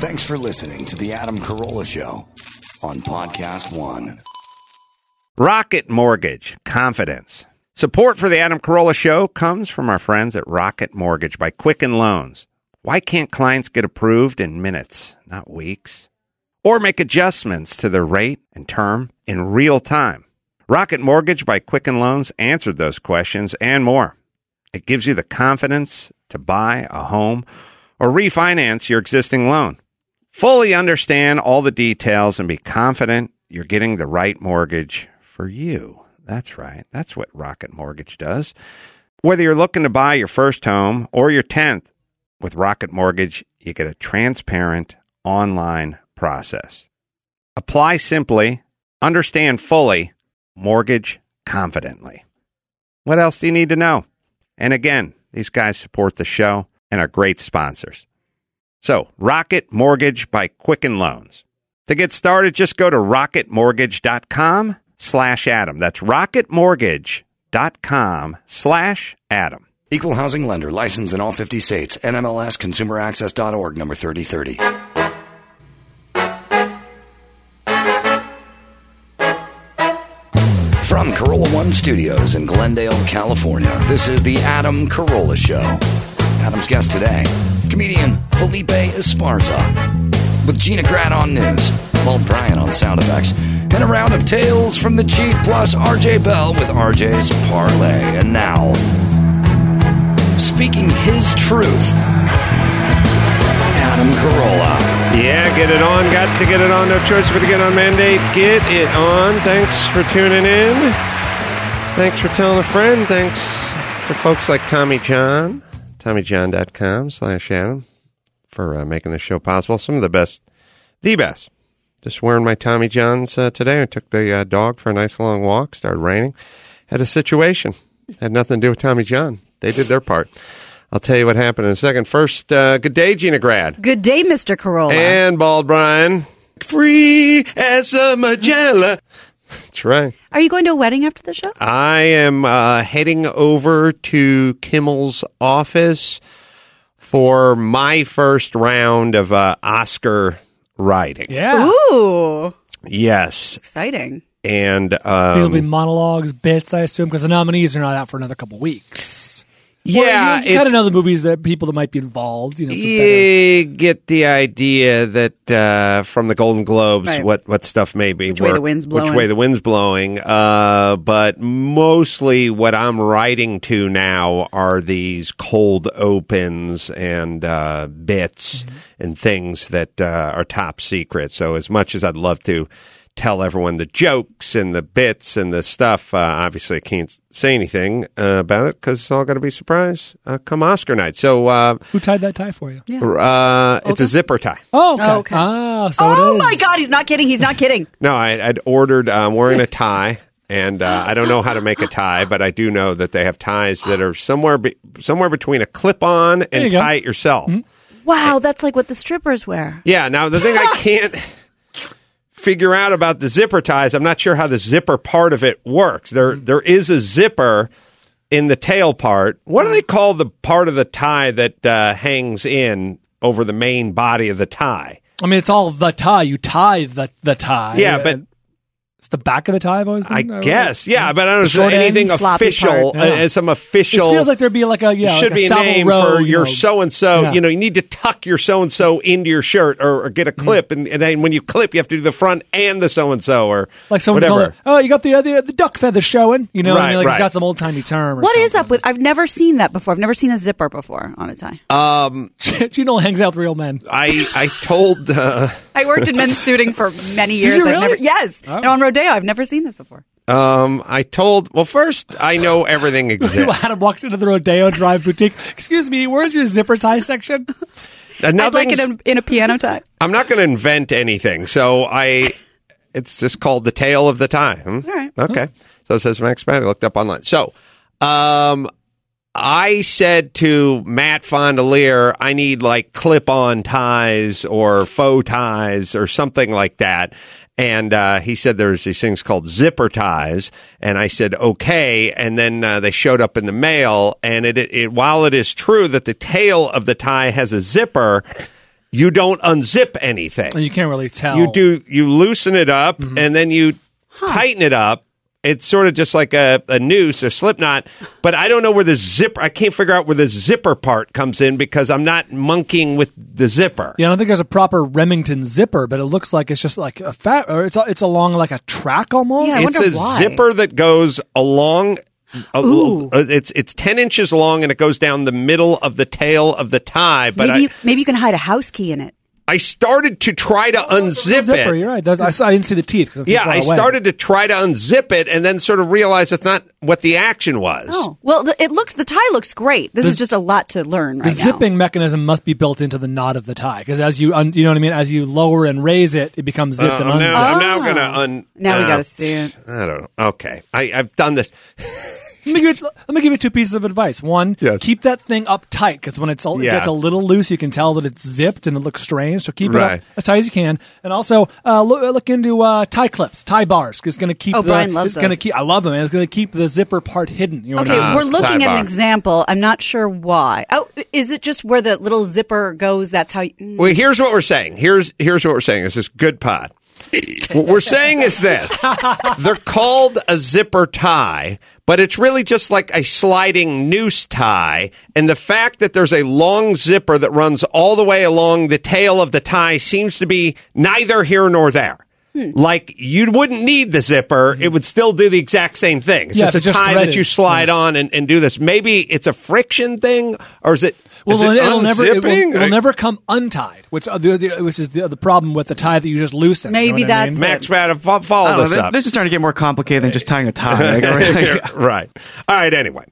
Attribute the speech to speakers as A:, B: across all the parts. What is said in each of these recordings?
A: Thanks for listening to The Adam Carolla Show on Podcast One.
B: Rocket Mortgage, confidence. Support for the Adam Carolla Show comes from our friends at Rocket Mortgage by Quicken Loans. Why can't clients get approved in minutes, not weeks? Or make adjustments to their rate and term in real time? Rocket Mortgage by Quicken Loans answered those questions and more. It gives you the confidence to buy a home or refinance your existing loan. Fully understand all the details and be confident you're getting the right mortgage for you. That's right. That's what Rocket Mortgage does. Whether you're looking to buy your first home or your 10th, with Rocket Mortgage, you get a transparent online process. Apply simply, understand fully, mortgage confidently. What else do you need to know? And again, these guys support the show and are great sponsors. So, Rocket Mortgage by Quicken Loans. To get started, just go to rocketmortgage.com slash Adam. That's rocketmortgage.com slash Adam.
A: Equal housing lender licensed in all 50 states. NMLS consumeraccess.org number 3030. From Carolla One Studios in Glendale, California, this is the Adam Carolla Show. Adam's guest today, comedian Felipe Esparza. With Gina Grad on news, Bald Bryan on sound effects, and a round of tales from the Chief plus RJ Bell with RJ's Parlay. And now, speaking his truth, Adam Carolla.
B: Yeah, get it on. Got to get it on. No choice but to get on mandate. Get it on. Thanks for tuning in. Thanks for telling a friend. Thanks to folks like Tommy John, TommyJohn.com slash Adam for uh, making this show possible. Some of the best, the best. Just wearing my Tommy Johns uh, today. I took the uh, dog for a nice long walk. Started raining. Had a situation. Had nothing to do with Tommy John. They did their part. I'll tell you what happened in a second. First, uh, good day, Gina Grad.
C: Good day, Mr. Carolla.
B: And Bald Bryan. Free as a Magella. That's right.
C: Are you going to a wedding after the show?
B: I am uh, heading over to Kimmel's office for my first round of uh, Oscar writing.
D: Yeah.
C: Ooh,
B: Yes.
C: exciting.
B: And
D: These will be
B: um,
D: monologues, bits, I assume, because the nominees are not out for another couple weeks.
B: Yeah,
D: you, kind of know the movies that people that might be involved. You know,
B: you get the idea that uh, from the Golden Globes,
C: Right.
B: what what stuff may be
C: Which way the wind's blowing, which
B: way the wind's blowing. Uh, but mostly, what I'm writing to now are these cold opens and uh, bits
C: Mm-hmm.
B: and things that uh, are top secret. So, as much as I'd love to. Tell everyone the jokes and the bits and the stuff. Uh, obviously, I can't say anything uh, about it because it's all going to be surprise uh, come Oscar night. So, uh,
D: Who tied that tie for you?
B: uh, it's a zipper tie.
D: Oh, okay.
C: Oh, okay.
D: Ah, so
C: oh
D: it is.
C: my God, he's not kidding. He's not kidding.
B: No, I, I'd ordered. uh, I'm wearing a tie, and uh, I don't know how to make a tie, but I do know that they have ties that are somewhere be, somewhere between a clip-on
D: you
B: and
D: go.
B: tie it yourself.
C: Wow, that's like what the strippers wear.
B: Yeah. Now the thing I can't figure out about the zipper ties, I'm not sure how the zipper part of it works. There, there is a zipper in the tail part. What do they call the part of the tie that uh, hangs in over the main body of the tie?
D: I mean, it's all the tie. You tie the the tie.
B: Yeah, but-
D: it's the back of the tie. I've always
B: I
D: been, uh,
B: guess, yeah, but I don't know
D: short end,
B: anything
C: sloppy
B: official.
C: part.
B: uh,
D: Yeah.
B: some
D: It
B: official.
D: feels like there'd be like a yeah,
B: should
D: like
B: be a name
D: Row,
B: for your so and so. You know, you need to tuck your so and so into your shirt or, or get a clip, and, and then when you clip, you have to do the front and the so and so or
D: Like someone
B: whatever.
D: call it, oh, you got the, uh, the the duck feather showing, you know,
B: Right,
D: and like
B: right.
D: it's got some old timey term. Or
C: What is
D: something.
C: up with? I've never seen that before. I've never seen a zipper before on a tie.
B: Um,
D: Gino hangs out with real men.
B: I I told uh,
C: I worked in men's suiting for many years.
D: you
C: I've
D: really?
C: never, yes,
D: Oh.
C: and on Rodeo, I've never seen this before.
B: um I told well first I know everything exists.
D: Adam walks into the Rodeo Drive boutique. Excuse me, where's your zipper tie section?
C: I'd like it in, in a piano tie.
B: I'm not going to invent anything, so I. It's just called the tail of the time. Hmm?
C: All right.
B: Okay. So it says Max Patty. Looked up online. So, um, I said to Matt Fondiler, I need like clip-on ties or faux ties or something like that. And uh, he said there's these things called zipper ties, and I said okay. And then uh, they showed up in the mail, and it, it, it while it is true that the tail of the tie has a zipper, you don't unzip anything.
D: You can't really tell.
B: You do you loosen it up
D: Mm-hmm.
B: and then you tighten it up. It's sort of just like a, a noose or slip knot, but I don't know where the zipper. I can't figure out where the zipper part comes in because I'm not monkeying with the zipper.
D: Yeah, I don't think there's a proper Remington zipper, but it looks like it's just like a fat, or it's it's along like a track almost.
C: Yeah, I
B: it's
C: wonder
B: a
C: why.
B: zipper that goes along. a-
C: Ooh.
B: uh, it's it's ten inches long and it goes down the middle of the tail of the tie. But
C: maybe,
B: I,
C: you, maybe you can hide a house key in it.
B: I started to try to unzip
D: zipper.
B: it.
D: You're right. I, saw- I didn't see the teeth. I'm
B: Yeah, I
D: away.
B: started to try to unzip it and then sort of realized it's not what the action was.
C: Oh well, the, it looks the tie looks great. This
D: The-
C: is just a lot to learn
D: The
C: right now.
D: zipping mecanism must be built into the knot of the tie because as you un, you know what I mean, as you lower and raise it, it becomes
B: Uh,
D: zipped and
B: I'm,
D: unzipped.
B: now, I'm now
C: Oh.
B: going to un.
C: Now we
B: uh,
C: gotta see it.
B: I don't know. Okay, I, I've done this.
D: Let me, give you, let me give you two pieces of advice. One,
B: Yes.
D: keep that thing up tight because when it's a, it gets a little loose, you can tell that it's zipped and it looks strange. So keep it up as tight as you can. And also uh, look, look into uh, tie clips, tie bars. 'cause It's going to keep
C: Oh,
D: the.
C: Brian loves
D: it's going to keep. I love them. And it's going to keep the zipper part hidden. You know what
C: Okay,
D: I mean?
C: we're looking at
B: sidebar.
C: an example. I'm not sure why. Oh, is it just where the little zipper goes? That's how. You, mm.
B: Well, here's what we're saying. Here's here's what we're saying. This is good pod. what we're saying is this: they're called a zipper tie, but it's really just like a sliding noose tie. And the fact that there's a long zipper that runs all the way along the tail of the tie seems to be neither here nor there.
C: Hmm.
B: Like you wouldn't need the zipper; it would still do the exact same thing. It's
D: Yeah,
B: just a
D: just
B: tie that you slide on and, and do this. Maybe it's a friction thing, or is it?
D: Well,
B: it
D: it will never. It will,
B: unzipping?
D: it will never come untied, which uh, the, the, which is the, the problem with the tie that you just loosen. you know
C: Maybe
D: what I
C: that's
D: mean?
C: it.
B: Max Matt, fo- follow
E: I know,
B: this
E: this,
B: up.
E: this is starting to get more complicated than just tying a tie. Like, right?
B: right. All right. Anyway.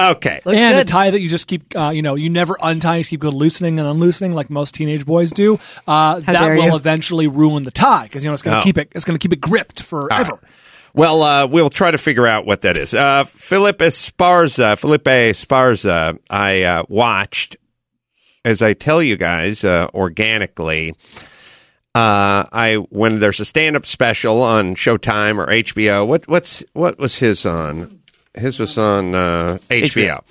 B: Okay.
C: Looks
D: and
C: good.
D: a tie that you just keep, uh, you know, you never untie, you just keep loosening and unloosening like most teenage boys do. Uh, that will
C: you.
D: eventually ruin the tie because you know it's going to
B: Oh.
D: keep it, it's going to keep it gripped forever.
B: Well, uh, we'll try to figure out what that is. Uh, Felipe Esparza, Felipe Esparza, I uh, watched, as I tell you guys, uh, organically. Uh, I when there's a stand-up special on Showtime or HBO. What what's what was his on? His was on uh, HBO.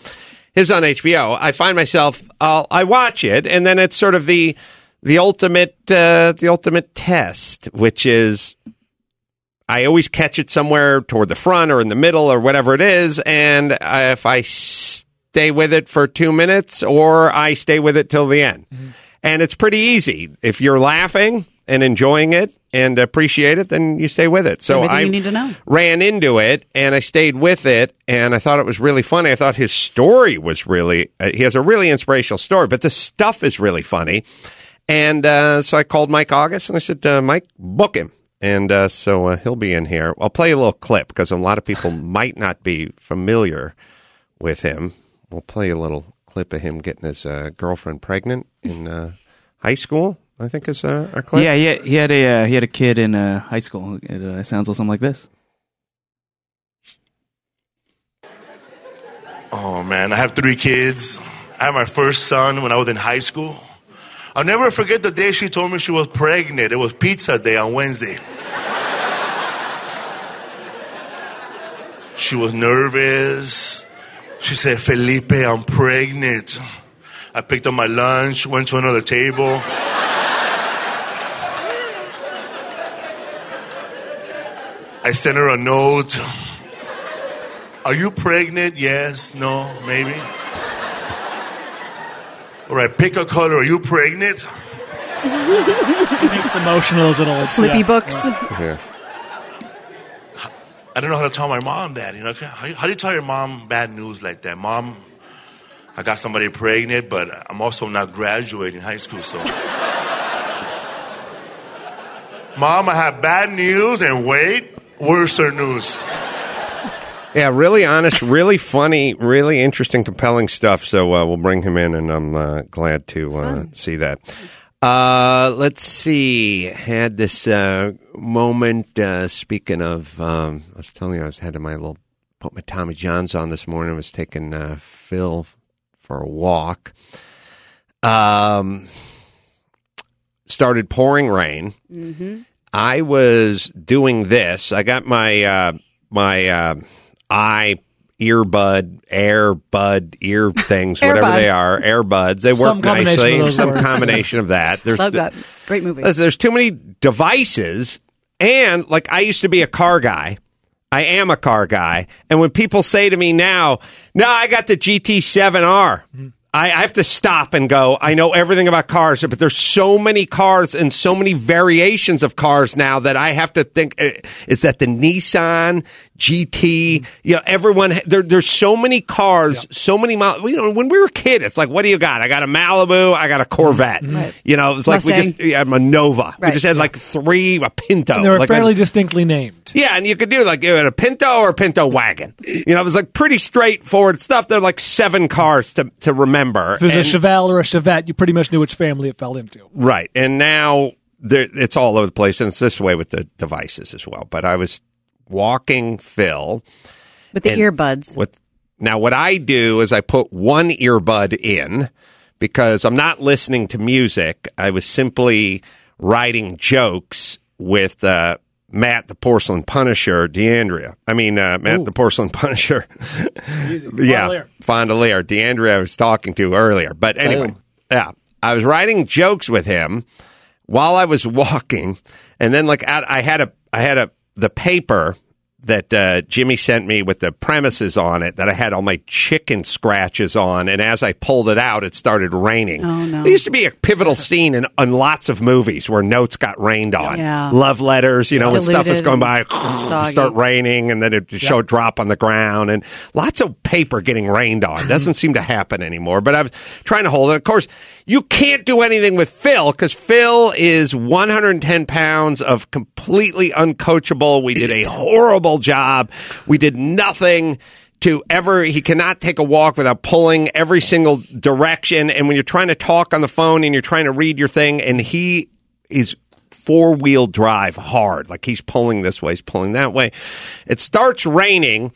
B: His on HBO. I find myself I'll, I watch it, and then it's sort of the the ultimate uh, the ultimate test, which is I always catch it somewhere toward the front or in the middle or whatever it is. And if I stay with it for two minutes or I stay with it till the end. And it's pretty easy. If you're laughing and enjoying it and appreciate it, then you stay with it. So
C: Everything
B: I
C: you need to know.
B: ran into it and I stayed with it and I thought it was really funny. I thought his story was really, uh, he has a really inspirational story, but the stuff is really funny. And uh, so I called Mike August and I said, uh, Mike, book him. And uh, so uh, he'll be in here. I'll play a little clip because a lot of people might not be familiar with him. We'll play a little clip of him getting his uh, girlfriend pregnant in uh, high school. I think is uh, our clip.
E: yeah, he had, he had a uh, he had a kid in uh, high school. It uh, sounds something like this.
F: Oh man, I have three kids. I had my first son when I was in high school. I'll never forget the day she told me she was pregnant. It was pizza day on Wednesday. She was nervous. She said, Felipe, I'm pregnant. I picked up my lunch, went to another table. I sent her a note. Are you pregnant? Yes, no, maybe. All right, pick a color. Are you pregnant?
D: It makes the motion of those little
C: Flippy
D: yeah.
C: books.
B: Yeah.
F: I don't know how to tell my mom that. You know, how, how do you tell your mom bad news like that? Mom, I got somebody pregnant, but I'm also not graduating high school, so. Mom, I have bad news, and wait, worser news.
B: Yeah, really honest, really funny, really interesting, compelling stuff. So uh, we'll bring him in, and I'm uh, glad to uh, see that. Uh, let's see. Had this uh, moment. Uh, speaking of, um, I was telling you, I was had my little put my Tommy Johns on this morning. I was taking uh, Phil for a walk. Um, started pouring rain. I was doing this. I got my uh, my uh, eye earbud, airbud, ear things, whatever
C: Airbud.
B: they are, airbuds. They
D: Some
B: work
D: combination
B: nicely.
D: of those
B: Some
D: words.
B: combination of that. There's
C: Love that. Great movie.
B: Listen, there's too many devices, and like I used to be a car guy. I am a car guy, and when people say to me now, "No, I got the GT7R," I, I have to stop and go. I know everything about cars, but there's so many cars and so many variations of cars now that I have to think: uh, is that the Nissan GT? Mm-hmm. You know, everyone there. There's so many cars, so many miles. You know, when we were a kid, it's like, what do you got? I got a Malibu, I got a mm-hmm. Corvette. Mm-hmm. You know, it's like we just yeah, a Nova. We just had like three a Pinto.
D: And they were
B: like a-
D: fairly distinctly named.
B: yeah, and you could do like you had a Pinto or a Pinto wagon. You know, it was like pretty straightforward stuff. There are like seven cars to to remember.
D: If it was
B: And-
D: a Chevelle or a Chevette, you pretty much knew which family it fell into.
B: right, and now there, it's all over the place, and it's this way with the devices as well. But I was walking Phil
C: With the earbuds.
B: With now, what I do is I put one earbud in because I'm not listening to music. I was simply writing jokes with uh, Matt the Porcelain Punisher, DeAndrea. I mean, uh, Matt the Porcelain Punisher. yeah,
D: Fondiler.
B: Fondiler. DeAndrea I was talking to earlier. But anyway, yeah, I was writing jokes with him while I was walking, and then like at, I had a I had a the paper that uh, Jimmy sent me with the premises on it that I had all my chicken scratches on, and as I pulled it out, it started raining.
C: Oh, no.
B: There used to be a pivotal scene in, in lots of movies where notes got rained on.
C: Yeah.
B: Love letters, you know, when stuff was going by, start raining, and then it would show a drop on the ground, and lots of paper getting rained on. Doesn't seem to happen anymore. But I was trying to hold it. Of course, you can't do anything with Phil because Phil is 110 pounds of completely uncoachable. We did a horrible job. We did nothing to ever he cannot take a walk without pulling every single direction and when you're trying to talk on the phone and you're trying to read your thing and he is four wheel drive hard like he's pulling this way he's pulling that way it starts raining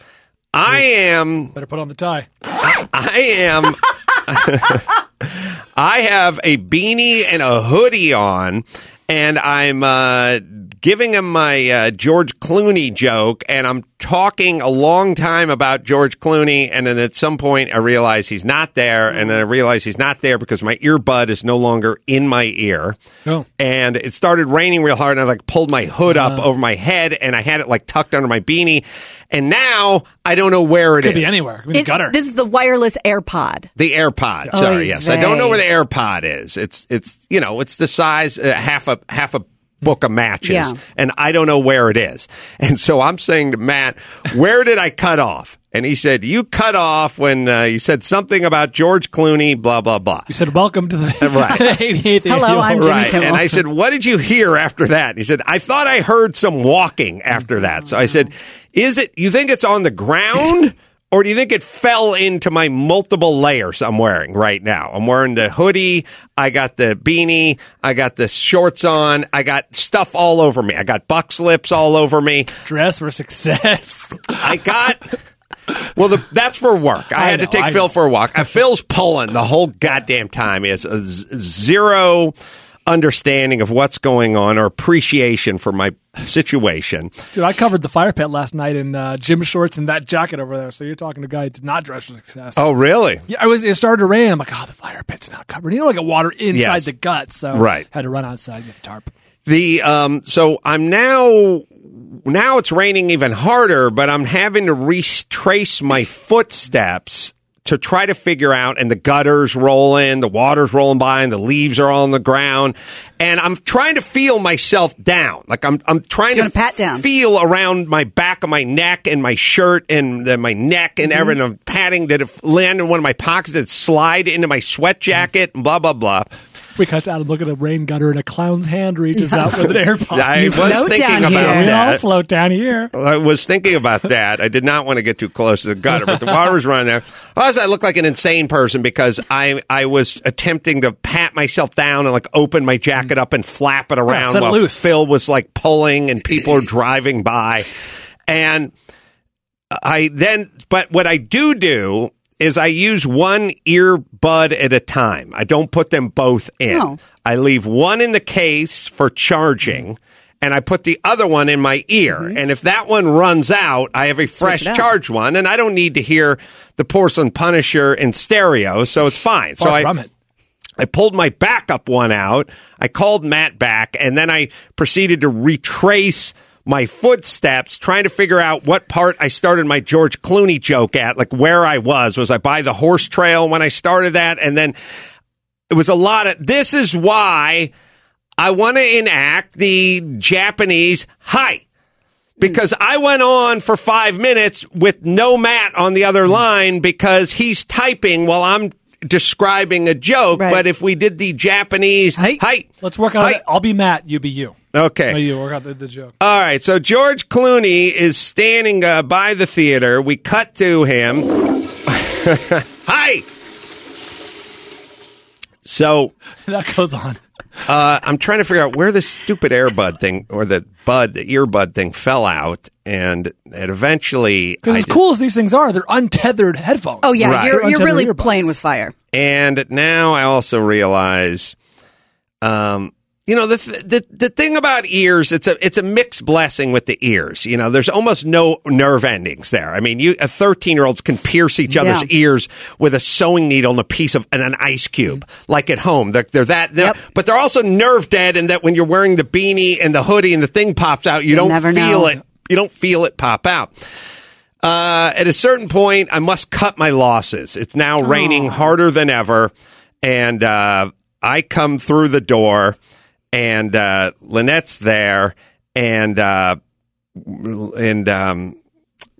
B: i am
D: Better put on the tie.
B: I am. I have a beanie and a hoodie on, and I'm uh, giving him my uh, George Clooney joke, and I'm talking a long time about George Clooney, and then at some point I realize he's not there, and then I realize he's not there because my earbud is no longer in my ear.
D: Oh.
B: And it started raining real hard, and I like pulled my hood up over my head, and I had it like tucked under my beanie, and now I don't know where it
D: could be anywhere. Could be
C: It-
D: gutter.
C: This is the wireless AirPod.
B: The AirPod.
C: Oy
B: Sorry, yes, I don't know where the AirPod is. It's it's you know it's the size uh, half a half a book of matches,
C: Yeah.
B: and I don't know where it is. And so I'm saying to Matt, where did I cut off? And he said, "You cut off when uh, you said something about George Clooney, blah blah blah."
D: you said, welcome to the
B: Right.
D: 88th
C: Hello, I'm Jimmy
B: Right.
C: Kimmel.
B: And I said, What did you hear after that? And he said, I thought I heard some walking after that. So I said, Is it, you think it's on the ground? Or do you think it fell into my multiple layers I'm wearing right now? I'm wearing the hoodie. I got the beanie. I got the shorts on. I got stuff all over me. I got buck slips all over me.
D: Dress for success.
B: I got. Well, the, that's for work. I,
D: I
B: had
D: know,
B: to take
D: I
B: Phil
D: know.
B: for a walk. Uh, Phil's pulling the whole goddamn time. He has zero understanding of what's going on or appreciation for my situation.
D: Dude, I covered the fire pit last night in uh, gym shorts and that jacket over there. So you're talking to a guy who did not dress for success.
B: Oh, really?
D: Yeah, I was. It started to rain. I'm like, oh, the fire pit's not covered. You know, like a water inside
B: Yes.
D: the gut. So
B: Right.
D: had to run outside get the tarp.
B: The um, so I'm now now it's raining even harder, but I'm having to retrace my footsteps to try to figure out, and the gutters rolling, the water's rolling by, and the leaves are all on the ground, and I'm trying to feel myself down. Like I'm I'm trying
C: Doing
B: to
C: pat down.
B: feel around my back of my neck and my shirt and then my neck and
C: Mm-hmm.
B: everything. I'm patting. Did it land in one of my pockets? Did it slide into my sweat jacket? Blah blah blah.
D: We cut out and look at a rain gutter and a clown's hand reaches out with an AirPod.
B: I was
C: float
B: thinking about
C: here.
D: we all
B: that.
D: float down here.
B: I was thinking about that. I did not want to get too close to the gutter, but the water was running there. Plus, I look like an insane person because I I was attempting to pat myself down and like open my jacket up and flap it around
D: it
B: while
D: loose.
B: Phil was like pulling and people are driving by, and I then. But what I do do is I use one earbud at a time. I don't put them both in.
C: Oh.
B: I leave one in the case for charging. and I put the other one in my ear. And if that one runs out, I have a fresh
C: it out.
B: charged one, and I don't need to hear the Porcelain Punisher in stereo, so it's fine. so
D: Far
B: I
D: it.
B: I pulled my backup one out. I called Matt back, and then I proceeded to retrace my footsteps, trying to figure out what part I started my George Clooney joke at, like where I was. Was I by the horse trail when I started that? And then it was a lot of this is why I want to enact the Japanese hi. Because I went on for five minutes with no Matt on the other line because he's typing while I'm describing a joke.
C: Right.
B: But if we did the Japanese
C: Hi.
B: hi,
D: Let's work on it. I'll be Matt. You be you.
B: Okay.
D: You work out the, the joke.
B: All right, so George Clooney is standing uh, by the theater. We cut to him. Hi. So
D: that goes on.
B: Uh, I'm trying to figure out where the stupid airbud thing or the bud, the earbud thing fell out, and it eventually.
D: Because as
B: did-
D: cool as these things are, they're untethered headphones.
C: Oh yeah,
B: Right.
C: you're you're really
D: earbuds.
C: playing with fire.
B: And now I also realize, um, you know, the, th- the the thing about ears, it's a it's a mixed blessing with the ears. You know, there's almost no nerve endings there. I mean, you a 13 year olds can pierce each other's
C: Yeah.
B: ears with a sewing needle and a piece of and an ice cube, like at home. They're, they're that, they're,
C: Yep.
B: but they're also nerve dead, in that when you're wearing the beanie and the hoodie and the thing pops out, you don't
C: never
B: feel
C: know.
B: it. You don't feel it pop out. Uh, at a certain point, I must cut my losses. It's now raining harder than ever, and uh, I come through the door, and uh, Lynette's there, and uh, and um,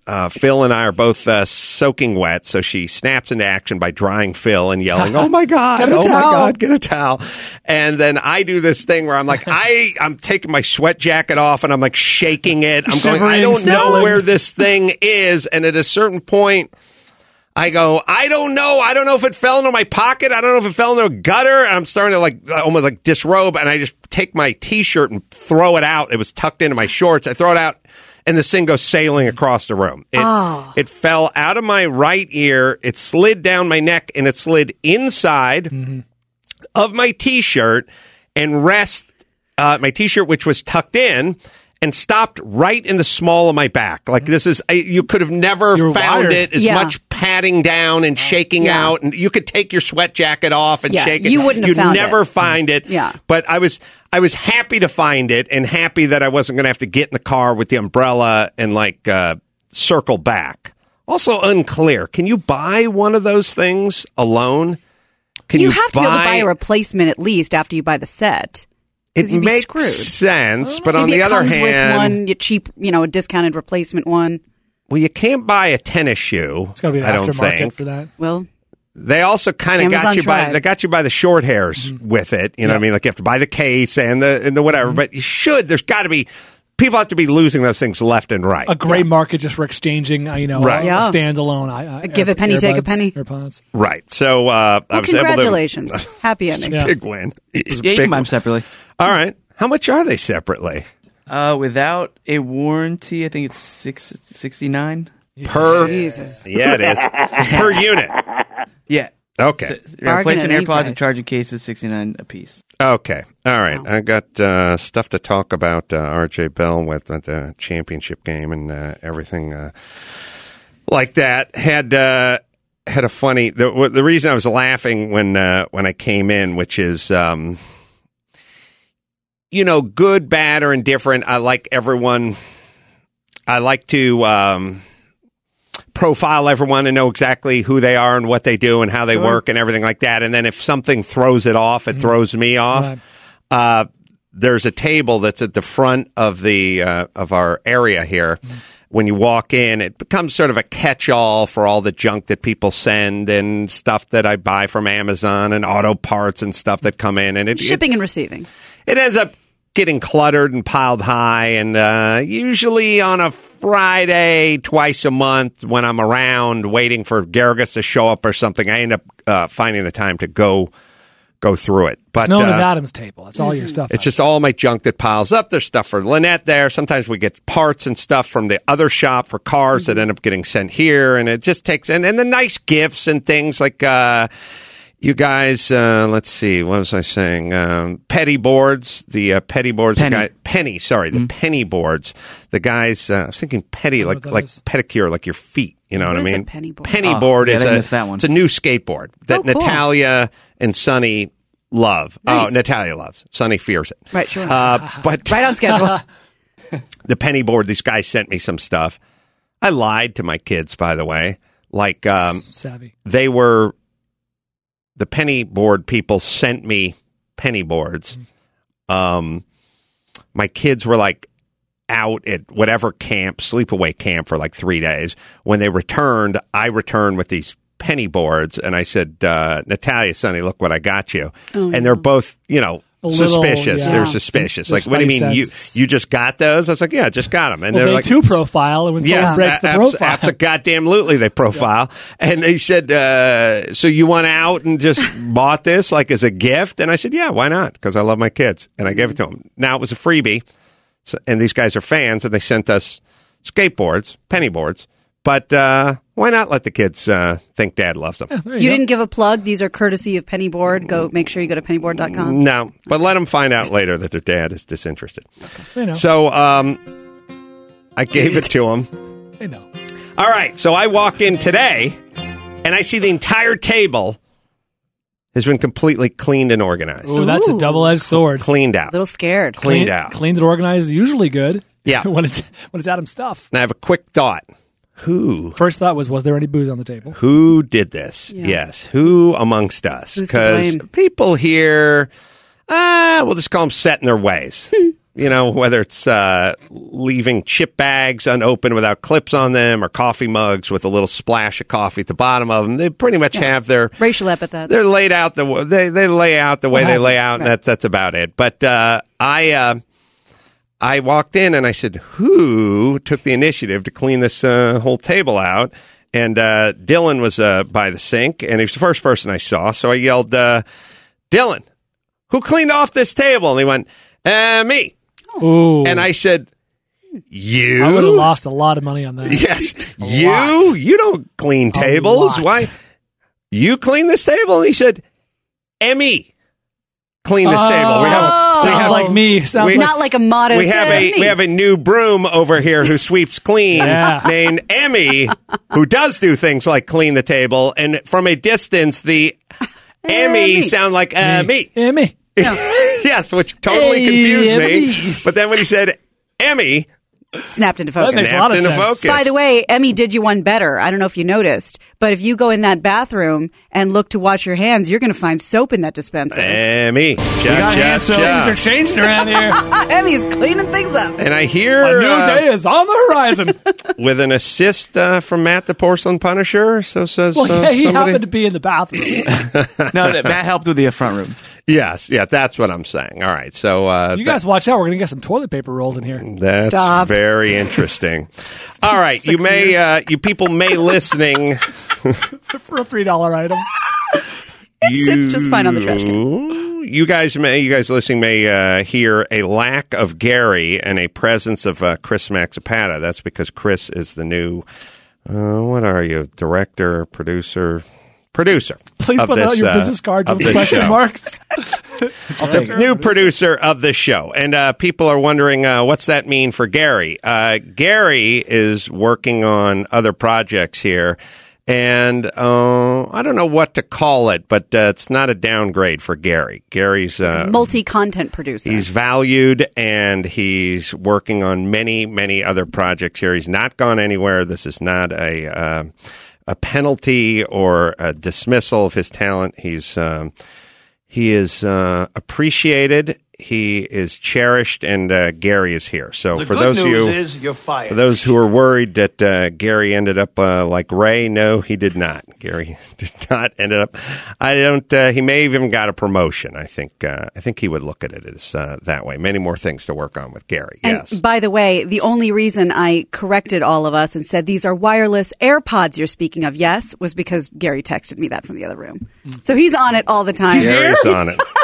B: uh, Phil and I are both uh, soaking wet, so she snaps into action by drying Phil and yelling, "Oh my god!
D: Get a
B: oh my
D: towel."
B: god! Get a towel!" And then I do this thing where I'm like, I I'm taking my sweat jacket off and I'm like shaking it. I'm going, I don't know where this thing is, and at a certain point. I go, I don't know. I don't know if it fell into my pocket. I don't know if it fell into a gutter. And I'm starting to like uh, almost like disrobe. And I just take my t shirt and throw it out. It was tucked into my shorts. I throw it out and this thing goes sailing across the room. It, it fell out of my right ear. It slid down my neck and it slid inside of my t shirt and rest uh, my t shirt, which was tucked in. And stopped right in the small of my back. Like this is, I, you could have never
D: You're
B: found
D: wired.
B: it as
C: Yeah.
B: much patting down and shaking
C: Yeah.
B: out, and you could take your sweat jacket off and
C: Yeah,
B: shake it.
C: you wouldn't have
B: You'd
C: found
B: never
C: it.
B: find it.
C: Yeah.
B: but I was I was happy to find it, and happy that I wasn't going to have to get in the car with the umbrella and like uh, circle back. Also unclear. Can you buy one of those things alone? Can
C: you,
B: you,
C: have to be able to buy a replacement at least after you buy the set.
B: It
C: 'cause you'd
B: makes
C: screwed.
B: sense, but on the
C: it
B: other
C: comes
B: hand,
C: with one you cheap, you know, a discounted replacement one.
B: well, you can't buy a tennis shoe.
D: It's got to be the
B: I don't
D: aftermarket
B: think.
D: for that.
C: Well,
B: They also kind of got
C: Amazon
B: you by
C: tried.
B: they got you by the short hairs with it. You know what I mean? Like you have to buy the case and the and the whatever. But you should. There's got to be people have to be losing those things left and right.
D: A great market just for exchanging, uh, you know,
B: Right.
D: a
C: Yeah.
D: standalone. I, I,
C: give a penny, take a penny.
D: AirPods.
B: Right. So uh, I
C: well
B: was able to
C: congratulations. Happy ending.
D: Yeah.
B: big win. It was a
E: Yeah, you
B: big
E: can buy them separately.
B: All right. How much are they separately?
E: Uh, without a warranty, I think it's six sixty nine.
B: Per
C: Jesus.
B: Yeah, it is. per unit.
E: Yeah.
B: Okay.
C: Bargain at
E: Replacement
C: any
E: AirPods
C: price.
E: and charging cases sixty nine a piece.
B: Okay. All right. I got uh, stuff to talk about uh, RJ Bell with at the championship game and uh, everything uh, like that. Had uh, had a funny the the reason I was laughing when uh, when I came in, which is um, you know, good, bad, or indifferent. I like everyone. I like to um, profile everyone and know exactly who they are and what they do and how they work and everything like that. And then if something throws it off, it throws me off.
D: Right.
B: Uh, there's a table that's at the front of the uh, of our area here. When you walk in, it becomes sort of a catch-all for all the junk that people send and stuff that I buy from Amazon and auto parts and stuff that come in. And it, it
C: Shipping and receiving.
B: it ends up getting cluttered and piled high and uh, usually on a friday twice a month when i'm around waiting for Garrigus to show up or something i end up uh, finding the time to go go through it but
D: Known as
B: uh,
D: Adam's table. That's all your stuff.
B: it's just all my junk that piles up. There's stuff for Lynette there. Sometimes we get parts and stuff from the other shop for cars that end up getting sent here. And it just takes, and, and the nice gifts and things like, uh, You guys, uh, let's see. What was I saying? Um, petty boards. The uh, petty boards. the
E: Penny.
B: guy- penny. Sorry, the penny boards. The guys. Uh, I was thinking petty, like like
D: is.
B: pedicure, like your feet. You know what,
C: What
B: I
C: is a
B: mean?
C: penny board?
B: Penny
E: Oh,
B: board
E: yeah,
B: is
E: I
B: a.
E: missed that one.
B: It's a new skateboard that
C: Oh, cool.
B: Natalia and Sonny love.
C: Nice.
B: Oh, Natalia loves. Sonny fears it.
C: Right, sure.
B: Uh, but
C: right on schedule.
B: the penny board. These guys sent me some stuff. I lied to my kids, by the way. Like um,
D: Savvy.
B: they were the penny board people sent me penny boards. Um, my kids were like out at whatever camp, sleepaway camp for like three days. When they returned, I returned with these penny boards, and I said, uh, "Natalia, Sonny, look what I got you." and they're both, you know.
D: Little,
B: suspicious.
D: yeah.
B: They're suspicious. Like, what do you mean? You you just got those? I was like, yeah, just got them. And
D: Well,
B: they're
D: they
B: like,
D: two profile, and when someone breaks the profile,
B: abs- goddamn-lutely they profile. And they said, uh, "So you went out and just bought this like as a gift?" And I said, "Yeah, why not? Because I love my kids." And I gave it to them. Now it was a freebie, so, and these guys are fans, and they sent us skateboards, penny boards. But uh, why not let the kids uh, think Dad loves them?
D: There
C: You
D: go.
C: didn't give a plug. These are courtesy of Penny Board. Go make sure you go to pennyboard.com.
B: No, but let them find out later that their dad is disinterested.
D: They know.
B: So um, I gave it to him.
D: they know.
B: All right, so I walk in today and I see the entire table has been completely cleaned and organized.
D: Ooh, that's a double-edged sword.
B: Cleaned out.
C: A little scared.
B: Cleaned
D: Clean-
B: out.
D: Cleaned and organized is usually good.
B: Yeah.
D: when it's when it's Adam stuff.
B: And I have a quick thought. Who
D: First thought was, was there any booze on the table?
B: who did this?
C: Yeah.
B: Yes, who amongst us?
C: Because
B: people here, uh, we'll just call them set in their ways. you know, whether it's uh, leaving chip bags unopened without clips on them, or coffee mugs with a little splash of coffee at the bottom of them, they pretty much have their
C: Racial epithets.
B: they're laid out the w- they they lay out the way they lay out, and that's that's about it. But uh, I uh, I walked in and I said, "Who took the initiative to clean this uh, whole table out?" And uh, Dylan was uh, by the sink, and he was the first person I saw. So I yelled, uh, "Dylan, who cleaned off this table?" And he went, uh, "Me."
D: Ooh,
B: And I said, "You."
D: I would have lost a lot of money on that.
B: Yes. You
D: lot.
B: you don't clean tables. Why? You clean this table? And he said, Emmy clean this table. We have we
D: Sounds
B: have
D: like me. Sounds
B: we-
C: Not like a modest.
B: we have a we have a new broom over here who sweeps clean
D: Yeah.
B: named Emmy who does do things like clean the table and from a distance the Emmy
C: Emmy.
B: sound like uh, me.
D: Yeah,
B: yes, which totally
D: Hey,
B: confused me. But then when he said Emmy,
C: snapped into focus.
D: That makes a lot
B: snapped
D: of
B: into
D: sense.
B: focus.
C: By the way, Emmy did you one better. I don't know if you noticed, but if you go in that bathroom and look to wash your hands, you're going to find soap in that dispenser.
B: Emmy, cha
D: We got
B: cha
D: hands, so things are changing around here.
C: Emmy's cleaning things up.
B: And I hear
D: A new
B: uh,
D: day is on the horizon.
B: with an assist uh, from Matt the Porcelain Punisher. So says
D: well,
B: uh,
D: yeah, he
B: somebody.
D: happened to be in the bathroom.
E: No, Matt helped with the front room.
B: yes, yeah, that's what I'm saying. All right, so uh,
D: You guys watch out. We're going to get some toilet paper rolls in here.
B: that's
C: Stop.
B: very interesting. All right, you may, uh, you people may listening.
D: For a $3 item.
C: It sits just fine on the trash can.
B: You- You guys may, you guys listening may uh, hear a lack of Gary and a presence of uh, Chris Laxamana. That's because Chris is the new, uh, what are you, director, producer, producer?
D: Please
B: of
D: put
B: this,
D: out your
B: uh,
D: business cards
B: of
D: with question
B: show.
D: marks.
E: I'll take it.
B: new producer of the show. And uh, people are wondering uh, what's that mean for Gary? Uh, Gary is working on other projects here. And uh, I don't know what to call it, but uh, it's not a downgrade for Gary. Gary's uh,
C: Multi-content producer.
B: He's valued and he's working on many, many other projects here. He's not gone anywhere. This is not a uh, a penalty or a dismissal of his talent. He's um, he is uh, appreciated. He is cherished, and uh, Gary is here. So
G: The
B: for
G: good
B: those of you.
G: is you're fired.
B: For those who are worried that uh, Gary ended up uh, like Ray, no, he did not. Gary did not end up. I don't. Uh, he may have even got a promotion. I think. Uh, I think he would look at it as uh, that way. Many more things to work on with Gary.
C: And
B: yes.
C: by the way, the only reason I corrected all of us and said these are wireless AirPods you're speaking of, yes, was because Gary texted me that from the other room. So he's on it all the time.
B: Gary's on it.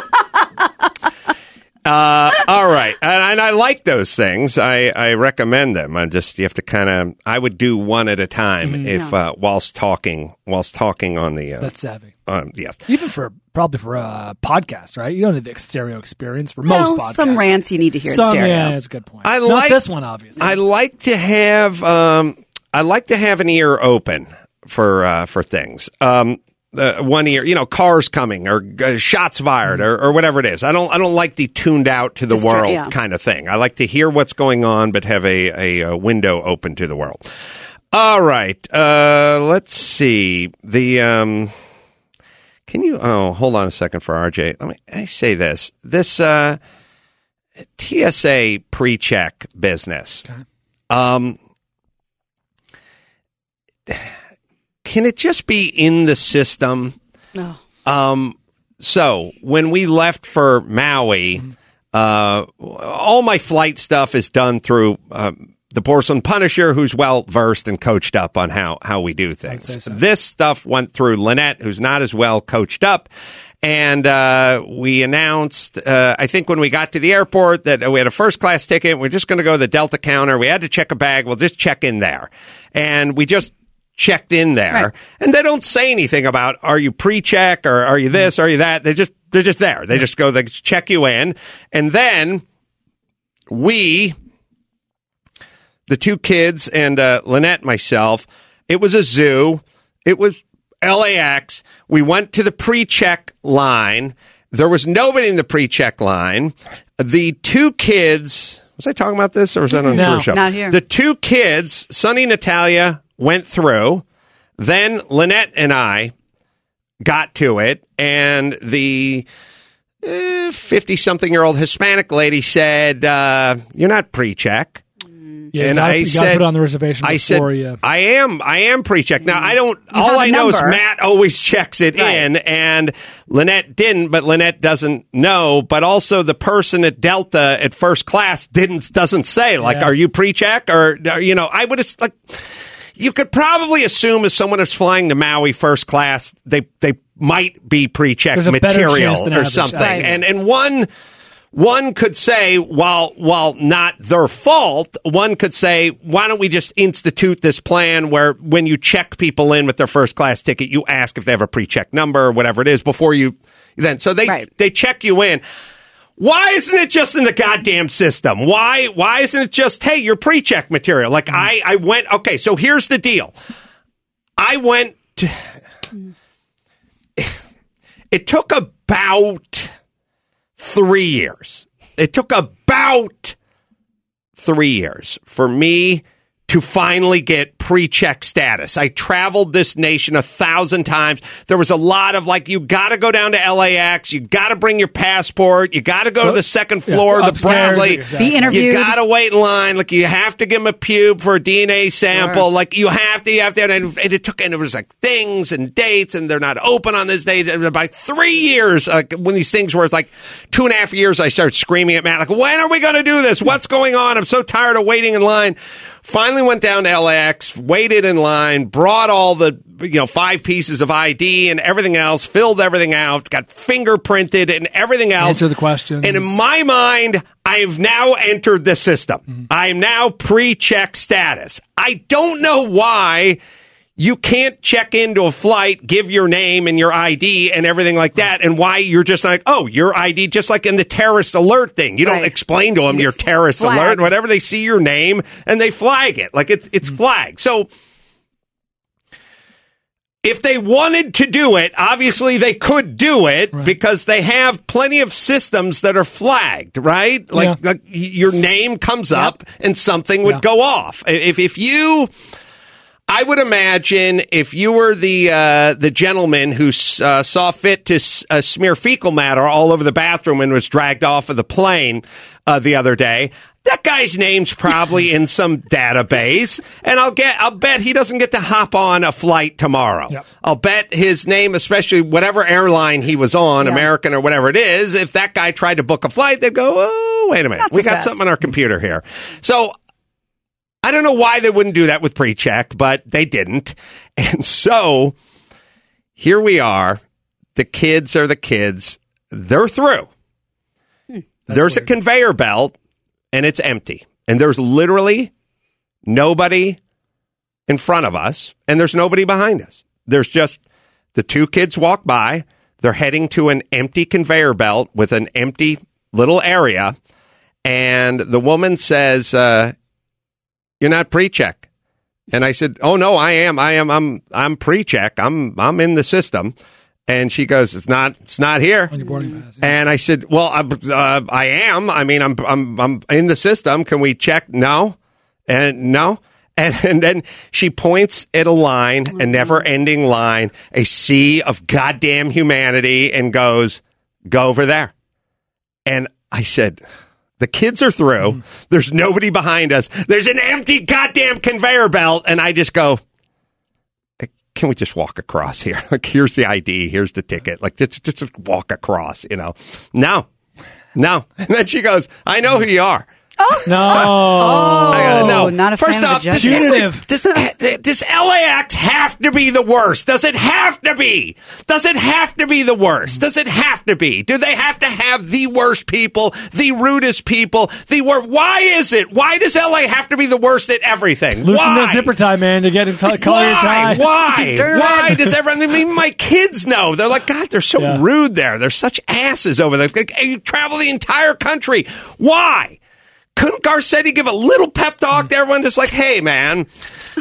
B: Uh, all right, and, and I like those things. I, I recommend them. I just you have to kind of. I would do one at a time if uh, whilst talking whilst talking on the. Uh,
D: That's savvy.
B: um, yeah.
D: Even for probably for a podcast, right? You don't need the stereo experience for most
C: Well,
D: podcasts.
C: some rants you need to hear in
D: Some,
C: stereo.
D: yeah, that's a good point.
B: I
D: Not
B: like
D: this one, obviously.
B: I like to have um, I like to have an ear open for uh, for things. Um, uh, one ear, you know, cars coming or uh, shots fired or, or whatever it is. I don't I don't like the tuned out to the
C: Distra-
B: world
C: yeah.
B: kind of thing. I like to hear what's going on, but have a a, uh window open to the world. All right, uh, let's see the. Um, can you? Oh, hold on a second for RJ. Let me I say this. This uh, TSA pre-check business. Um, can it just be in the system?
C: Oh.
B: Um, so when we left for Maui, uh, all my flight stuff is done through um, the Porcelain Punisher, who's well versed and coached up on how how we do things.
D: so.
B: This stuff went through Lynette, who's not as well coached up. And uh, we announced, uh, I think when we got to the airport, that we had a first class ticket. We're just going to go to the Delta counter. We had to check a bag. We'll just check in there. And we just checked in there.
C: Right.
B: And they don't say anything about are you pre-check or are you this, or are you that? They just they're just there. They just go they check you in, and then we, the two kids and uh, Lynette, myself, it was a zoo. It was LAX. We went to the pre-check line. There was nobody in the pre-check line. The two kids. Was I talking about this, or was that on a
D: No,
B: tour show?
C: not here.
B: The two kids, Sonny and Natalia, went through. Then Lynette and I got to it, and the fifty-something-year-old Hispanic lady said, uh, "You're not pre-check."
D: yeah,
B: and
D: you gotta,
B: I
D: you
B: said-
D: put it on the reservation
B: I said,
D: before you.
B: I am, I am pre-check. Now, I don't,
C: You
B: all
C: I a
B: I know is. Matt always checks it
C: Right.
B: in and Lynette didn't, but Lynette doesn't know. But also the person at Delta at first class didn't, doesn't say, like,
D: Yeah.
B: are you pre-check? Or, or, you know, I would have, like, you could probably assume if someone is flying to Maui first class, they, they might be pre-check
D: There's a better
B: material or
D: average,
B: something.
D: Right.
B: And, and one, one could say, while while not their fault, one could say, why don't we just institute this plan where when you check people in with their first class ticket, you ask if they have a pre-check number or whatever it is before you then. So they
C: Right.
B: they check you in. Why isn't it just in the goddamn system? Why why isn't it just hey, your pre-check material? Like mm. I I went okay, so here's the deal. I went to, it took about three years. It took about three years for me to finally get pre-check status. I traveled this nation a thousand times. There was a lot of like, you got to go down to LAX. You got to bring your passport. You got to go to the second floor of the Bradley.
D: exactly.
C: Be interviewed.
B: You got to wait in line. Like you have to give them a pube for a DNA sample.
C: Sure.
B: Like you have to, you have to, and and it took, and it was like things and dates, and they're not open on this date. And by three years, like when these things were, it's like two and a half years, I started screaming at Matt, like, when are we going to do this? What's going on? I'm so tired of waiting in line. Finally went down to LAX, waited in line, brought all the, you know, five pieces of ID and everything else, filled everything out, got fingerprinted and everything else.
D: Answer the questions.
B: And in my mind, I've now entered the system. Mm-hmm. I am now pre-check status. I don't know why you can't check into a flight, give your name and your ID and everything like that, and why you're just like, oh, your ID, just like in the terrorist alert thing. You don't
C: Right.
B: explain to them your terrorist
C: Flagged.
B: alert, whatever. They see your name and they flag it. Like it's it's mm-hmm. flagged. So if they wanted to do it, obviously they could do it because they have plenty of systems that are flagged, right? Like,
D: Yeah.
B: like your name comes up and something would
D: Yeah.
B: go off. If if you I would imagine if you were the uh, the gentleman who uh, saw fit to s- uh, smear fecal matter all over the bathroom and was dragged off of the plane uh, the other day, that guy's name's probably in some database, and I'll get I'll bet he doesn't get to hop on a flight tomorrow.
D: Yep.
B: I'll bet his name, especially whatever airline he was on,
C: Yeah.
B: American or whatever it is, if that guy tried to book a flight, they'd go, "Oh, wait a minute,
C: Not so
B: we got
C: fast.
B: something on our computer here." So I don't know why they wouldn't do that with pre-check, but they didn't. And so here we are. The kids are the kids. They're through. there's a conveyor belt and it's empty. And there's literally nobody in front of us and there's nobody behind us. There's just the two kids walk by. They're heading to an empty conveyor belt with an empty little area. And the woman says, uh, You're not pre check. And I said, "Oh no, I am. I am. I'm. I'm pre-check. I'm. I'm in the system." And she goes, "It's not. It's not here."
D: on your boarding pass. yeah.
B: And I said, "Well, I, uh, I am. I mean, I'm. I'm. I'm in the system. Can we check? No, and no." And, and then she points at a line, a never-ending line, a sea of goddamn humanity, and goes, "Go over there." And I said, the kids are through. Mm-hmm. There's nobody behind us. There's an empty goddamn conveyor belt. And I just go, eh, can we just walk across here? Like, here's the ID. Here's the ticket. Like, just, just walk across, you know? No, no. And then she goes, I know who you are.
D: No.
B: I go,
C: Oh,
B: no. Oh.
C: not a
B: First
C: fan of
B: off,
C: the
B: does,
C: judges.
D: Punitive.
B: does, does LAX have to be the worst? Does it have to be? Does it have to be the worst? Does it have to be? Do they have to have the worst people, the rudest people, the worst? Why is it? Why does LA have to be the worst at everything?
D: Loosen
B: Why?
D: that zipper tie, man, to get in color your tie.
B: Why?
C: Turn
B: Why does everyone? I mean, my kids know. They're like, God, they're so
D: Yeah.
B: rude there. They're such asses over there. Like, you travel the entire country. Why? Couldn't Garcetti give a little pep talk to everyone? Just like, hey, man,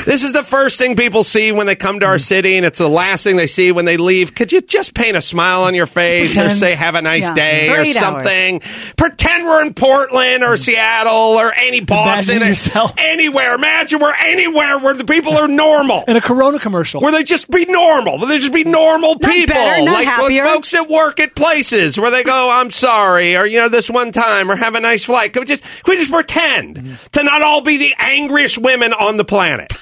B: this is the first thing people see when they come to our mm. city, and it's the last thing they see when they leave. Could you just paint a smile on your face or say, have a nice
C: Yeah.
B: day or
C: eight hours.
B: something? Pretend we're in Portland or mm. Seattle or any Boston, or anywhere. Imagine we're anywhere where the people are normal
D: In a Corona commercial.
B: where they just be normal. Where they just be normal people,
C: better, not
B: like, like folks that work at places where they go, "I'm sorry," or you know, this one time, or have a nice flight. Could we just can we just pretend mm-hmm. to not all be the angriest women on the planet?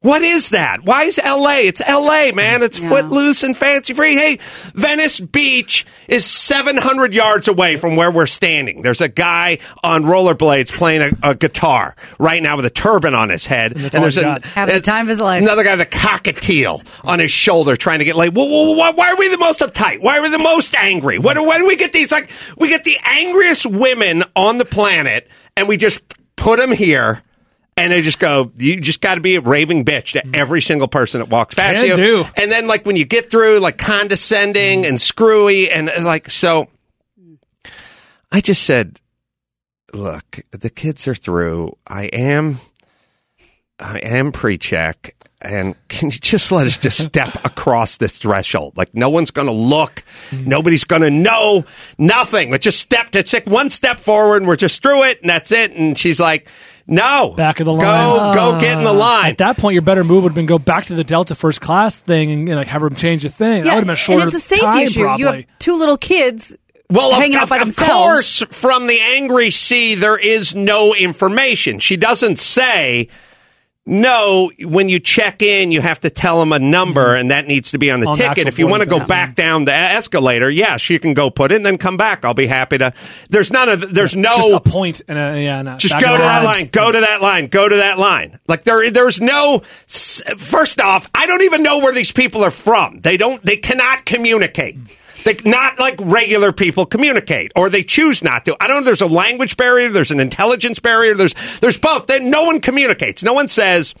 B: What is that? Why is LA? It's LA, man. It's
C: Yeah.
B: footloose and fancy free. Hey, Venice Beach is 700 yards away from where we're standing. There's a guy on rollerblades playing a, a guitar right now with a turban on his head. And,
D: all
B: there's a.
C: Having the time of his life.
B: Another guy with a cockatiel on his shoulder trying to get laid. Whoa, whoa, whoa, why are we the most uptight? Why are we the most angry? When, when do we get these? Like, we get the angriest women on the planet and we just put them here. And they just go, you just got to be a raving bitch to every single person that walks past
D: Can
B: you.
D: do.
B: And then, like, when you get through, like, condescending and screwy, and uh, like, so I just said, look, the kids are through. I am, I am pre-check, and can you just let us just step across this threshold? Like no one's going to look, nobody's going to know, nothing. But just step to take one step forward, and we're just through it, and that's it. And she's like, no,
D: Back of the
B: go,
D: line.
B: go, get in the ah. line.
D: At that point, your better move would have been go back to the Delta first class thing and, like have them change the thing. that would have been a shorter
C: and it's a safety
D: time,
C: issue.
D: Probably.
C: You have two little kids
B: Well,
C: hanging
B: of,
C: out by
B: of- of
C: themselves.
B: course, from the angry sea, there is no information. She doesn't say, no, when you check in, you have to tell them a number, and that needs to be on the
D: Mm-hmm. On
B: ticket.
D: actual
B: If you want to go back down the escalator, yes, you can go put it and then come back. I'll be happy to. There's none of. There's no.
D: Just a point and a, yeah, a
B: Just go to that
D: lines.
B: line. Go to that line. Go to that line. Like there, there's no. First off, I don't even know where these people are from. They don't. They cannot communicate. They not like regular people communicate, or they choose not to. I don't know. if There's a language barrier. There's an intelligence barrier. There's there's both. Then no one communicates. No one says.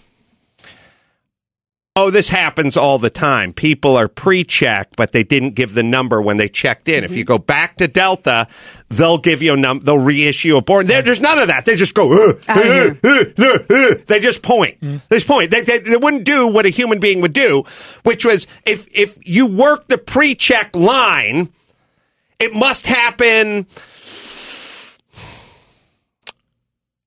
B: Oh, this happens all the time. People are pre-checked, but they didn't give the number when they checked in. If you go back to Delta, they'll give you a number, They'll reissue a board. There, there's none of that. They just go. "Uh, uh, uh, uh, uh." They just point. They just point. They, they, they wouldn't do what a human being would do, which was if if you work the pre-check line, it must happen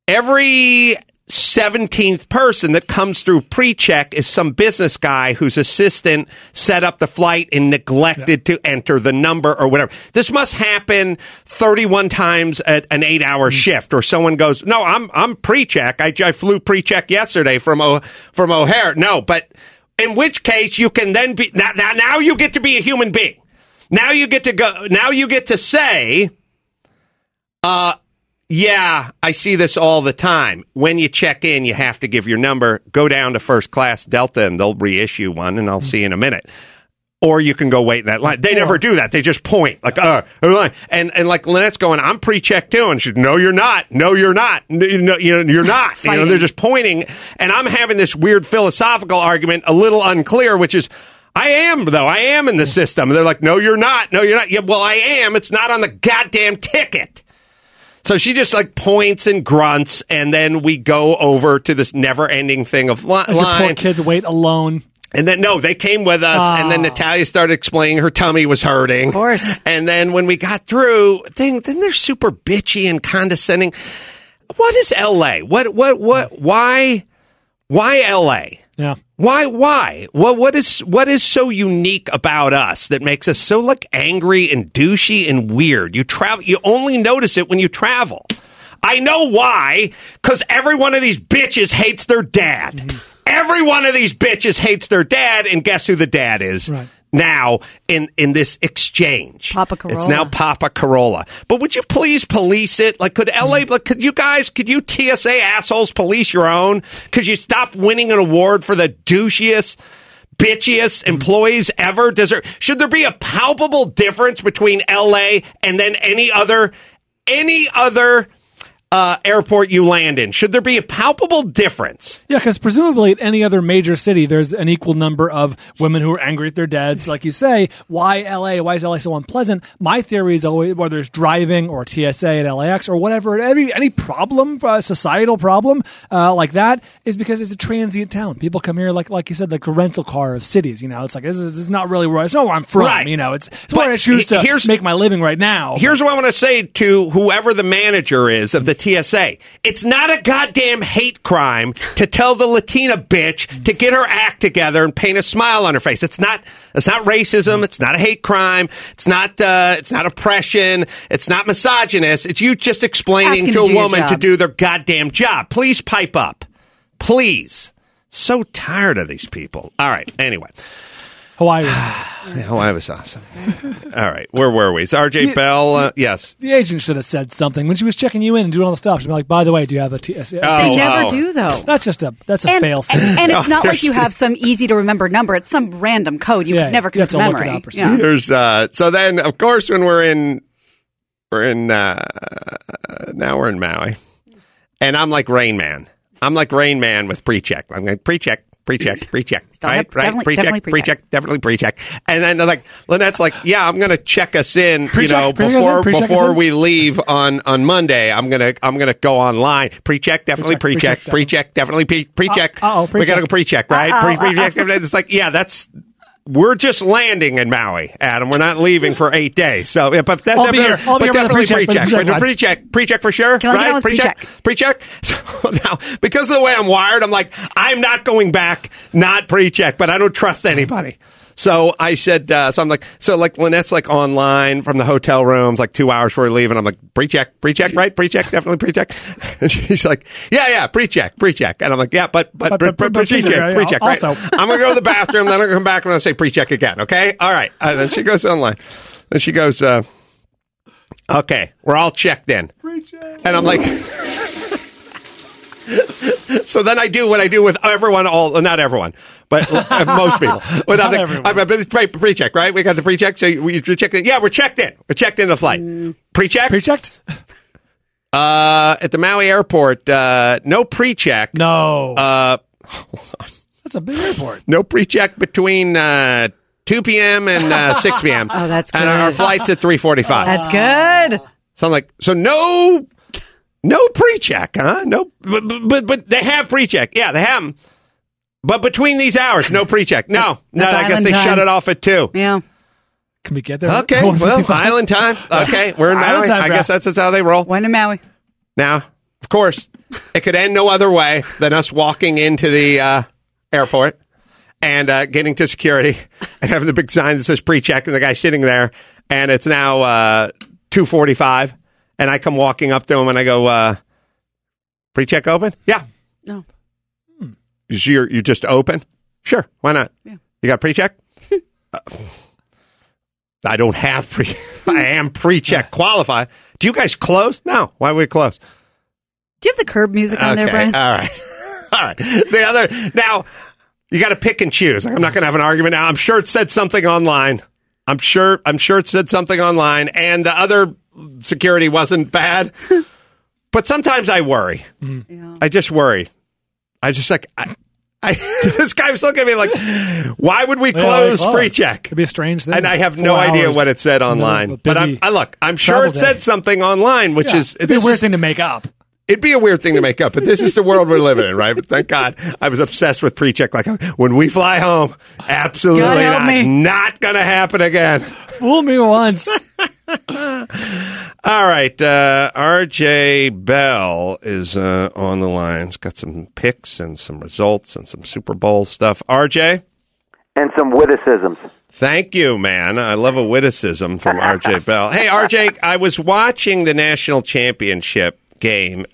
B: every 17th person that comes through pre-check is some business guy whose assistant set up the flight and neglected to enter the number or whatever. This must happen 31 times at an 8-hour shift or someone goes, "No, I'm I'm pre-check. I, I flew pre-check yesterday from o, from O'Hare." No, but in which case you can then be now, now now you get to be a human being. Now you get to go now you get to say uh yeah, I see this all the time. When you check in, you have to give your number. Go down to first class Delta and they'll reissue one, and I'll see you in a minute. or you can go wait in that line. They never do that. They just point like, uh, and and like Lynette's going, I'm pre-checked too, and she's, no, you're not, no, you're not, no, you know, you know, you're not. you know, they're just pointing, and I'm having this weird philosophical argument, a little unclear, which is. I am though. I am in the system. And they're like, "No, you're not. No, you're not." Yeah, well, I am. It's not on the goddamn ticket. So she just like points and grunts, and then we go over to this never-ending thing of li-
D: As your poor
B: line.
D: kids wait alone.
B: And then no, they came with us, and then ah. Natalia started explaining her tummy was hurting. Of
C: course.
B: And then when we got through, then then they're super bitchy and condescending. What is L.A.? What what what? Why why L.A.?
D: Yeah.
B: Why? Why? What? What is? What is so unique about us that makes us so like angry and douchey and weird? You travel. You only notice it when you travel. I know why. Because every one of these bitches hates their dad.
D: Mm-hmm.
B: Every one of these bitches hates their dad, and guess who the dad is?
D: Right.
B: Now in in this exchange,
C: Papa
B: It's now Papa Carolla. But would you please police it? Like, could LA,
D: Mm-hmm.
B: like, could you guys, could you TSA assholes police your own? Could you stop winning an award for the douchiest, bitchiest
D: Mm-hmm.
B: employees ever? Does there, should there be a palpable difference between LA and then any other, any other, uh, airport you land in? Should there be a palpable difference?
D: Yeah, because presumably at any other major city, there's an equal number of women who are angry at their dads. Like you say, why LA? Why is LA so unpleasant? My theory is always whether it's driving or TSA at LAX or whatever, any any problem, uh, societal problem uh, like that, is because it's a transient town. People come here like like you said, like a rental car of cities. You know, it's like this is, this is not really where it's not where I'm from.
B: Right.
D: You know, it's, it's where I choose to
B: here's-
D: make my living right now.
B: Here's what I want to say to whoever the manager is of the TSA. It's not a goddamn hate crime to tell the Latina bitch to get her act together and paint a smile on her face. It's not it's not racism, it's not a hate crime, it's not uh, it's not oppression, it's not misogynist. It's you just explaining to a woman to do their goddamn job. Please pipe up. Please. So tired of these people. All right. Anyway.
D: Hawaii.
B: Oh, I was awesome. All right. Where were we? Is RJ Bell? Uh, yes.
D: the agent should have said something when she was checking you in and doing all the stuff. She'd be like, "By the way, do you have a TSA?"
B: Oh,
C: They never
B: oh.
C: do though.
D: That's just a that's a
C: And,
D: fail safe.
C: and, and it's not like you have some easy to remember number. It's some random code you
D: Yeah,
C: could never
D: you have
C: commit to
D: to look it
C: memory.
D: up or
C: Yeah.
D: something.
B: Here's uh so then of course when we're in we're in uh now we're in Maui. And I'm like Rain Man. I'm like Rain Man with pre-check. I'm like pre-check, pre-check, pre-check. Right?
C: have-
B: right?
C: definitely-
B: pre-check,
C: definitely
B: pre-check, definitely pre-check. And then they're like Lynette's like, "Yeah, I'm going to check us in, you
D: Pre-check,
B: know,
D: pre-check in,
B: before before we leave on on Monday. I'm going to I'm going to go online. Pre-check, definitely
D: Pre-check,
B: pre-check,
D: pre-check,
B: pre-check, definitely pre- pre-check.
D: Uh, uh-oh,
B: we got to
D: pre-check.
B: go pre-check, right? Pre-check. It's like, yeah, that's we're just landing in Maui, Adam. We're not leaving for eight days. So, yeah, but, that,
D: I'll here. I'll
B: but definitely
D: pre-check,
B: pre-check.
D: pre-check,
B: Pre-check, for sure,
C: Can
B: right? Pre-check, pre-check. So now, because of the way I'm wired, I'm like, I'm not going back, not pre-check, but I don't trust anybody. So I said, uh, so I'm like, so like Lynette's like online from the hotel rooms, like two hours before we leave, and I'm like, pre-check, pre-check, right? Pre-check, definitely pre-check. And she's like, yeah, yeah, pre-check, pre-check. And I'm like, yeah, but, but,
D: But-
B: pre-
D: but- but
B: pre-check,
D: pre-check,
B: pre-check, right?
D: also.
B: I'm gonna go to the bathroom, then I'm gonna come back and I'll say pre-check again. Okay, all right. And then she goes online. Then she goes, uh, "Okay, we're all checked in." And I'm like, so then I do what I do with everyone, all not everyone, but uh, most people. Without
D: Not
B: the,
D: everyone.
B: I'm, it's pre- pre-check, right? We got the pre-check. So we we checked in. Yeah, we're checked in. We're checked in the flight. Pre-check.
D: Pre-checked?
B: uh, at the Maui airport, uh, no pre-check.
D: No,
B: Uh,
D: that's a big airport.
B: no pre-check between uh, 2 p.m. and uh, 6 p.m.
C: Oh, that's good.
B: And our
C: good.
B: flight's at 3:45.
C: That's good.
B: So I'm like, so no, no pre-check, huh? No, but but, but they have pre-check. Yeah, they have 'em. But between these hours, no pre-check. No, no.
C: that's
B: I guess they
C: time.
B: shut it off at two.
C: Yeah.
D: Can we get there?
B: Okay,
D: Going
B: well,
D: 55?
B: island time. Okay, we're in
D: Island
B: Maui.
D: time,
B: I guess that's, that's how they roll.
C: When in Maui.
B: Now, of course, it could end no other way than us walking into the uh, airport and uh, getting to security and having the big sign that says pre-check and the guy sitting there, and it's now uh, two forty-five, and I come walking up to him and I go, uh, "Pre-check open? Yeah.
C: No.
B: Is you you just open? Sure. Why not?
C: Yeah.
B: You got pre-check? Uh, I don't have pre. I am pre-check qualified. Do you guys close? No. Why would we close?
C: Do you have the curb music on there,
B: Okay,
C: Bryan?
B: All right. All right. The other now You got to pick and choose. Like, I'm not going to have an argument now. I'm sure it said something online. I'm sure. I'm sure it said something online, and the other security wasn't bad. but sometimes I worry. Mm.
C: Yeah.
B: I just worry. I just like. I, I, this guy was looking at me like, why would we close
D: like, oh,
B: pre-check?
D: It'd be a strange thing.
B: And I have
D: Four
B: no idea what it said
D: in the middle of
B: online.
D: a
B: But I'm, I look, I'm sure
D: travel
B: it said something online, which
D: Yeah,
B: is
D: it'd be a weird
B: is-
D: thing to make up.
B: It'd be a weird thing to make up, but this is the world we're living in, right? But thank God I was obsessed with pre-check. Like when we fly home, absolutely not,
C: me.
B: not going to happen again.
D: Fool me once.
B: All right, uh, RJ Bell is uh, on the line. He's got some picks and some results and some Super Bowl stuff. RJ,
G: and some witticisms.
B: Thank you, man. I love a witticism from RJ Bell. Hey, RJ, I was watching the national championship game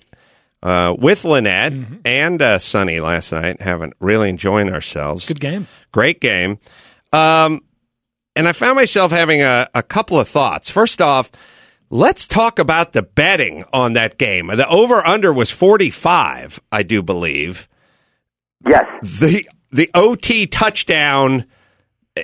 B: uh, with Lynette and uh, Sonny last night, having really enjoying ourselves.
D: Good game.
B: Great game. Um, and I found myself having a, a couple of thoughts. First off, let's talk about the betting on that game. The over under was 45, I do believe.
G: Yes.
B: The the OT touchdown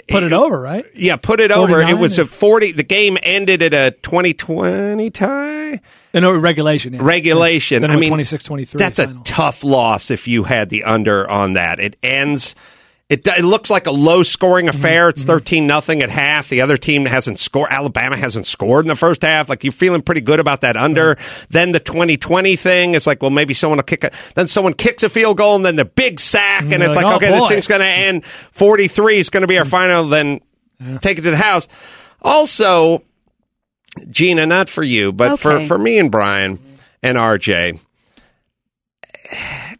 D: Put it over, right?
B: yeah, put it over. It was a 40 the game ended at a 2020 tie
D: Uh, No, regulation. Yeah.
B: regulation.
D: Then
B: I mean
D: 26 23.
B: That's a tough loss if you had the under on that. It ends. It, it looks like a low scoring
D: Mm-hmm.
B: affair. It's thirteen nothing at half. The other team hasn't scored. Alabama hasn't scored in the first half. Like you're feeling pretty good about that under. Then the twenty twenty thing is like, well, maybe someone will kick a. Then someone kicks a field goal, and then the big sack, and
D: you're
B: it's like,
D: like, oh,
B: okay, this thing's going to end forty three. is going to be our final. Then take it to the house. Also, Gina, not for you, but for for me and Bryan and RJ.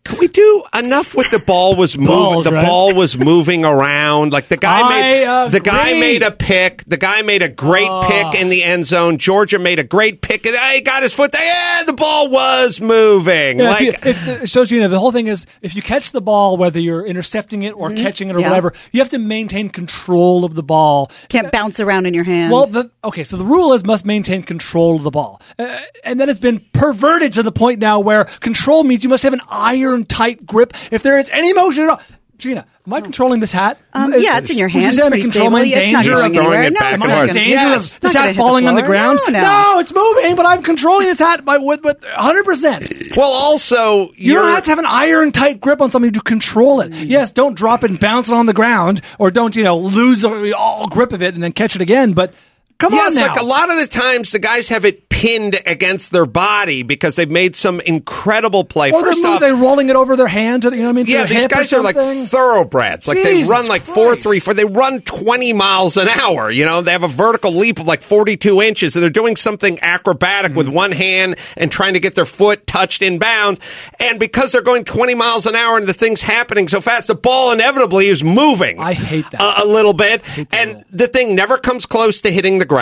B: Can we do enough with the ball was moving?
D: Balls,
B: the
D: right?
B: ball was moving around. Like the guy
D: I
B: made the guy made a pick. The guy made a great
D: Oh.
B: pick in the end zone. Georgia made a great pick. and He got his foot there. Yeah, the ball was moving.
D: Yeah,
B: like
D: if you, if, it shows you know the whole thing is if you catch the ball, whether you're intercepting it or catching it or
C: Yeah.
D: whatever, you have to maintain control of the ball.
C: Can't bounce around in your hand.
D: Well, the, okay, so the rule is must maintain control of the ball, uh, and then it's been perverted to the point now where control means you must have an iron tight grip. If there is any motion at all, Gina, am I controlling this hat?
C: Um,
D: Is-
C: yeah, it's in your
D: would you
C: hands,
D: say I'm in
C: pretty
D: control? Am I in
C: stable. It's not
D: danger of
C: going
B: throwing
C: anywhere.
B: it
C: No,
B: back
C: it's
B: and
C: not
D: Am I in
B: forth.
D: danger
B: Yes.
D: of this hat
C: gonna the
D: falling on the ground?
C: No, no.
D: it's moving, but I'm controlling this hat by with, with 100%.
B: well, also
D: You don't have to have an iron tight grip on something to control it. Yes, don't drop it and bounce it on the ground, or don't you know lose all grip of it and then catch it again. But come
B: Yes,
D: on now.
B: like a lot of the times the guys have it pinned against their body because they've made some incredible play.
D: or
B: First off,
D: they're rolling it over their hand to you know what I mean?
B: Yeah, these guys are like thoroughbreds. Like
D: Jesus
B: they run like four,
D: Christ.
B: three, four. They run twenty miles an hour. You know, they have a vertical leap of like forty-two inches, and they're doing something acrobatic with
D: Mm-hmm.
B: one hand and trying to get their foot touched in bounds. And because they're going twenty miles an hour and the thing's happening so fast, the ball inevitably is moving.
D: I hate that.
B: a, a little bit, and the thing never comes close to hitting the ground.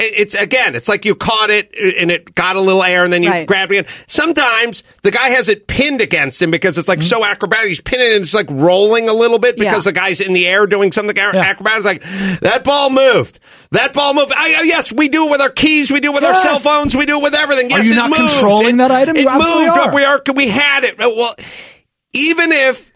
B: It- It's again, it's like you caught it and it got a little air and then you
C: Right.
B: grabbed it again. Sometimes the guy has it pinned against him because it's like
D: Mm-hmm.
B: so acrobatic. He's pinning it and it's like rolling a little bit because
C: Yeah.
B: the guy's in the air doing something
D: Yeah.
B: acrobatic. It's like that ball moved. That ball moved. I, I- yes, we do it with our keys. We do it with our cell phones. We do it with everything. Yes,
D: you
B: it
D: not
B: moved.
D: controlling
B: It-
D: that item?
B: It
D: You absolutely
B: moved.
D: are.
B: We are. We had it. Well, even if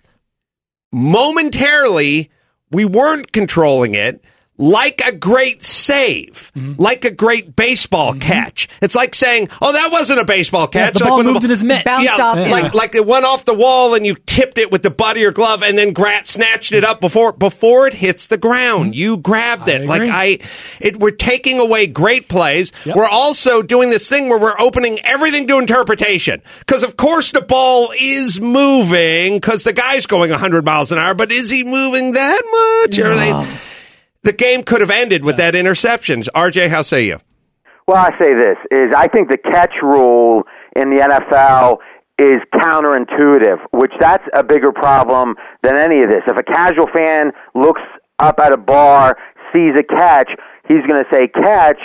B: momentarily we weren't controlling it like a great save,
D: Mm-hmm.
B: like a great baseball catch. It's like saying, "Oh, that wasn't a baseball
D: Yeah,
B: catch."
D: the
B: like
D: ball
B: when
D: moved in his mitt.
C: Bounce
B: yeah,
C: off,
B: like
C: yeah.
B: like it went off the wall and you tipped it with the butt of your glove and then Grat snatched it up before before it hits the ground. You grabbed
D: I
B: it. Like. I it we're taking away great plays.
D: Yep.
B: We're also doing this thing where we're opening everything to interpretation. Cuz of course the ball is moving cuz the guy's going 100 miles an hour, but is he moving that much? Or are they the game could have ended with that interception. RJ, how say you?
G: Well, I say this is I think the catch rule in the NFL is counterintuitive, which that's a bigger problem than any of this. If a casual fan looks up at a bar, sees a catch, he's going to say catch,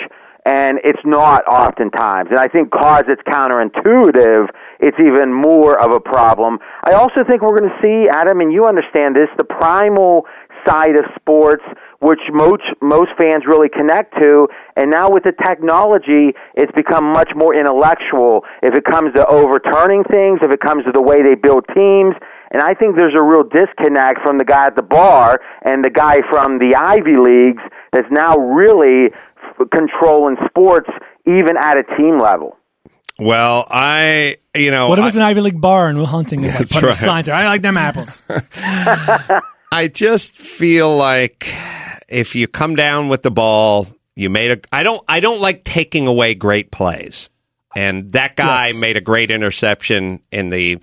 G: and it's not oftentimes. And I think cause it's counterintuitive, it's even more of a problem. I also think we're going to see, Adam, and you understand this, the primal side of sports which most most fans really connect to and now with the technology it's become much more intellectual if it comes to overturning things if it comes to the way they build teams and I think there's a real disconnect from the guy at the bar and the guy from the Ivy Leagues that's now really f- controlling sports even at a team level.
B: Well, I, you know,
D: What if
B: I-
D: it's an Ivy League bar and Will Hunting is like
B: That's
D: putting
B: right.
D: signs there? I like them apples.
B: I just feel like if you come down with the ball, you made a. I don't. I don't like taking away great plays, and that guy
D: Yes.
B: made a great interception in the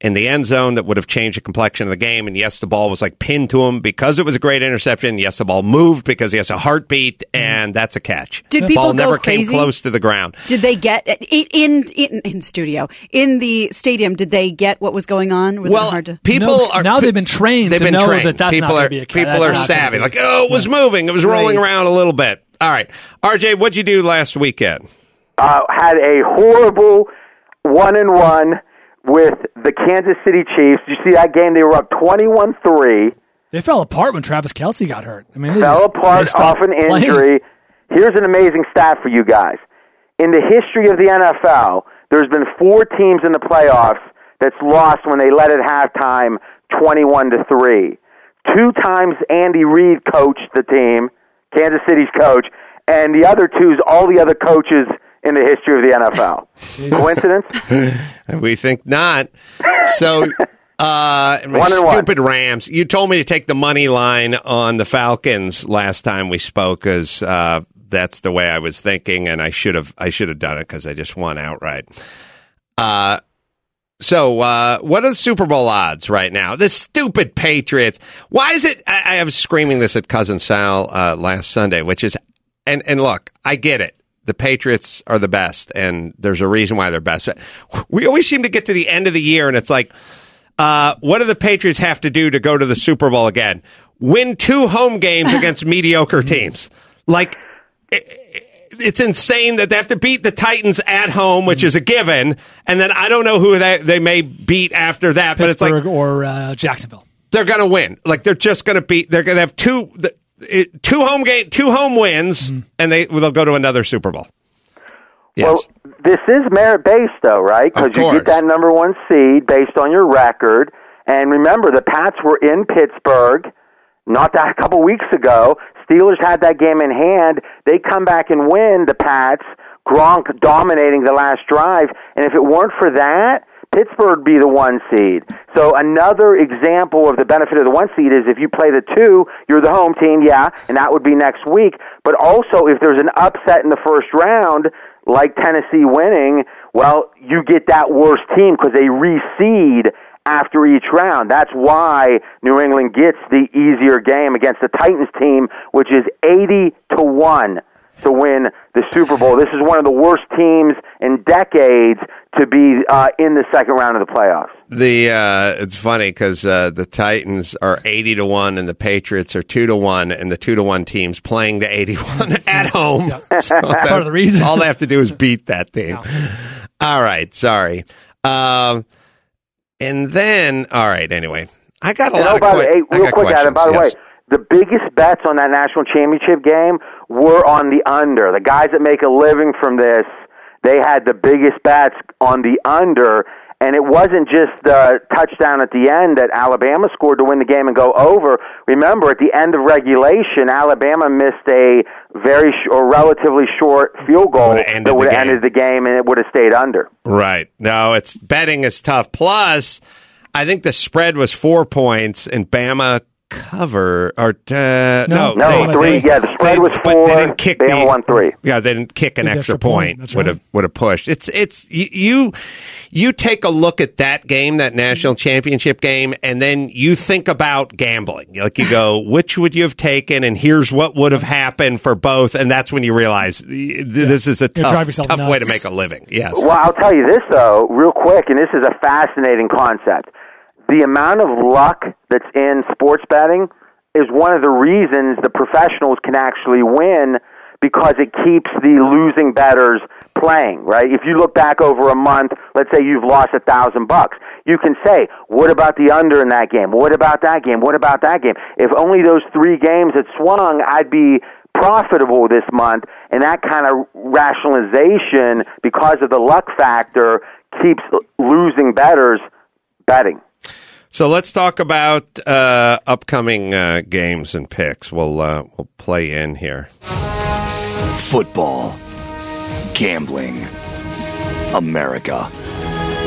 B: in the end zone that would have changed the complexion of the game. And yes, the ball was like pinned to him because it was a great interception. Yes, the ball moved because he has a heartbeat, and that's a catch.
C: Did
B: the
C: people
B: ball
C: go
B: never
C: crazy?
B: came close to the ground.
C: Did they get in in in studio in the stadium? Did they get what was going on? Was
B: well,
C: it hard to?
B: people
D: No,
B: are
D: now they've been trained
B: They've
D: to
B: been
D: know
B: trained.
D: that that's
B: people
D: not
B: are
D: be a catch.
B: people
D: That's
B: are savvy. Like, oh, it was moving. It was rolling
C: Right.
B: around a little bit. All right, RJ, what'd you do last weekend?
G: uh, had a horrible one and one with the Kansas City Chiefs. You see that game? They were up twenty-one-three.
D: They fell apart when Travis Kelce got hurt. I mean, they
G: fell
D: just-
G: apart
D: they
G: off an
D: playing.
G: injury. Here's an amazing stat for you guys. In the history of the NFL, there's been four teams in the playoffs that's lost when they led at halftime 21 to 3. Two times Andy Reid coached the team, Kansas City's coach, and the other two's all the other coaches in the history of the NFL. Coincidence?
B: We think not. So, uh,
G: One and one.
B: stupid Rams. You told me to take the money line on the Falcons last time we spoke, because uh, that's the way I was thinking, and I should have I should have done it because I just won outright. Uh, so, uh, what are the Super Bowl odds right now? The stupid Patriots. Why is it? I, I was screaming this at cousin Sal uh, last Sunday, which is, and and look, I get it. The Patriots are the best, and there's a reason why they're best. We always seem to get to the end of the year, and it's like, uh, what do the Patriots have to do to go to the Super Bowl again? Win two home games against mediocre teams. Like, it's insane that they have to beat the Titans at home, which is a given, and then I don't know who they, they may beat after that, but it's like
D: or uh, Jacksonville.
B: they're going to win. Like they're just going to beat. They're going to have two the, it, two home game, two home wins, mm-hmm. and they they'll go to another Super Bowl. Yes.
G: Well, this is merit based, though, right? Because you get that number one seed based on your record. And remember, the Pats were in Pittsburgh not that a couple weeks ago. Steelers had that game in hand. They come back and win. The Pats, Gronk dominating the last drive. And if it weren't for that, Pittsburgh be the one seed. So another example of the benefit of the one seed is if you play the two, you're the home team, yeah, and that would be next week. But also if there's an upset in the first round, like Tennessee winning, well, you get that worst team because they reseed after each round. That's why New England gets the easier game against the Titans team, which is 80 to 1 to win the Super Bowl. This is one of the worst teams in decades to be uh, in the second round of the playoffs.
B: The uh, it's funny because uh, the Titans are eighty to one, and the Patriots are two to one, and the two to one teams playing the eighty one at home. So
D: That's part of the reason.
B: All they have to do is beat that team. All right, sorry. Um, and then, all right. Anyway, I got a
G: And
B: lot
G: oh,
B: of
G: by the hey, real
B: got
G: quick, Adam. By the
B: questions,
G: way, the biggest bets on that national championship game were on the under. The guys that make a living from this, they had the biggest bets on the under. And it wasn't just the touchdown at the end that Alabama scored to win the game and go over. Remember, at the end of regulation, Alabama missed a very sh- or relatively short field goal
B: ended
G: that would have ended the game, and it would have stayed under.
B: Right. No, it's betting is tough. Plus, I think the spread was four points, and Bama cover or uh, no,
D: No.
G: No,
B: they-
G: three.
B: they-
G: yeah, the spread
B: they-
G: was
B: but
G: four.
B: They didn't kick
G: Bama
B: the,
G: won three.
B: Yeah, they didn't kick an
D: the
B: extra,
D: extra point.
B: point. Would
D: right.
B: have would have pushed. It's it's you, you you take a look at that game, that national championship game, and then you think about gambling. Like you go, which would you have taken, and here's what would have happened for both, and that's when you realize th- this is a
D: You
B: tough
D: yourself
B: tough way to make a living. Yes.
G: Well, I'll tell you this though, real quick, and this is a fascinating concept. The amount of luck that's in sports betting is one of the reasons the professionals can actually win because it keeps the losing bettors playing, right? If you look back over a month, let's say you've lost a thousand bucks, you can say, what about the under in that game? What about that game? What about that game? If only those three games had swung, I'd be profitable this month, and that kind of rationalization, because of the luck factor, keeps losing betters betting.
B: So let's talk about uh, upcoming uh, games and picks. We'll uh, we'll play in here.
A: Football. Gambling. America.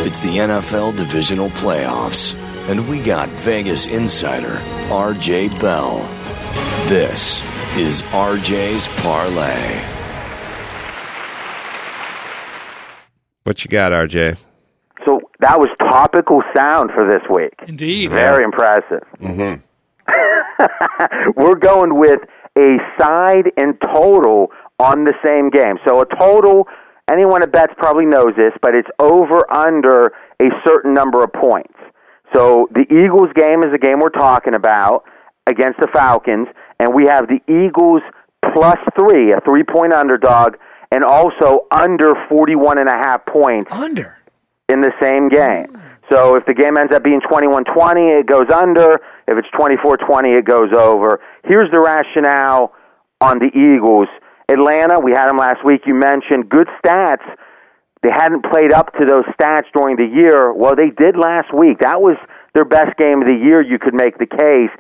A: It's the NFL Divisional Playoffs, and we got Vegas insider RJ Bell. This is RJ's Parlay.
B: What you got, RJ?
G: So that was topical sound for this week.
D: Indeed.
G: Very impressive.
B: Mm-hmm.
G: We're going with a side and total on the same game. So a total, anyone that bets probably knows this, but it's over under a certain number of points. So the Eagles game is the game we're talking about against the Falcons, and we have the Eagles plus three, a three point underdog, and also under forty-one and a half points
D: Under.
G: In the same game. So if the game ends up being 21-20, it goes under. If it's 24-20, it goes over. Here's the rationale on the Eagles. Atlanta, we had them last week. You mentioned good stats. They hadn't played up to those stats during the year. Well, they did last week. That was their best game of the year, you could make the case,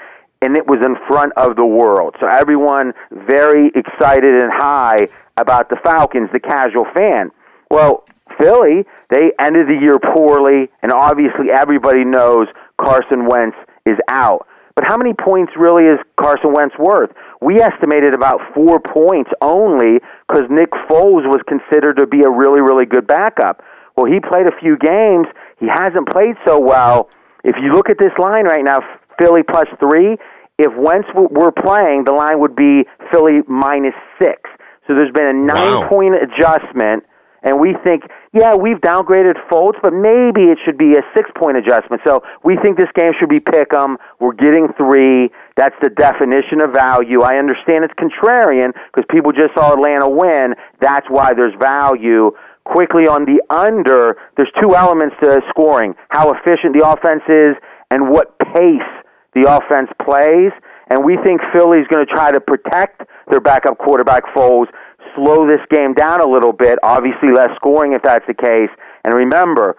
G: and it was in front of the world. So everyone very excited and high about the Falcons, the casual fan. Well, Philly, they ended the year poorly, and obviously everybody knows Carson Wentz is out. But how many points really is Carson Wentz worth? We estimated about four points only because Nick Foles was considered to be a really, really good backup. Well, he played a few games. He hasn't played so well. If you look at this line right now, Philly plus three, if Wentz were playing, the line would be Philly minus six. So there's been a nine
B: Wow.
G: point adjustment, and we think, yeah, we've downgraded Foles, but maybe it should be a six point adjustment. So we think this game should be pick 'em. We're getting three. That's the definition of value. I understand it's contrarian because people just saw Atlanta win. That's why there's value. Quickly on the under, there's two elements to scoring how efficient the offense is and what pace the offense plays. And we think Philly's going to try to protect their backup quarterback Foles, slow this game down a little bit. Obviously, less scoring if that's the case. And remember,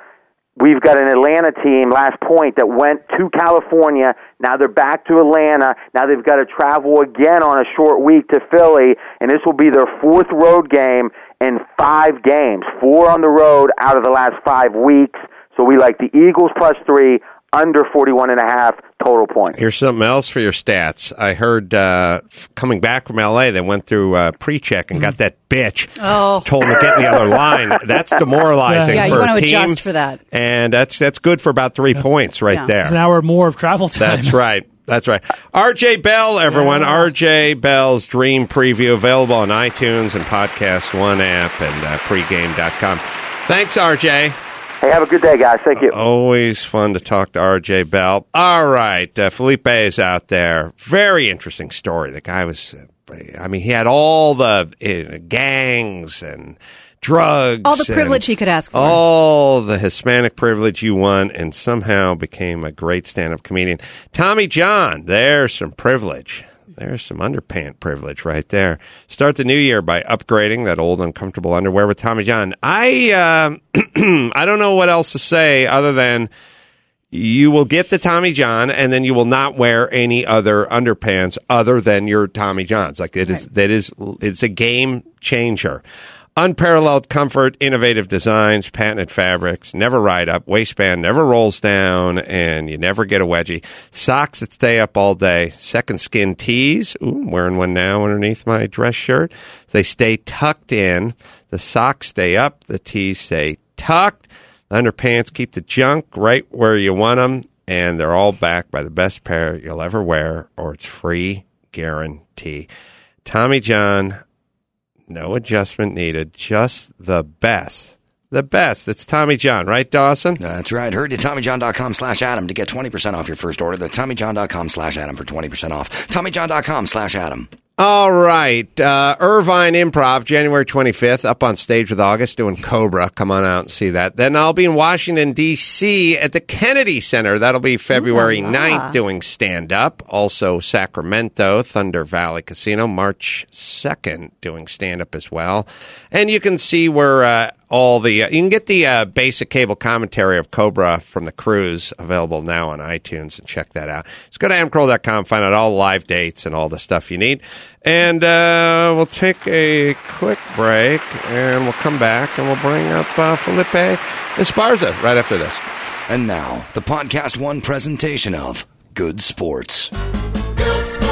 G: we've got an Atlanta team, last point, that went to California. Now they're back to Atlanta. Now they've got to travel again on a short week to Philly. And this will be their fourth road game in five games, four on the road out of the last five weeks. So we like the Eagles plus three, under 41 and a half total points.
B: Here's something else for your stats. I heard uh, coming back from LA, they went through uh, pre-check and got that bitch.
C: Oh.
B: Told them to get in the other line. That's demoralizing
C: Yeah, you
B: for
C: want
B: a
C: to
B: team.
C: adjust for that.
B: And that's that's good for about three points right
C: Yeah.
B: there.
D: It's an hour more of travel time.
B: That's right. That's right. RJ Bell, everyone. RJ Bell's Dream Preview available on iTunes and Podcast One app and uh, pregame.com. Thanks, RJ.
G: Hey, have a good day, guys. Thank you.
B: Always fun to talk to RJ Bell. All right. Uh, Felipe is out there. Very interesting story. The guy was, uh, I mean, he had all the uh, gangs and drugs.
C: All the privilege he could ask for.
B: All the Hispanic privilege you want and somehow became a great stand up comedian. Tommy John, there's some privilege. There's some underpant privilege right there. Start the new year by upgrading that old uncomfortable underwear with Tommy John. I um I don't know what else to say other than you will get the Tommy John and then you will not wear any other underpants other than your Tommy Johns. Like it is that is it's a game changer. Unparalleled comfort, innovative designs, patented fabrics, never ride up, waistband never rolls down, and you never get a wedgie. Socks that stay up all day. Second skin tees. Ooh, I'm wearing one now underneath my dress shirt. They stay tucked in. The socks stay up. The tees stay tucked. Underpants keep the junk right where you want them, and they're all backed by the best pair you'll ever wear, or it's free guarantee. Tommy John, no adjustment needed, just the best. The best. It's Tommy John, right, Dawson?
A: That's right. Hurry to TommyJohn.com slash Adam to get 20% off your first order. That's TommyJohn.com slash Adam for 20% off. TommyJohn.com slash Adam.
B: All right. Uh, Irvine Improv, January 25th, up on stage with August doing Cobra. Come on out and see that. Then I'll be in Washington, D.C. at the Kennedy Center. That'll be February
C: Ooh la la.
B: 9th doing stand up. Also, Sacramento, Thunder Valley Casino, March 2nd doing stand up as well. And you can see where uh, all the, uh, you can get the uh, basic cable commentary of Cobra from the cruise available now on iTunes and check that out. Just go to adamcarolla.com, find out all the live dates and all the stuff you need. And uh, we'll take a quick break and we'll come back and we'll bring up uh, Felipe Esparza right after this.
A: And now, the Podcast One presentation of Good Sports.
H: Good sport.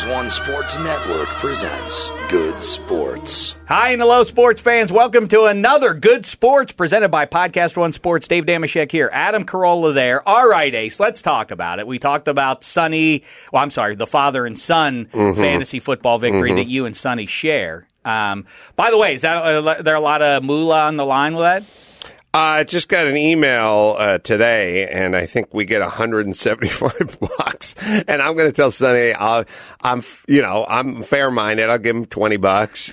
H: The
A: One Sports Network presents Good Sports.
I: Hi and hello, sports fans. Welcome to another Good Sports presented by Podcast One Sports. Dave Dameshek here. Adam Carolla there. All right, Ace, let's talk about it. We talked about Sonny, well, I'm sorry, the father and son fantasy football victory that you and Sonny share. Um, by the way, is that uh, there a lot of moolah on the line with that?
B: I just got an email uh, today, and I think we get 175 bucks. And I'm going to tell Sonny, I'll, I'm, you know, I'm fair minded. I'll give him 20 bucks.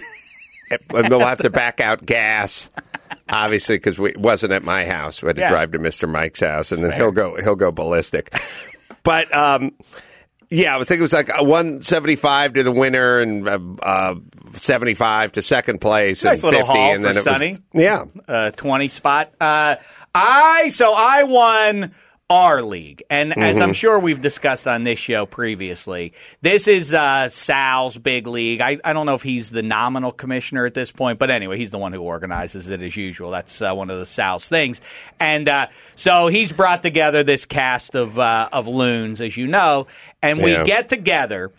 B: and we'll have to back out gas, obviously, because it wasn't at my house. We had to
I: Yeah.
B: drive to Mr. Mike's house, and then he'll go he'll go ballistic. But um, yeah, I was thinking it was like 175 to the winner and uh, uh, 75 to second place
I: Nice
B: and 50,
I: haul
B: and then it was
I: Sonny.
B: yeah.
I: uh, 20 spot. Uh, I so I won our league, and as I'm sure we've discussed on this show previously, this is uh, Sal's big league. I, I don't know if he's the nominal commissioner at this point, but anyway, he's the one who organizes it as usual. That's uh, one of the Sal's things, and uh, so he's brought together this cast of uh, of loons, as you know, and we
B: Yeah.
I: get together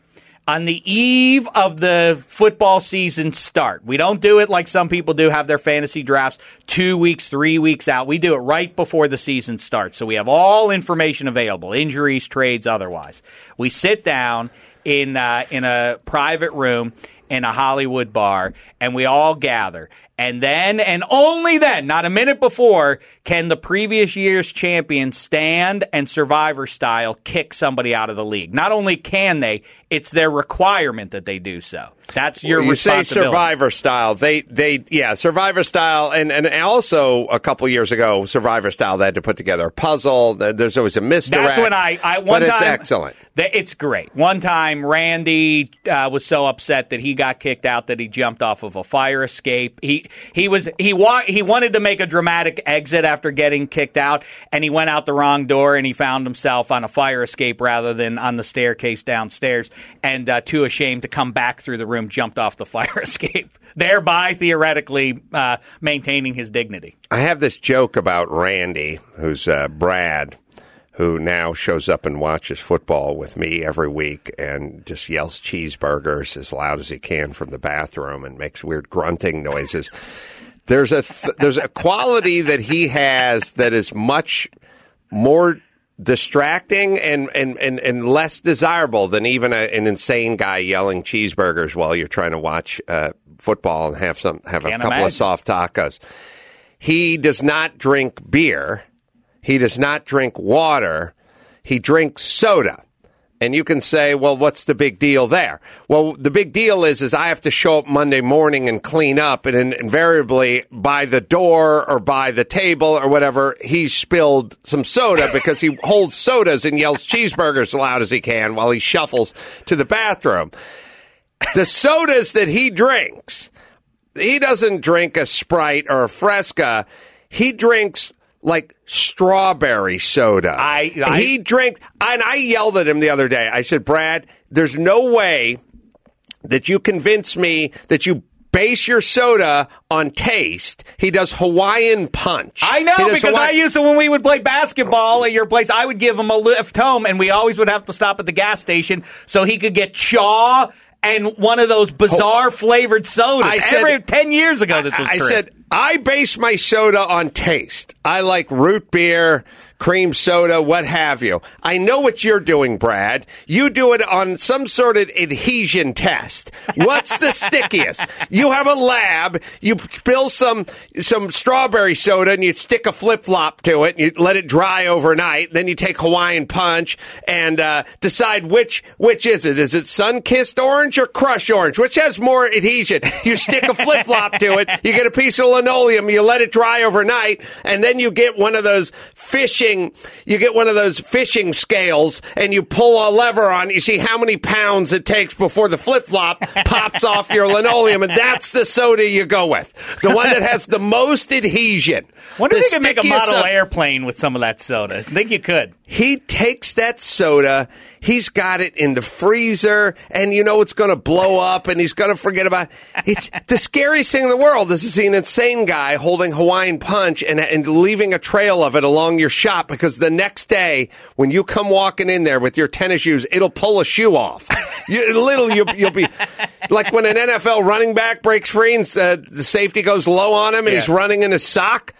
I: on the eve of the football season start. We don't do it like some people do, have their fantasy drafts two weeks, three weeks out. We do it right before the season starts. So we have all information available injuries, trades, otherwise. We sit down in, uh, in a private room in a Hollywood bar and we all gather. And then, and only then, not a minute before, can the previous year's champion stand and survivor style kick somebody out of the league. Not only can they, it's their requirement that they do so. That's your
B: you say survivor style they they yeah survivor style and and also a couple years ago survivor style they had to put together a puzzle there's always a misdirect
I: That's when I, I one
B: but
I: time
B: it's excellent
I: Th- It's great. One time, Randy uh, was so upset that he got kicked out that he jumped off of a fire escape. He he was he wa- he wanted to make a dramatic exit after getting kicked out, and he went out the wrong door and he found himself on a fire escape rather than on the staircase downstairs. And uh, too ashamed to come back through the room, jumped off the fire escape, thereby theoretically uh, maintaining his dignity.
B: I have this joke about Randy who's uh, Brad who now shows up and watches football with me every week and just yells cheeseburgers as loud as he can from the bathroom and makes weird grunting noises. There's a th- there's a quality that he has that is much more distracting and, and, and, and less desirable than even a, an insane guy yelling cheeseburgers while you're trying to watch uh, football and have some have a
I: Can't
B: couple of soft tacos. He does not drink beer. He does not drink water. He drinks soda. And you can say, well, what's the big deal there? Well, the big deal is, is I have to show up Monday morning and clean up, and in- invariably by the door or by the table or whatever, he's spilled some soda because he holds sodas and yells cheeseburgers as loud as he can while he shuffles to the bathroom. The sodas that he drinks, he doesn't drink a Sprite or a Fresca. He drinks like strawberry soda.
I: I- I-
B: he drank, and I yelled at him the other day. I said, Brad, there's no way that you convince me that you base your soda on taste. He does Hawaiian punch.
I: I know because I used to when we would play basketball at your place. I would give him a lift home, and we always would have to stop at the gas station so he could get chaw and one of those bizarre flavored sodas.
B: I said-
I: Every ten years ago, this was.
B: I
I: true.
B: said I base my soda on taste. I like root beer, cream soda, what have you. I know what you're doing, Brad. You do it on some sort of adhesion test. What's the stickiest? You have a lab. You spill some some strawberry soda and you stick a flip flop to it. And you let it dry overnight. Then you take Hawaiian Punch and uh, decide which which is it. Is it sun kissed orange or crush orange? Which has more adhesion? You stick a flip flop to it. You get a piece of linoleum. You let it dry overnight, and then you get one of those fishing. You get one of those fishing scales, and you pull a lever on. You see how many pounds it takes before the flip flop pops off your linoleum, and that's the soda you go with. The one that has the most adhesion.
I: wonder
B: The
I: if you could make a model airplane with some of that soda. I think you could.
B: he takes that soda, he's got it in the freezer, and you know it's going to blow up, and he's going to forget about it. It's the scariest thing in the world is to see an insane guy holding Hawaiian Punch and, and leaving a trail of it along your shop because the next day when you come walking in there with your tennis shoes, it'll pull a shoe off. You, little you'll, you'll be like when an NFL running back breaks free and uh, the safety goes low on him and he's running in a sock.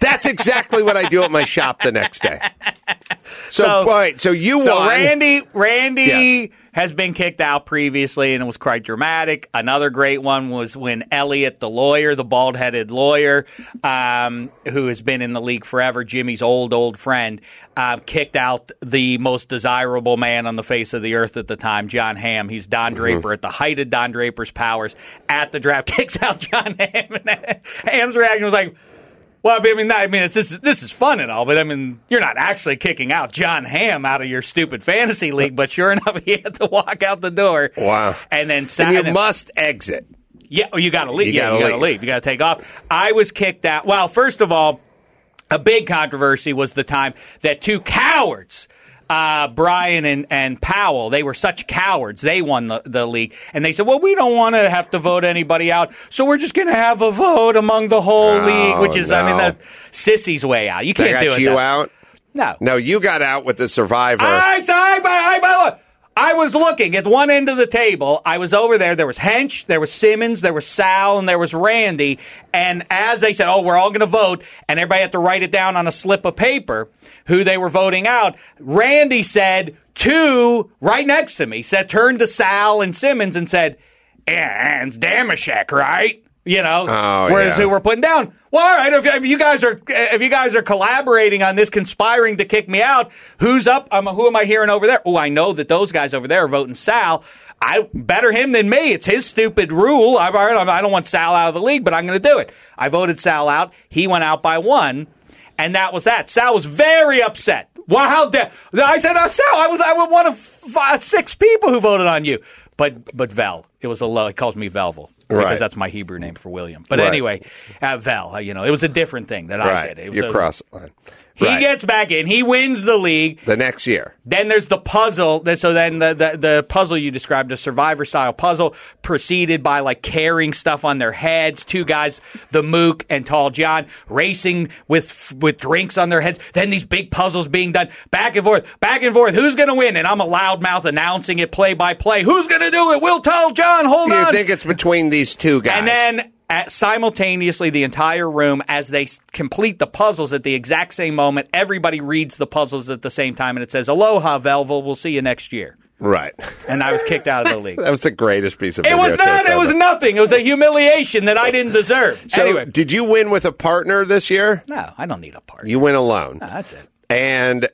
B: That's exactly what I do at my shop the next day. So, all right, so you
I: so
B: won.
I: Randy, Randy
B: Yes.
I: has been kicked out previously, and it was quite dramatic. Another great one was when Elliot, the lawyer, the bald-headed lawyer, um, who has been in the league forever, Jimmy's old old friend, uh, kicked out the most desirable man on the face of the earth at the time, Jon Hamm. He's Don Draper at the height of Don Draper's powers at the draft. Kicks out Jon Hamm, and Hamm's reaction was like. Well, I mean, I mean, it's, this is this is fun and all, but I mean, you're not actually kicking out Jon Hamm out of your stupid fantasy league. But sure enough, he had to walk out the door.
B: Wow.
I: And then,
B: and you
I: and
B: must exit.
I: yeah, oh, you got to leave.
B: You
I: yeah,
B: gotta
I: you got to
B: leave.
I: leave. You got to take off. I was kicked out. Well, first of all, a big controversy was the time that two cowards. Uh, Brian and, and Powell, they were such cowards. They won the, the league. And they said, well, we don't want to have to vote anybody out. So we're just going to have a vote among the whole league, which is, I mean,
B: no.
I: the sissy's way out. You can't do it.
B: you
I: that-
B: out.
I: No.
B: No, you got out with the survivor.
I: I, I, I, I, I was looking at one end of the table. I was over there. There was Hench, there was Simmons, there was Sal, and there was Randy. And as they said, oh, we're all going to vote, and everybody had to write it down on a slip of paper who they were voting out, Randy said two right next to me, said, turned to Sal and Simmons and said, eh, eh, and Dameshek, right? You know,
B: Oh,
I: whereas
B: yeah.
I: who we're putting down. Well, all right. If, if you guys are if you guys are collaborating on this, conspiring to kick me out, who's up? Um, who am I hearing over there? Oh, I know that those guys over there are voting Sal. I better him than me. It's his stupid rule. I, I don't want Sal out of the league, but I'm going to do it. I voted Sal out. He went out by one, and that was that. Sal was very upset. Well, how dare I said, uh, Sal, I was I was one of five, six people who voted on you, but but Vel, it was a low. He calls me Velvel because
B: Right.
I: that's my Hebrew name for William. But
B: Right.
I: anyway, uh, Vel, uh, you know, it was a different thing that I
B: right.
I: did. It was
B: You
I: a-
B: cross line.
I: He
B: Right.
I: gets back in. He wins the league.
B: the next year.
I: Then there's the puzzle. So then the, the, the puzzle you described, a survivor style puzzle, preceded by like carrying stuff on their heads. Two guys, the Mook and Tall John, racing with with drinks on their heads. Then these big puzzles being done back and forth, back and forth. Who's going to win? And I'm a loudmouth announcing it play by play. Who's going to do it? Will Tall John hold
B: You
I: on.
B: You think it's between these two guys?
I: And then at, simultaneously, the entire room, as they complete the puzzles at the exact same moment, everybody reads the puzzles at the same time, and it says, "Aloha, Velvel. We'll see you next year."
B: right.
I: And I was kicked out of the league.
B: that was the greatest piece of
I: It was not. It was nothing. It was a humiliation that I didn't deserve.
B: So,
I: anyway,
B: did you win with a partner this year?
I: no, I don't need a partner.
B: You win alone.
I: No, that's it.
B: And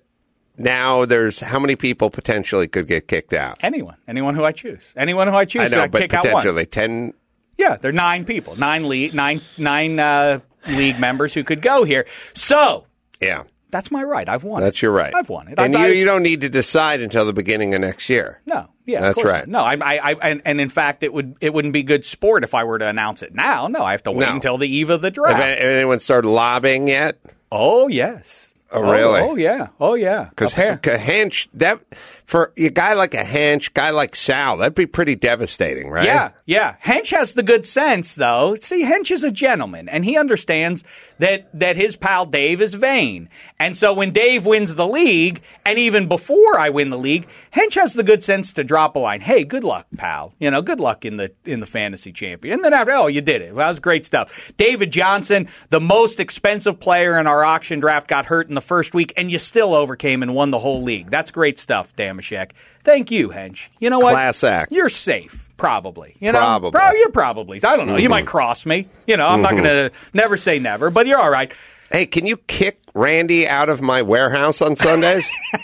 B: now there's how many people potentially could get kicked out?
I: Anyone, anyone who I choose, anyone who I choose,
B: I know,
I: I
B: but
I: kick out one.
B: potentially ten.
I: Yeah, there are nine people, nine league, nine nine uh, league members who could go here. So
B: Yeah,
I: that's my right. I've won.
B: that's
I: it.
B: your right.
I: I've won it.
B: and you you don't need to decide until the beginning of next year.
I: No, yeah, of
B: That's
I: course
B: right.
I: not. No, I, I, I and, and in fact, it would it wouldn't be good sport if I were to announce it now. No, I have to wait
B: No.
I: until the eve of the draft.
B: any- anyone started lobbying yet?
I: oh yes,
B: Oh, really?
I: Oh, yeah. Oh yeah.
B: Because Hench, that for a guy like a Hench, guy like Sal, that'd be pretty devastating, right?
I: Yeah, yeah. Hench has the good sense, though. See, Hench is a gentleman, and he understands that that his pal Dave is vain. And so when Dave wins the league, and even before I win the league, Hench has the good sense to drop a line. Hey, good luck, pal. You know, good luck in the in the fantasy champion. And then after, oh, you did it. Well, that was great stuff. David Johnson, the most expensive player in our auction draft, got hurt in the first week, and you still overcame and won the whole league. That's great stuff, Dameshek. Thank you, Hench. You know what?
B: Class act.
I: You're safe, probably. You know,
B: Probably.
I: Pro- you're probably. I don't know. You might cross me. You know, I'm not going to never say never, but you're all right.
B: Hey, can you kick Randy out of my warehouse on Sundays?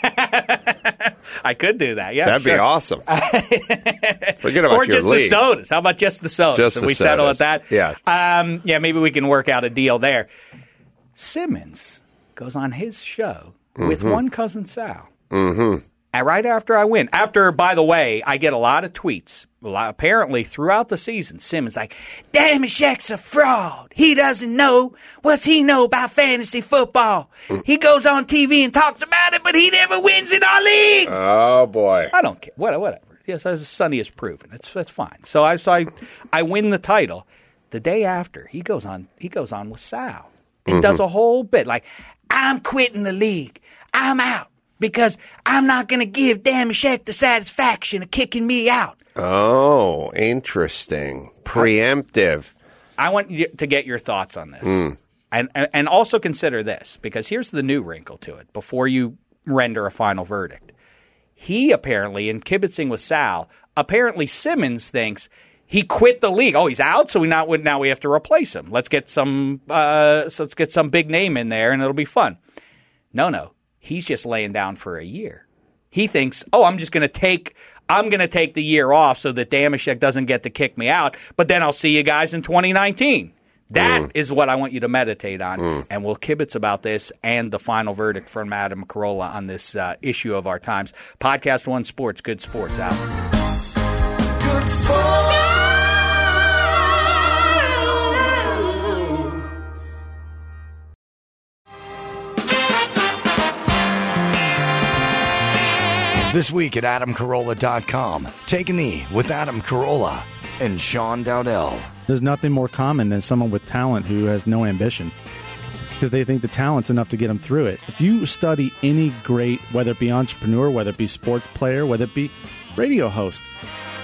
I: I could do that. Yeah,
B: That'd be awesome. Forget about
I: Or
B: your
I: just
B: league.
I: the sodas. How about just the sodas?
B: Just the
I: we settle at that.
B: Yeah.
I: Um, yeah, maybe we can work out a deal there. Simmons goes on his show with
B: Mm-hmm.
I: one cousin Sal. Mm-hmm. And right after I win, after by the way, I get a lot of tweets. Lot- Apparently, throughout the season, Simmons like, "Dameshek's a fraud. He doesn't know what's he know about fantasy football. He goes on TV and talks about it, but he never wins in our league."
B: oh boy.
I: I don't care. What, whatever. Yes, as Sonny has proven, it's that's fine. So I so I, I win the title. The day after, he goes on. He goes on with Sal and does mm-hmm. a whole bit like, "I'm quitting the league. I'm out because I'm not going to give Dameshek the satisfaction of kicking me out."
B: Oh, interesting. Preemptive.
I: I want you to get your thoughts on this, and, and and also consider this because here's the new wrinkle to it. Before you render a final verdict, he apparently in kibitzing with Sal. Apparently, Simmons thinks he quit the league. Oh, he's out, so we not now we have to replace him. Let's get some uh, so let's get some big name in there, and it'll be fun. No, no, he's just laying down for a year. He thinks, oh, I'm just going to take. I'm going to take the year off so that Dameshek doesn't get to kick me out, but then I'll see you guys in 2019. That is what I want you to meditate on, and we'll kibitz about this and the final verdict from Adam Carolla on this uh, issue of our times. Podcast One Sports, good sports out.
H: Good sport.
A: This week at AdamCarolla.com, take a knee with Adam Carolla and Sean Dowdell.
J: There's nothing more common than someone with talent who has no ambition because they think the talent's enough to get them through it. If you study any great, whether it be entrepreneur, whether it be sports player, whether it be radio host,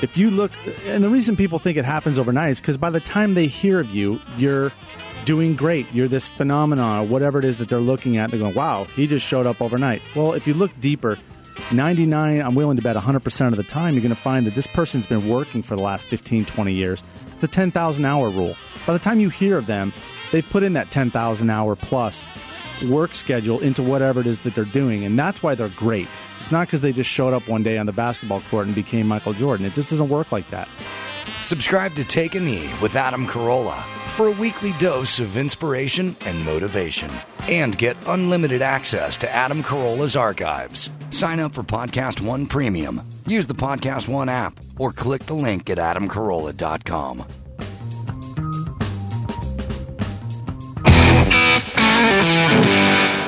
J: if you look, and the reason people think it happens overnight is because by the time they hear of you, you're doing great. You're this phenomenon, or whatever it is that they're looking at. They're going, wow, he just showed up overnight. Well, if you look deeper, 99, I'm willing to bet 100% of the time, you're going to find that this person's been working for the last 15, 20 years. The 10,000 hour rule. By the time you hear of them, they've put in that 10,000 hour plus work schedule into whatever it is that they're doing. And that's why they're great. It's not because they just showed up one day on the basketball court and became Michael Jordan. It just doesn't work like that.
A: Subscribe to Take a Knee with Adam Carolla for a weekly dose of inspiration and motivation. And get unlimited access to Adam Carolla's archives. Sign up for Podcast One Premium. Use the Podcast One app or click the link at adamcarolla.com.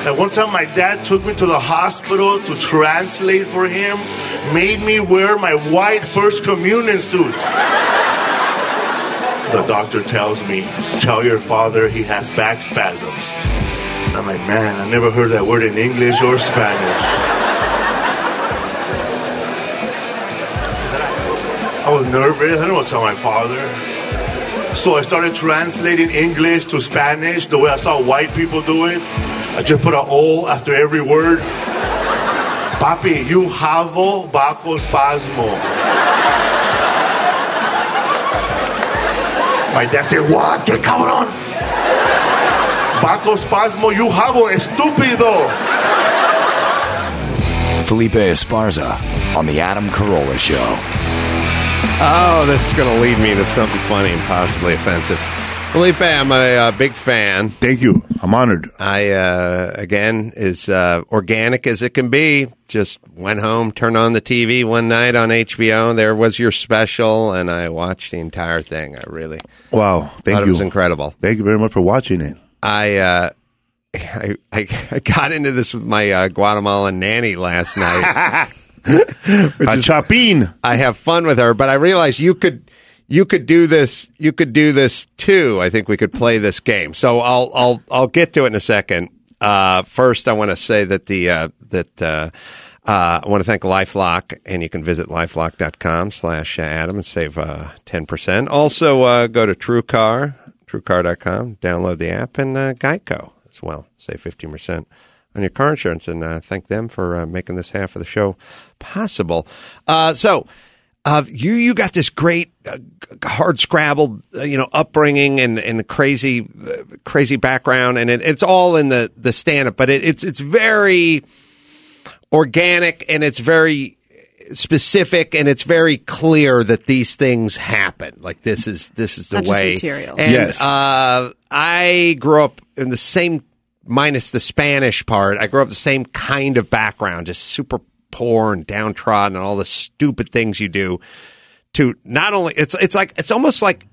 K: At one time, my dad took me to the hospital to translate for him, made me wear my white First Communion suit. The doctor tells me, Tell your father he has back spasms. I'm like, Man, I never heard that word in English or Spanish. I was nervous. I didn't want to tell my father. So I started translating English to Spanish the way I saw white people do it. I just put an O after every word. Papi, you havo bajo spasmo. My dad said, What? ¿Qué cabrón? Baco spasmo, you havo estúpido.
A: Felipe Esparza on The Adam Carolla Show.
B: Oh, this is going to lead me to something funny and possibly offensive. Felipe, I'm a uh, big fan.
K: Thank you. I'm honored.
B: I, uh, again, as uh, organic as it can be, just went home, turned on the TV one night on HBO. There was your special, and I watched the entire thing. I really
K: Wow. Thank
B: thought
K: you.
B: it was incredible.
K: Thank you very much for watching it.
B: I uh, I, I, I got into this with my uh, Guatemalan nanny last night.
K: a chapin.
B: I have fun with her, but I realized you could you could do this you could do this too. I think we could play this game. So I'll I'll I'll get to it in a second. Uh, first, I want to say that the uh, that uh, uh, I want to thank LifeLock, and you can visit lifelock.com slash Adam and save uh, ten percent. Also, uh, go to TrueCar, TrueCar.com, download the app, and Geico as well. Save fifteen percent on your car insurance, and uh, thank them for uh, making this half of the show possible. Uh, so. You you got this great hard scrabbled uh, you know upbringing and and crazy uh, crazy background and it, it's all in the the stand up but it, it's it's very organic and it's very specific and it's very clear that these things happen like this is this is the
C: Not
B: way
C: material.
B: and
K: Yes.
B: uh, I grew up in the same minus the Spanish part I grew up the same kind of background just super poor and downtrodden and all the stupid things you do to not only it's it's like it's almost like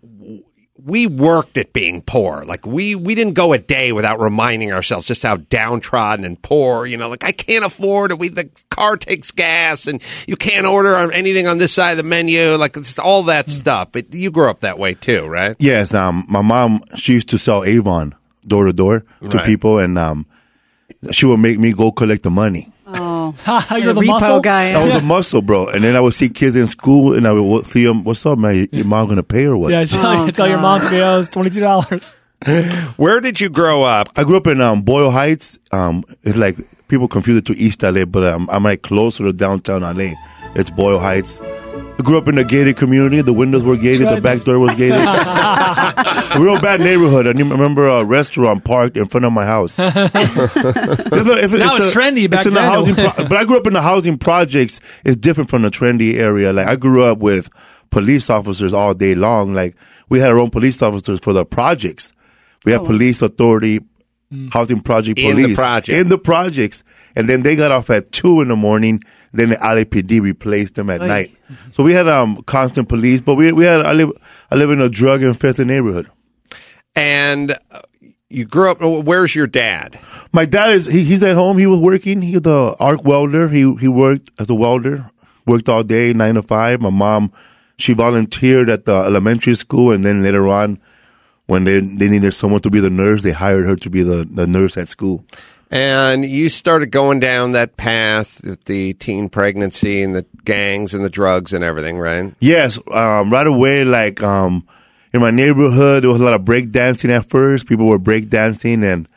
B: we worked at being poor. Like we we didn't go a day without reminding ourselves just how downtrodden and poor. You know, like I can't afford it. We the car takes gas, and you can't order on anything on this side of the menu. Like it's all that stuff. But you grew up that way too, right?
K: Yes, um, my mom she used to sell Avon door to door to people, and um, she would make me go collect the money.
C: Oh,
D: You're the
C: repo
D: muscle
C: guy.
K: That was a muscle, bro. And then I would see kids in school, and I would see them. What's up, man? Your mom gonna pay or what?
D: Yeah, tell,
C: Oh,
D: tell your mom to owes twenty two dollars.
B: Where did you grow up?
K: I grew up in um, Boyle Heights. Um, it's like people confuse it to East LA, but um, I'm like closer to downtown LA. It's Boyle Heights. I grew up in a gated community. The windows were gated. The back door was gated. real bad neighborhood. I remember a restaurant parked in front of my house. A- if
D: Now it's
K: a-
D: trendy back
K: it's in the
D: then.
K: housing pro- but I grew up in the housing projects. It's different from the trendy area. Like I grew up with police officers all day long. Like we had our own police officers for the projects. We had oh, police authority, housing project police
B: In the project.
K: in the projects, and then they got off at two in the morning. Then the LAPD replaced them at
C: Oy.
K: night. So we had um constant police, but we we had I live I live in a drug infested neighborhood.
B: And uh, you grew up. Where's your dad?
K: My dad is he, he's at home. He was working. He was the arc welder. He he worked as a welder. Worked all day, nine to five. My mom, she volunteered at the elementary school, and then later on, when they they needed someone to be the nurse, they hired her to be the, the nurse at school.
B: And you started going down that path with the teen pregnancy and the gangs and the drugs and everything, right?
K: Yes, um, right away, like um, in my neighborhood, there was a lot of break dancing at first. People were break dancing, and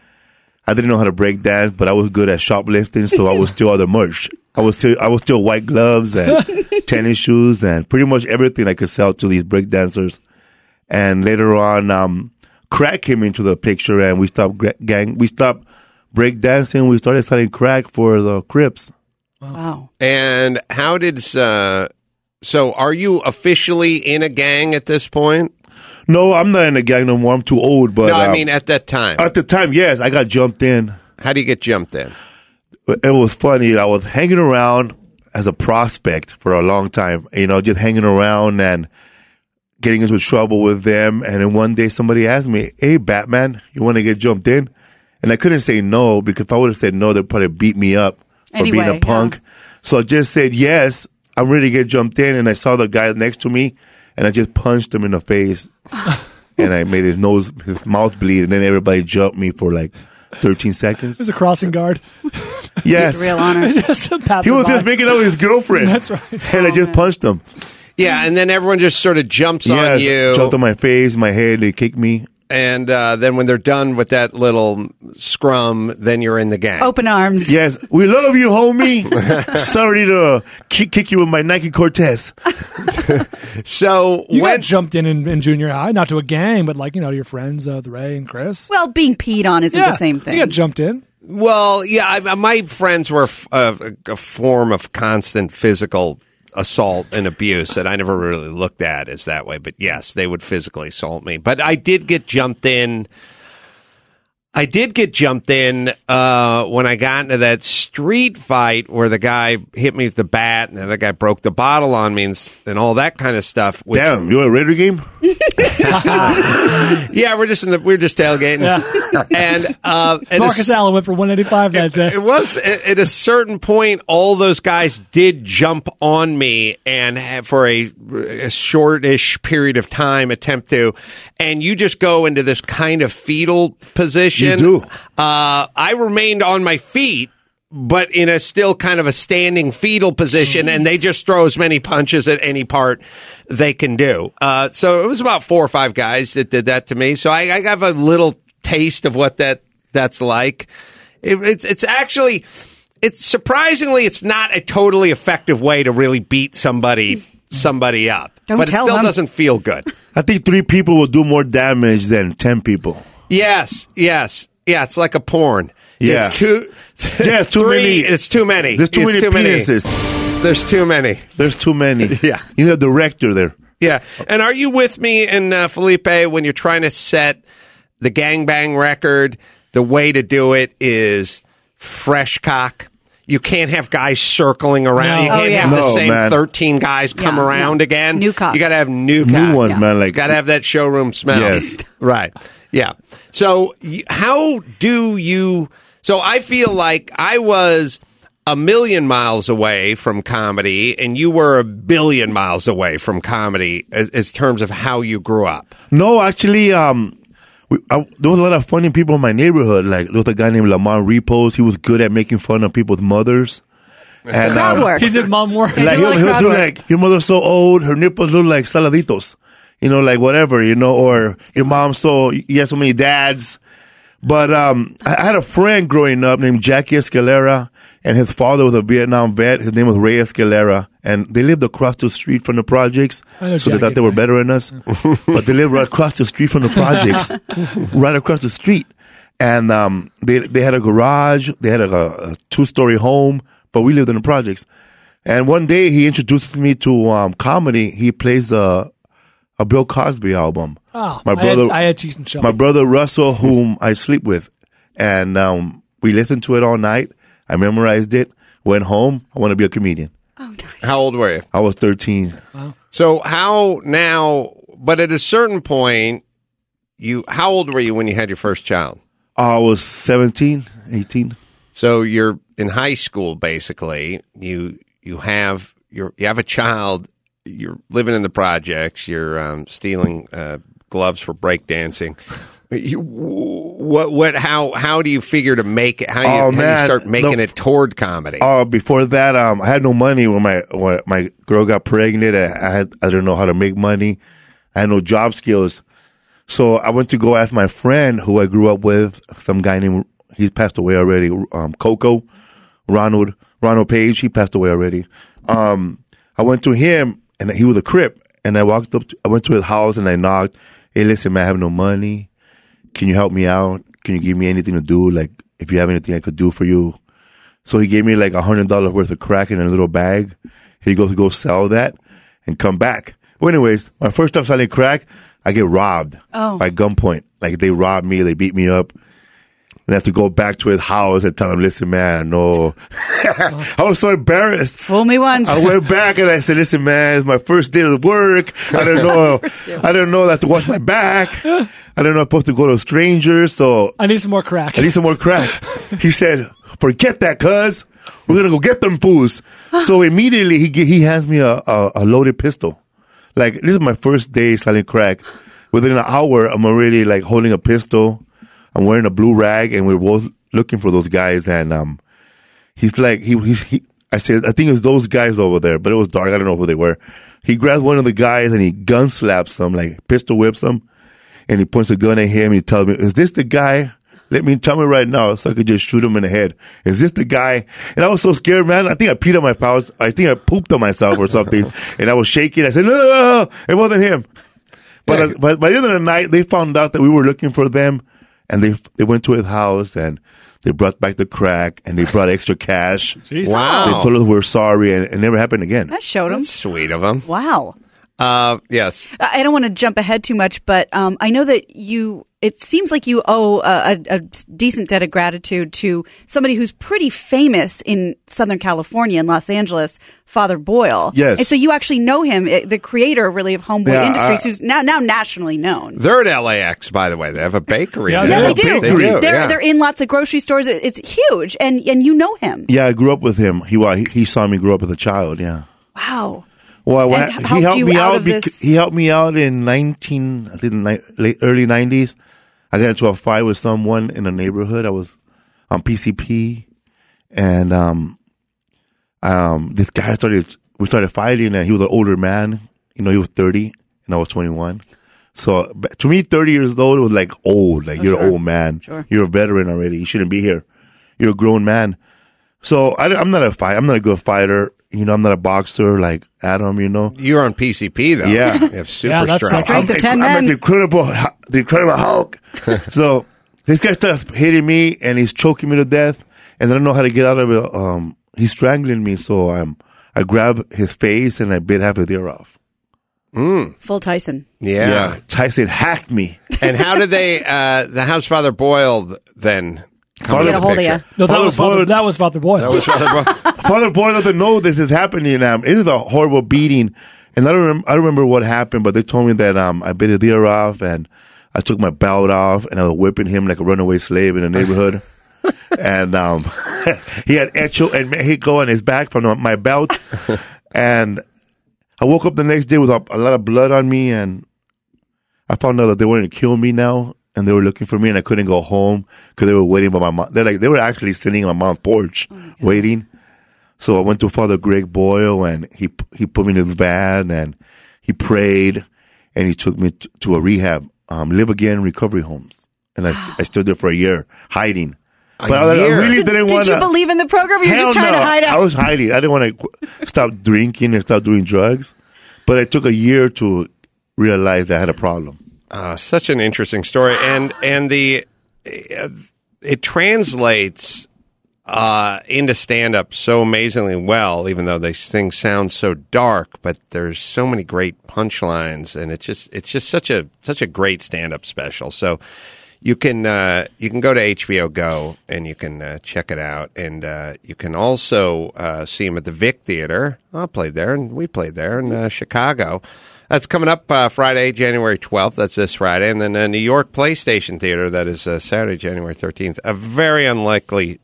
K: I didn't know how to break dance, but I was good at shoplifting, so I was still other merch. I was still I was still white gloves and tennis shoes and pretty much everything I could sell to these break dancers. And later on, um, crack came into the picture, and we stopped gra- gang. We stopped break dancing. We started selling crack for the Crips.
C: Wow.
B: And how did uh, so? Are you officially in a gang at this point?
K: No, I'm not in a gang no more. I'm too old. But
B: no, I
K: um,
B: mean at that time.
K: At the time, yes, I got jumped in.
B: How do you get jumped in?
K: It was funny. I was hanging around as a prospect for a long time, you know, just hanging around and getting into trouble with them. And then one day somebody asked me, Hey, Batman, you want to get jumped in? And I couldn't say no because if I would have said no, they'd probably beat me up for being a punk. So I just said yes. I'm ready to get jumped in. And I saw the guy next to me and I just punched him in the face. and I made his nose, his mouth bleed. And then everybody jumped me for like 13 seconds.
D: There's a crossing guard.
K: Yes.
C: Real honor.
K: He was
D: by.
K: just making out with his girlfriend.
D: That's right.
K: And I just oh, punched him.
B: Yeah, and then everyone just sort of jumps on
K: Yes,
B: you,
K: jumped on my face, my head, they kicked me.
B: and uh, then when they're done with that little scrum, then you're in the gang.
C: Open arms.
K: Yes, we love you, homie. Sorry to kick, kick you with my Nike Cortez.
B: So
D: You
B: when
D: got jumped in, in in junior high, not to a gang, but like you know to your friends, uh, the Ray and Chris.
C: Well, being peed on isn't
D: yeah,
C: the same thing.
D: You got jumped in.
B: Well, yeah, I, my friends were f- a, a form of constant physical assault and abuse that I never really looked at as that way. But yes, they would physically assault me. But I did get jumped in I did get jumped in uh, when I got into that street fight where the guy hit me with the bat and the other guy broke the bottle on me and, and all that kind of stuff. Which,
K: Damn, you want a Raider game?
B: yeah, we're just in the we're just tailgating, and uh, and
D: Marcus
B: it's-
D: Allen went for 185 that day.
B: It was at at a certain point, all those guys did jump on me and have, for a, a shortish period of time attempt to, and you just go into this kind of fetal position.
K: You do.
B: Uh, I remained on my feet. But in a still kind of a standing fetal position, and they just throw as many punches at any part they can do. Uh, so it was about four or five guys that did that to me. So I, I have a little taste of what that that's like. It, it's it's actually it's surprisingly it's not a totally effective way to really beat somebody somebody up.
C: Don't
B: but it
C: tell
B: still
C: them.
B: doesn't feel good.
K: I think three people will do more damage than ten people.
B: Yes, yes, yeah. It's like a porn.
K: Yeah.
B: it's too.
K: Yeah, it's too
B: three,
K: many-
B: It's too many.
K: There's too
B: It's
K: many penises.
B: There's too many.
K: There's too many.
B: Yeah.
K: You need a director there.
B: Yeah. And are you with me and uh, Felipe when you're trying to set the gangbang record? The way to do it is fresh cock. You can't have guys circling around.
D: No.
B: You
C: Oh,
B: can't
C: yeah.
B: have the
K: No,
B: same
K: man.
B: 13 guys come
C: Yeah,
B: around
C: no.
B: again.
C: New cock.
B: You got to have new cock.
K: New ones, man. Like
B: It's got to have that showroom smell.
K: Yes.
B: Right. Yeah. So, how do you? So, I feel like I was a million miles away from comedy, and you were a billion miles away from comedy as, as terms of how you grew up.
K: No, actually, um, we, I, there was a lot of funny people in my neighborhood. Like there was a guy named Lamar Repos. He was good at making fun of people's mothers. And
C: Crowd
K: um,
C: work.
D: He did mom work.
K: like he'll,
C: like
K: he'll
C: crowd
K: do
C: work.
K: like your mother's so old, her nipples look like saladitos, you know, like whatever, you know, or your mom's so you have so many dads. But um, I had a friend growing up named Jackie Escalera, and his father was a Vietnam vet. His name was Ray Escalera, and they lived across the street from the projects. So they thought they were better than us, but they lived right across the street from the projects, right across the street. And um, they they had a garage, they had a, a two story home, but we lived in the projects. And one day he introduces me to um, comedy. He plays a a Bill Cosby album.
D: Oh,
K: my
D: I had-
K: brother,
D: I had cheese and shells.
K: my brother Russell, whom I sleep with, and um, we listened to it all night. I memorized it. Went home. I want to be a comedian. Oh, nice.
B: How old were you?
K: I was thirteen.
B: So, how now? But at a certain point, you how old were you when you had your first child?
K: I was 17, 18.
B: So you're in high school, basically. You you have you you have a child. You're living in the projects. You're um, stealing uh, gloves for breakdancing. You, what what how how do you figure to make it? How, you,
K: Oh,
B: how you start making
K: The-
B: it toward comedy?
K: Uh, before that, um, I had no money when my when my girl got pregnant. I, I had I didn't know how to make money. I had no job skills, so I went to go ask my friend who I grew up with, some guy named he's passed away already, um, Coco, Ronald Ronald Page. He passed away already. Um, I went to him and he was a crip, and I walked up. To, I went to his house and I knocked. Hey, listen, man, I have no money. Can you help me out? Can you give me anything to do? Like, if you have anything I could do for you. So he gave me like a hundred dollars worth of crack in a little bag. He goes to go sell that and come back. Well, anyways, my first time selling crack, I get robbed
C: Oh.
K: by gunpoint. Like they robbed me, they beat me up. And I have to go back to his house and tell him, listen, man, no. I was so embarrassed.
C: Fool me once.
K: I went back and I said, "Listen, man, it's my first day of work. I don't know. I don't know that to wash my back. I don't know I'm supposed to go to strangers. So
D: I need some more crack.
K: I need some more crack." he said, "Forget that, cuz we're gonna go get them fools." so immediately he he hands me a, a, a loaded pistol. Like this is my first day selling crack. Within an hour, I'm already like holding a pistol. I'm wearing a blue rag, and we're both looking for those guys. And um, he's like, he, he, he I said, I think it was those guys over there, but it was dark. I don't know who they were. He grabs one of the guys and he gun slaps him, like pistol whips him, and he points a gun at him. And he tells me, "Is this the guy?" Let me tell me right now, so I could just shoot him in the head. Is this the guy? And I was so scared, man. I think I peed on my pants. I think I pooped on myself or something, and I was shaking. I said, "No, no, no, no. it wasn't him." But, uh, but by the end of the night, they found out that we were looking for them, and they they went to his house and they brought back the crack and they brought extra cash.
B: Wow.
K: They told us we're sorry, and it never happened again.
C: That showed them.
B: That's sweet of them.
C: Wow.
B: Uh, yes.
C: I I don't want to jump ahead too much, but um, I know that you it seems like you owe a, a, a decent debt of gratitude to somebody who's pretty famous in Southern California in Los Angeles, Father Boyle.
K: Yes.
C: And so you actually know him, eh, the creator really of Homeboy
B: Yeah,
C: Industries,
B: uh,
C: who's now now nationally known.
B: They're at LAX, by the way. They have a bakery.
D: Yeah,
C: Yeah,
B: there.
C: they do.
B: They do.
C: They're
B: yeah.
C: they're in lots of grocery stores. It's huge, and and you know him.
K: Yeah, I grew up with him. He wa- he, he saw me grow up as a child. Yeah.
C: Wow.
K: Well, when I- he helped
C: you
K: me
C: out
K: out. bec- He helped me out in nineteen, I think, ni- late early nineties. I got into a fight with someone in a neighborhood. I was on PCP, and um, um, this guy started. We started fighting, and he was an older man. You know, he was thirty, and I was twenty-one. So to me, thirty years old was like old. Like you're an old man.
C: Sure.
K: You're a veteran already. You shouldn't be here. You're a grown man. So I, am not a fight. I'm not a good fighter. You know, I'm not a boxer like Adam. You know.
B: You're on PCP though.
K: Yeah.
B: you have super
D: Yeah, that's
B: strength.
C: Strength of 10
K: I'm
C: men.
K: the incredible, the incredible Hulk. so this guy starts hitting me and he's choking me to death, and I don't know how to get out of it. Um, he's strangling me, so I'm I grab his face and I bit half his ear off.
C: Full Tyson.
B: Yeah.
K: Tyson hacked me.
B: and how did they? Uh, the House Father Boyle then come
K: Father-
B: into
C: Get a hold of you.
D: No, that
K: Father
D: was Father,
K: Boyle-
D: that was Father Boyle.
B: That was Father Boyle.
K: Father Boyle doesn't know this is happening. Um, it is a horrible beating, and I don't rem- I don't remember what happened, but they told me that um I bit his ear off and I took my belt off and I was whipping him like a runaway slave in the neighborhood. and um, he had Hecho en Mexico on his back from my belt, and I woke up the next day with a, a lot of blood on me, and I found out that they wanted to kill me now, and they were looking for me, and I couldn't go home because they were waiting by my mom. They're like they were actually sitting on my mom's porch waiting. So I went to Father Greg Boyle, and he he put me in his van, and he prayed, and he took me t- to a rehab, um, live again recovery homes, and I, I stood there for a year hiding. But I, I really
C: Did,
K: didn't want to.
C: did
K: want
C: you believe in the program? You're just trying
K: no.
C: to hide
K: I was hiding. I didn't want to stop drinking and stop doing drugs. But it took a year to realize I had a problem.
B: Uh, such an interesting story, and and the uh, it translates uh, into stand up so amazingly well. Even though these things sound so dark, but there's so many great punchlines, and it's just it's just such a such a great stand up special. So. You can uh, you can go to HBO Go and you can uh, check it out, and uh, you can also uh, see him at the Vic Theater. I played there, and we played there in uh, Chicago. That's coming up uh, Friday, January 12th. That's this Friday. And then the New York PlayStation Theater, that is uh, Saturday, January 13th. A very unlikely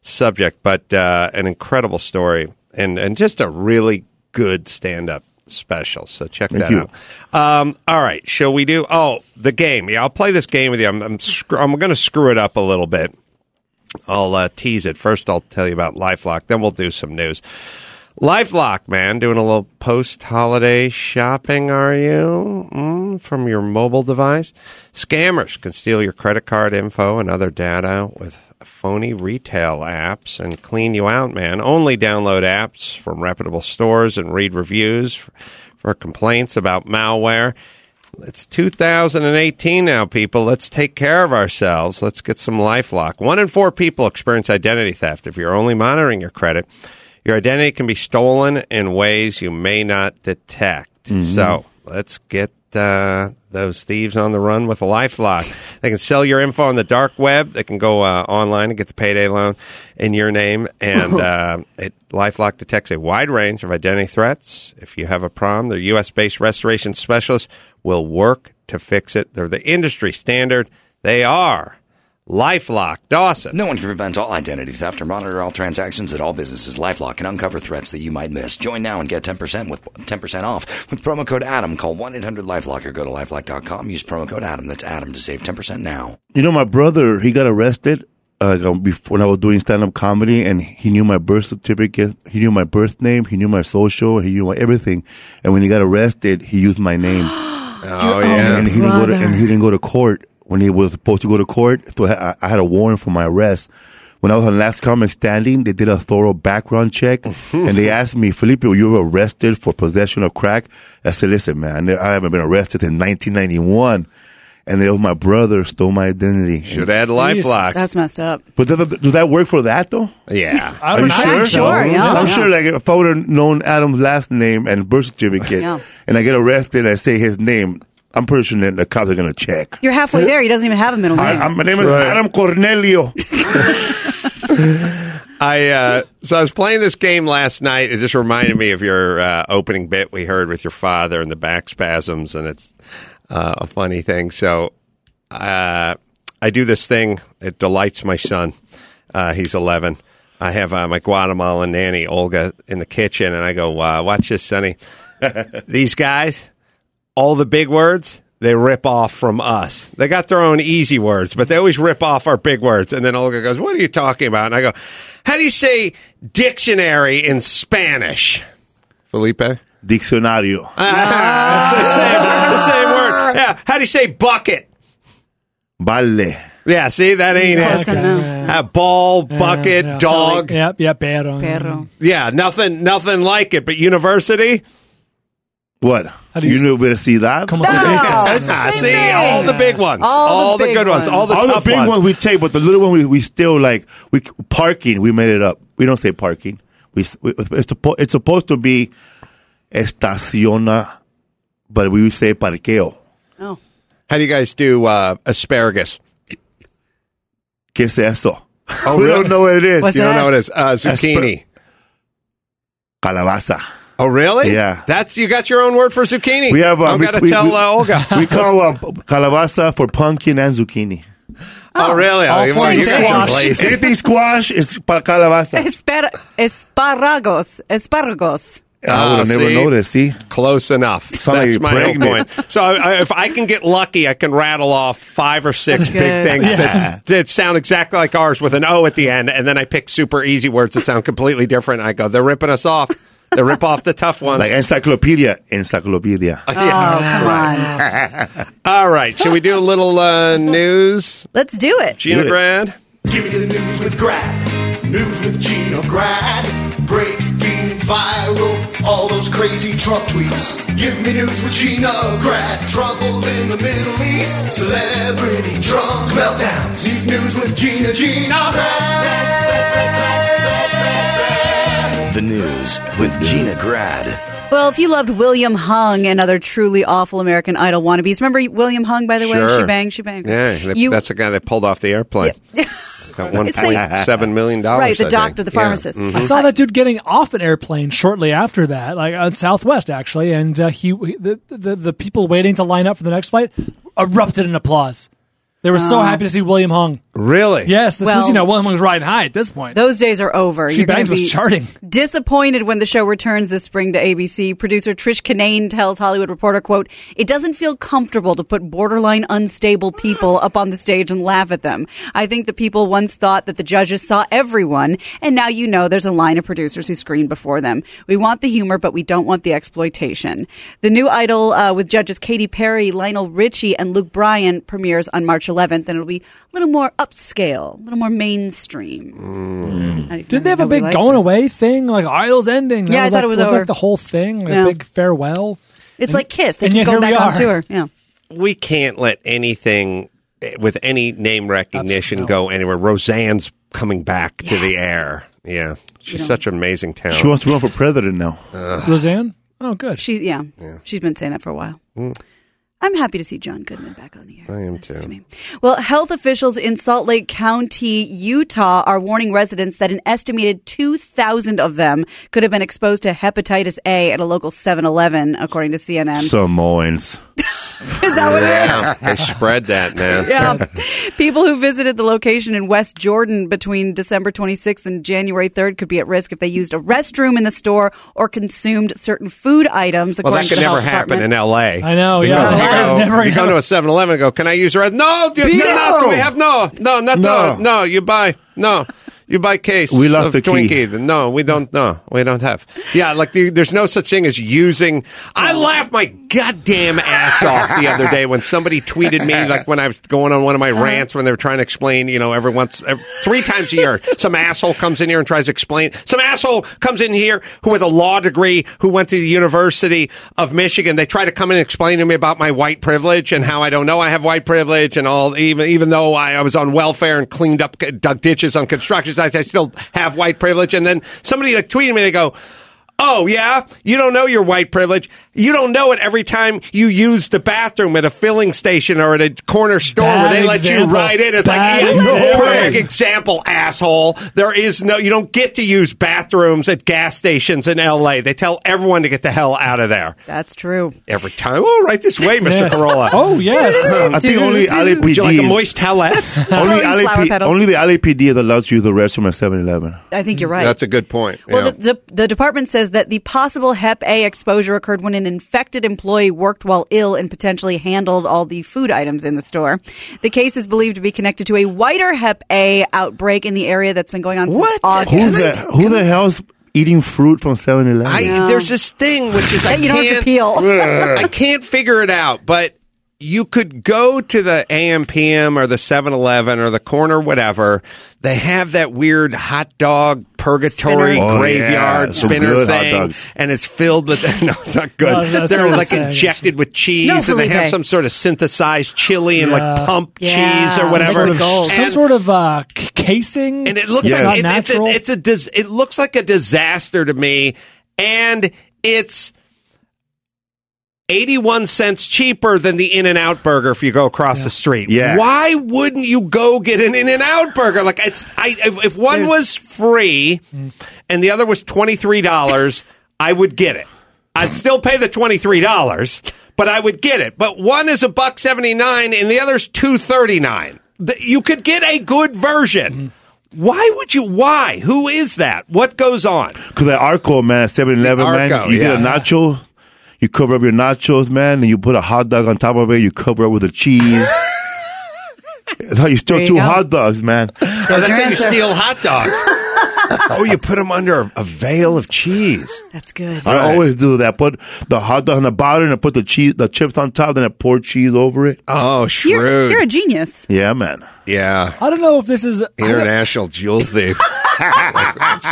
B: subject, but uh, an incredible story and, and just a really good stand up special. So check
K: Thank
B: that
K: you.
B: out. Um, all right. Shall we do? Oh, the game. Yeah, I'll play this game with you. I'm, I'm, scr- I'm going to screw it up a little bit. I'll uh, tease it. First, I'll tell you about LifeLock. Then we'll do some news. LifeLock, man, doing a little post-holiday shopping, are you? Mm, from your mobile device? Scammers can steal your credit card info and other data with phony retail apps and clean you out, man. Only download apps from reputable stores and read reviews for, for complaints about malware. It's 2018 now, people. Let's take care of ourselves. Let's get some LifeLock. One in four people experience identity theft. If you're only monitoring your credit, your identity can be stolen in ways you may not detect. So let's get uh, those thieves on the run with a LifeLock. They can sell your info on the dark web. They can go uh, online and get the payday loan in your name. And uh, it, LifeLock detects a wide range of identity threats. If you have a problem, their U.S. based restoration specialists will work to fix it. They're the industry standard. They are LifeLock. Dawson.
A: No one can prevent all identity theft or monitor all transactions at all businesses. LifeLock can uncover threats that you might miss. Join now and get 10% with 10% off with promo code Adam. Call 1-800-LifeLock or go to lifelock.com. Use promo code Adam. That's Adam to save 10% now.
K: You know, my brother, he got arrested uh, before, when I was doing stand up comedy, and he knew my birth certificate, he knew my birth name, he knew my social, he knew my everything. And when he got arrested, he used my name.
B: Oh, yeah.
K: and he didn't go to and he didn't go to court when he was supposed to go to court. So I, I had a warrant for my arrest. When I was on Last Comic Standing, they did a thorough background check, and they asked me, Felipe, you were arrested for possession of crack. I said, listen, man, I haven't been arrested in 1991. And they, my brother stole my identity.
B: Should add LifeLock.
C: That's messed up.
K: But does, does that work for that though?
B: Yeah.
D: I
K: Are you sure?
C: I'm
D: so.
C: sure, yeah.
K: I'm sure, like, if I would have known Adam's last name and birth certificate,
C: Yeah.
K: and I get arrested and I say his name, I'm pretty sure that the cops are gonna check.
C: You're halfway there. He doesn't even have a middle
K: I,
C: name.
K: I'm- my name is Adam Cornelio.
B: I uh, so I was playing this game last night. It just reminded me of your uh, opening bit we heard with your father and the back spasms, and it's uh, a funny thing. So uh, I do this thing. It delights my son. Uh, he's 11. I have uh, my Guatemalan nanny Olga in the kitchen, and I go, uh, "Watch this, Sonny. These guys, all the big words." They rip off from us. They got their own easy words, but they always rip off our big words. And then Olga goes, What are you talking about? And I go, How do you say dictionary in Spanish? Felipe?
K: Diccionario.
B: Ah, it's the same, the same word. Yeah. How do you say bucket?
K: Vale.
B: Yeah, see, that ain't it.
C: enough.
B: A ball, bucket,
D: Yeah, yeah.
B: dog.
D: Yep, yep, perro.
C: Perro.
B: Yeah, nothing, nothing like it. But university,
K: What?
D: How do you-
K: Universidad?
D: Como se dice?
B: ah, see, all the big ones,
C: All the
B: all the,
C: big
B: good ones,
C: ones.
B: all the
K: All the
B: tough
K: big
B: ones.
K: ones we take, but the little one we, we still like. We parking. We made it up. We don't say parking. We, we it's, suppo- it's supposed to be estaciona, but we say parqueo.
C: Oh.
B: How do you guys do uh, asparagus?
K: ¿Qué es eso?
B: Oh,
K: we
B: really?
K: don't know what it is.
C: What's
B: You don't
C: that?
B: know what it is? Uh, zucchini.
K: Calabaza.
B: Oh, really?
K: Yeah.
B: That's you got your own word for zucchini.
K: We have. Uh,
B: I'm
K: we,
B: gonna
K: we-
B: tell
K: we-
B: uh, Olga.
K: we call uh, calabaza for pumpkin and zucchini.
B: oh, really? Oh,
D: all
B: you,
D: four
B: you
D: squash.
K: Anything squash is pa- calabaza.
C: Espar- esparagos. Esparagos.
K: I would have
B: Ah,
K: never
B: see?
K: noticed. See,
B: Close enough.
K: Sound like
B: That's my whole
K: pregnant.
B: point. So I, if I can get lucky, I can rattle off five or six
C: That's
B: big
C: good.
B: things that, that sound exactly like ours with an O at the end, and then I pick super easy words that sound completely different. I go, they're ripping us off. They rip off the tough ones.
K: like encyclopedia, encyclopedia.
C: Oh, come on.
B: All right, should we do a little uh, news?
C: Let's do it.
B: Gina
K: Do it.
B: Grad?
H: Give me the news with Grad. News with Gina Grad. Breaking viral. All those crazy Trump tweets. Give me news with Gina Grad. Trouble in the Middle East. Celebrity drunk meltdowns. Deep news with Gina Gina Grad.
A: The news with Gina Grad.
C: Well, if you loved William Hung and other truly awful American Idol wannabes, remember William Hung, by the way?
B: Sure.
C: She bang, she bang.
B: Yeah, they-
C: You-
B: that's the guy that pulled off the airplane. Got one
C: It's like-
B: point seven million dollars.
C: Right, the
B: I
C: doctor,
B: think.
C: the
B: Yeah.
C: pharmacist.
B: Mhm.
D: I saw that dude getting off an airplane shortly after that, like on Southwest actually, and uh, he the, the the people waiting to line up for the next flight erupted in applause. They were so
C: Oh.
D: happy to see William Hung.
B: Really?
D: Yes, this
C: Well-
D: was you know William Hung was riding high at this point.
C: Those days are over.
D: She
C: You're going
D: Bangs
C: to be
D: was charting.
C: disappointed when the show returns this spring to ABC. Producer Trish Kinane tells Hollywood Reporter, quote, it doesn't feel comfortable to put borderline unstable people up on the stage and laugh at them. I think the people once thought that the judges saw everyone, and now you know there's a line of producers who screen before them. We want the humor, but we don't want the exploitation. The new Idol uh, with judges Katy Perry, Lionel Richie, and Luke Bryan premieres on March 11th, and it'll be a little more upscale, a little more mainstream. I-
D: Didn't they have a big going
C: this.
D: away thing, like Idol's ending? That
C: Yeah, I thought
D: like,
C: it was over.
D: like the whole thing, like
C: Yeah.
D: a big farewell.
C: It's
D: And-
C: like Kiss. They
D: and
C: keep going back on
D: are.
C: tour. Yeah.
B: we can't let anything eh, with any name recognition go anywhere. Roseanne's coming back to the air. Yeah, she's such an amazing talent.
K: She wants to run for president now.
D: Roseanne? Oh, good.
C: She's yeah, She's been saying that for a while. I'm happy to see John Goodman back on the air.
B: I am too.
C: Just me. Well, health officials in Salt Lake County, Utah, are warning residents that an estimated 2,000 of them could have been exposed to hepatitis A at a local 7-Eleven, according to CNN.
K: Samoans.
C: Is that what it is?
B: They spread that, man.
C: yeah. People who visited the location in West Jordan between December 26th and January 3rd could be at risk if they used a restroom in the store or consumed certain food items.
B: Well, that could never happen in. L.A.
D: I know,
B: Because
D: yeah.
B: you
D: Yeah,
B: go,
D: never
B: you go to a 7-Eleven and go, "Can I use the res-" No, do,
K: No!
B: no, do we have no, no, not
K: No.
B: no, no. You buy no. You buy case
K: We lost
B: of
K: the key.
B: No, we don't. No, we don't have. Yeah, like the, there's no such thing as using. I laughed my goddamn ass off the other day when somebody tweeted me like when I was going on one of my uh-huh. rants when they were trying to explain. You know, every once every, three times a year, some asshole comes in here and tries to explain. Some asshole comes in here who with a law degree who went to the University of Michigan. They try to come in and explain to me about my white privilege and how I don't know I have white privilege and all. Even even though I, I was on welfare and cleaned up, dug ditches on construction sites, I still have white privilege. And then somebody like tweeted me, they go. Oh, yeah? You don't know your white privilege. You don't know it every time you use the bathroom at a filling station or at a corner store
D: Bad
B: where they let you ride in. It's
D: Bad
B: like, yeah,
D: example.
B: perfect example, asshole. There is no, you don't get to use bathrooms at gas stations in LA. They tell everyone to get the hell out of there.
C: That's true.
B: Every time. Oh, right this way, Mr.
D: Yes.
B: Carolla.
D: Oh yes.
K: I think only LAPD.
B: Would you like a moist towelette?
K: only,
C: Throwing
K: LAP, only the LAPD that allows you the restroom at 7-Eleven.
C: I think you're right.
B: That's a good point.
C: Well,
B: Yeah.
C: the, the, the department says that the possible Hep A exposure occurred when an infected employee worked while ill and potentially handled all the food items in the store. The case is believed to be connected to a wider Hep A outbreak in the area that's been going on since
B: What?
C: August.
K: Who the, who the hell's eating fruit from 7-Eleven?
B: I, there's this thing which is I
C: you don't have to
B: can't
C: peel.
B: I can't figure it out, but you could go to the AM PM or the 7-Eleven or the corner whatever. They have that weird hot dog purgatory
K: Spinner. Oh,
B: graveyard
K: yeah.
B: Spinner thing and it's filled with no it's not good.
D: No, that's
B: They're
D: what I'm
B: like
D: saying,
B: injected with cheese
C: No,
B: and they have some sort of synthesized chili and
D: Yeah.
B: like pump
C: Yeah.
B: cheese or
C: Some
B: whatever.
C: sort of gold.
D: Some sort of uh, casing.
B: and it looks
K: Yes.
B: like
D: Not
B: it's a,
D: natural.
B: it's a dis, it looks like a disaster to me, and it's. 81 cents cheaper than the In N Out burger if you go across the street.
K: Yeah.
B: Why wouldn't you go get an In N Out burger? Like it's I if, if one was free and the other was $23, I would get it. I'd still pay the $23, but I would get it. But one is a buck 79 and the other's 239. The- You could get a good version. Mm-hmm. Why would you? Why? Who is that? What goes on?
K: Because at Arco, man, at 7-Eleven, man,
B: Arco,
K: you get a nacho, you cover up your nachos, man, and you put a hot dog on top of it, you cover it with the cheese. That's how you steal
C: you
K: two
C: go.
K: hot dogs, man.
B: Oh, that's
C: your
B: how you steal hot dogs. oh, you put them under a, a veil of cheese.
C: That's good.
K: I always do that. Put the hot dog on the bottom and I put the cheese, the chips on top, then I pour cheese over it.
B: Oh,
C: You're, you're a genius.
K: Yeah, man.
B: yeah.
D: I don't know if this is.
B: International jewel thief.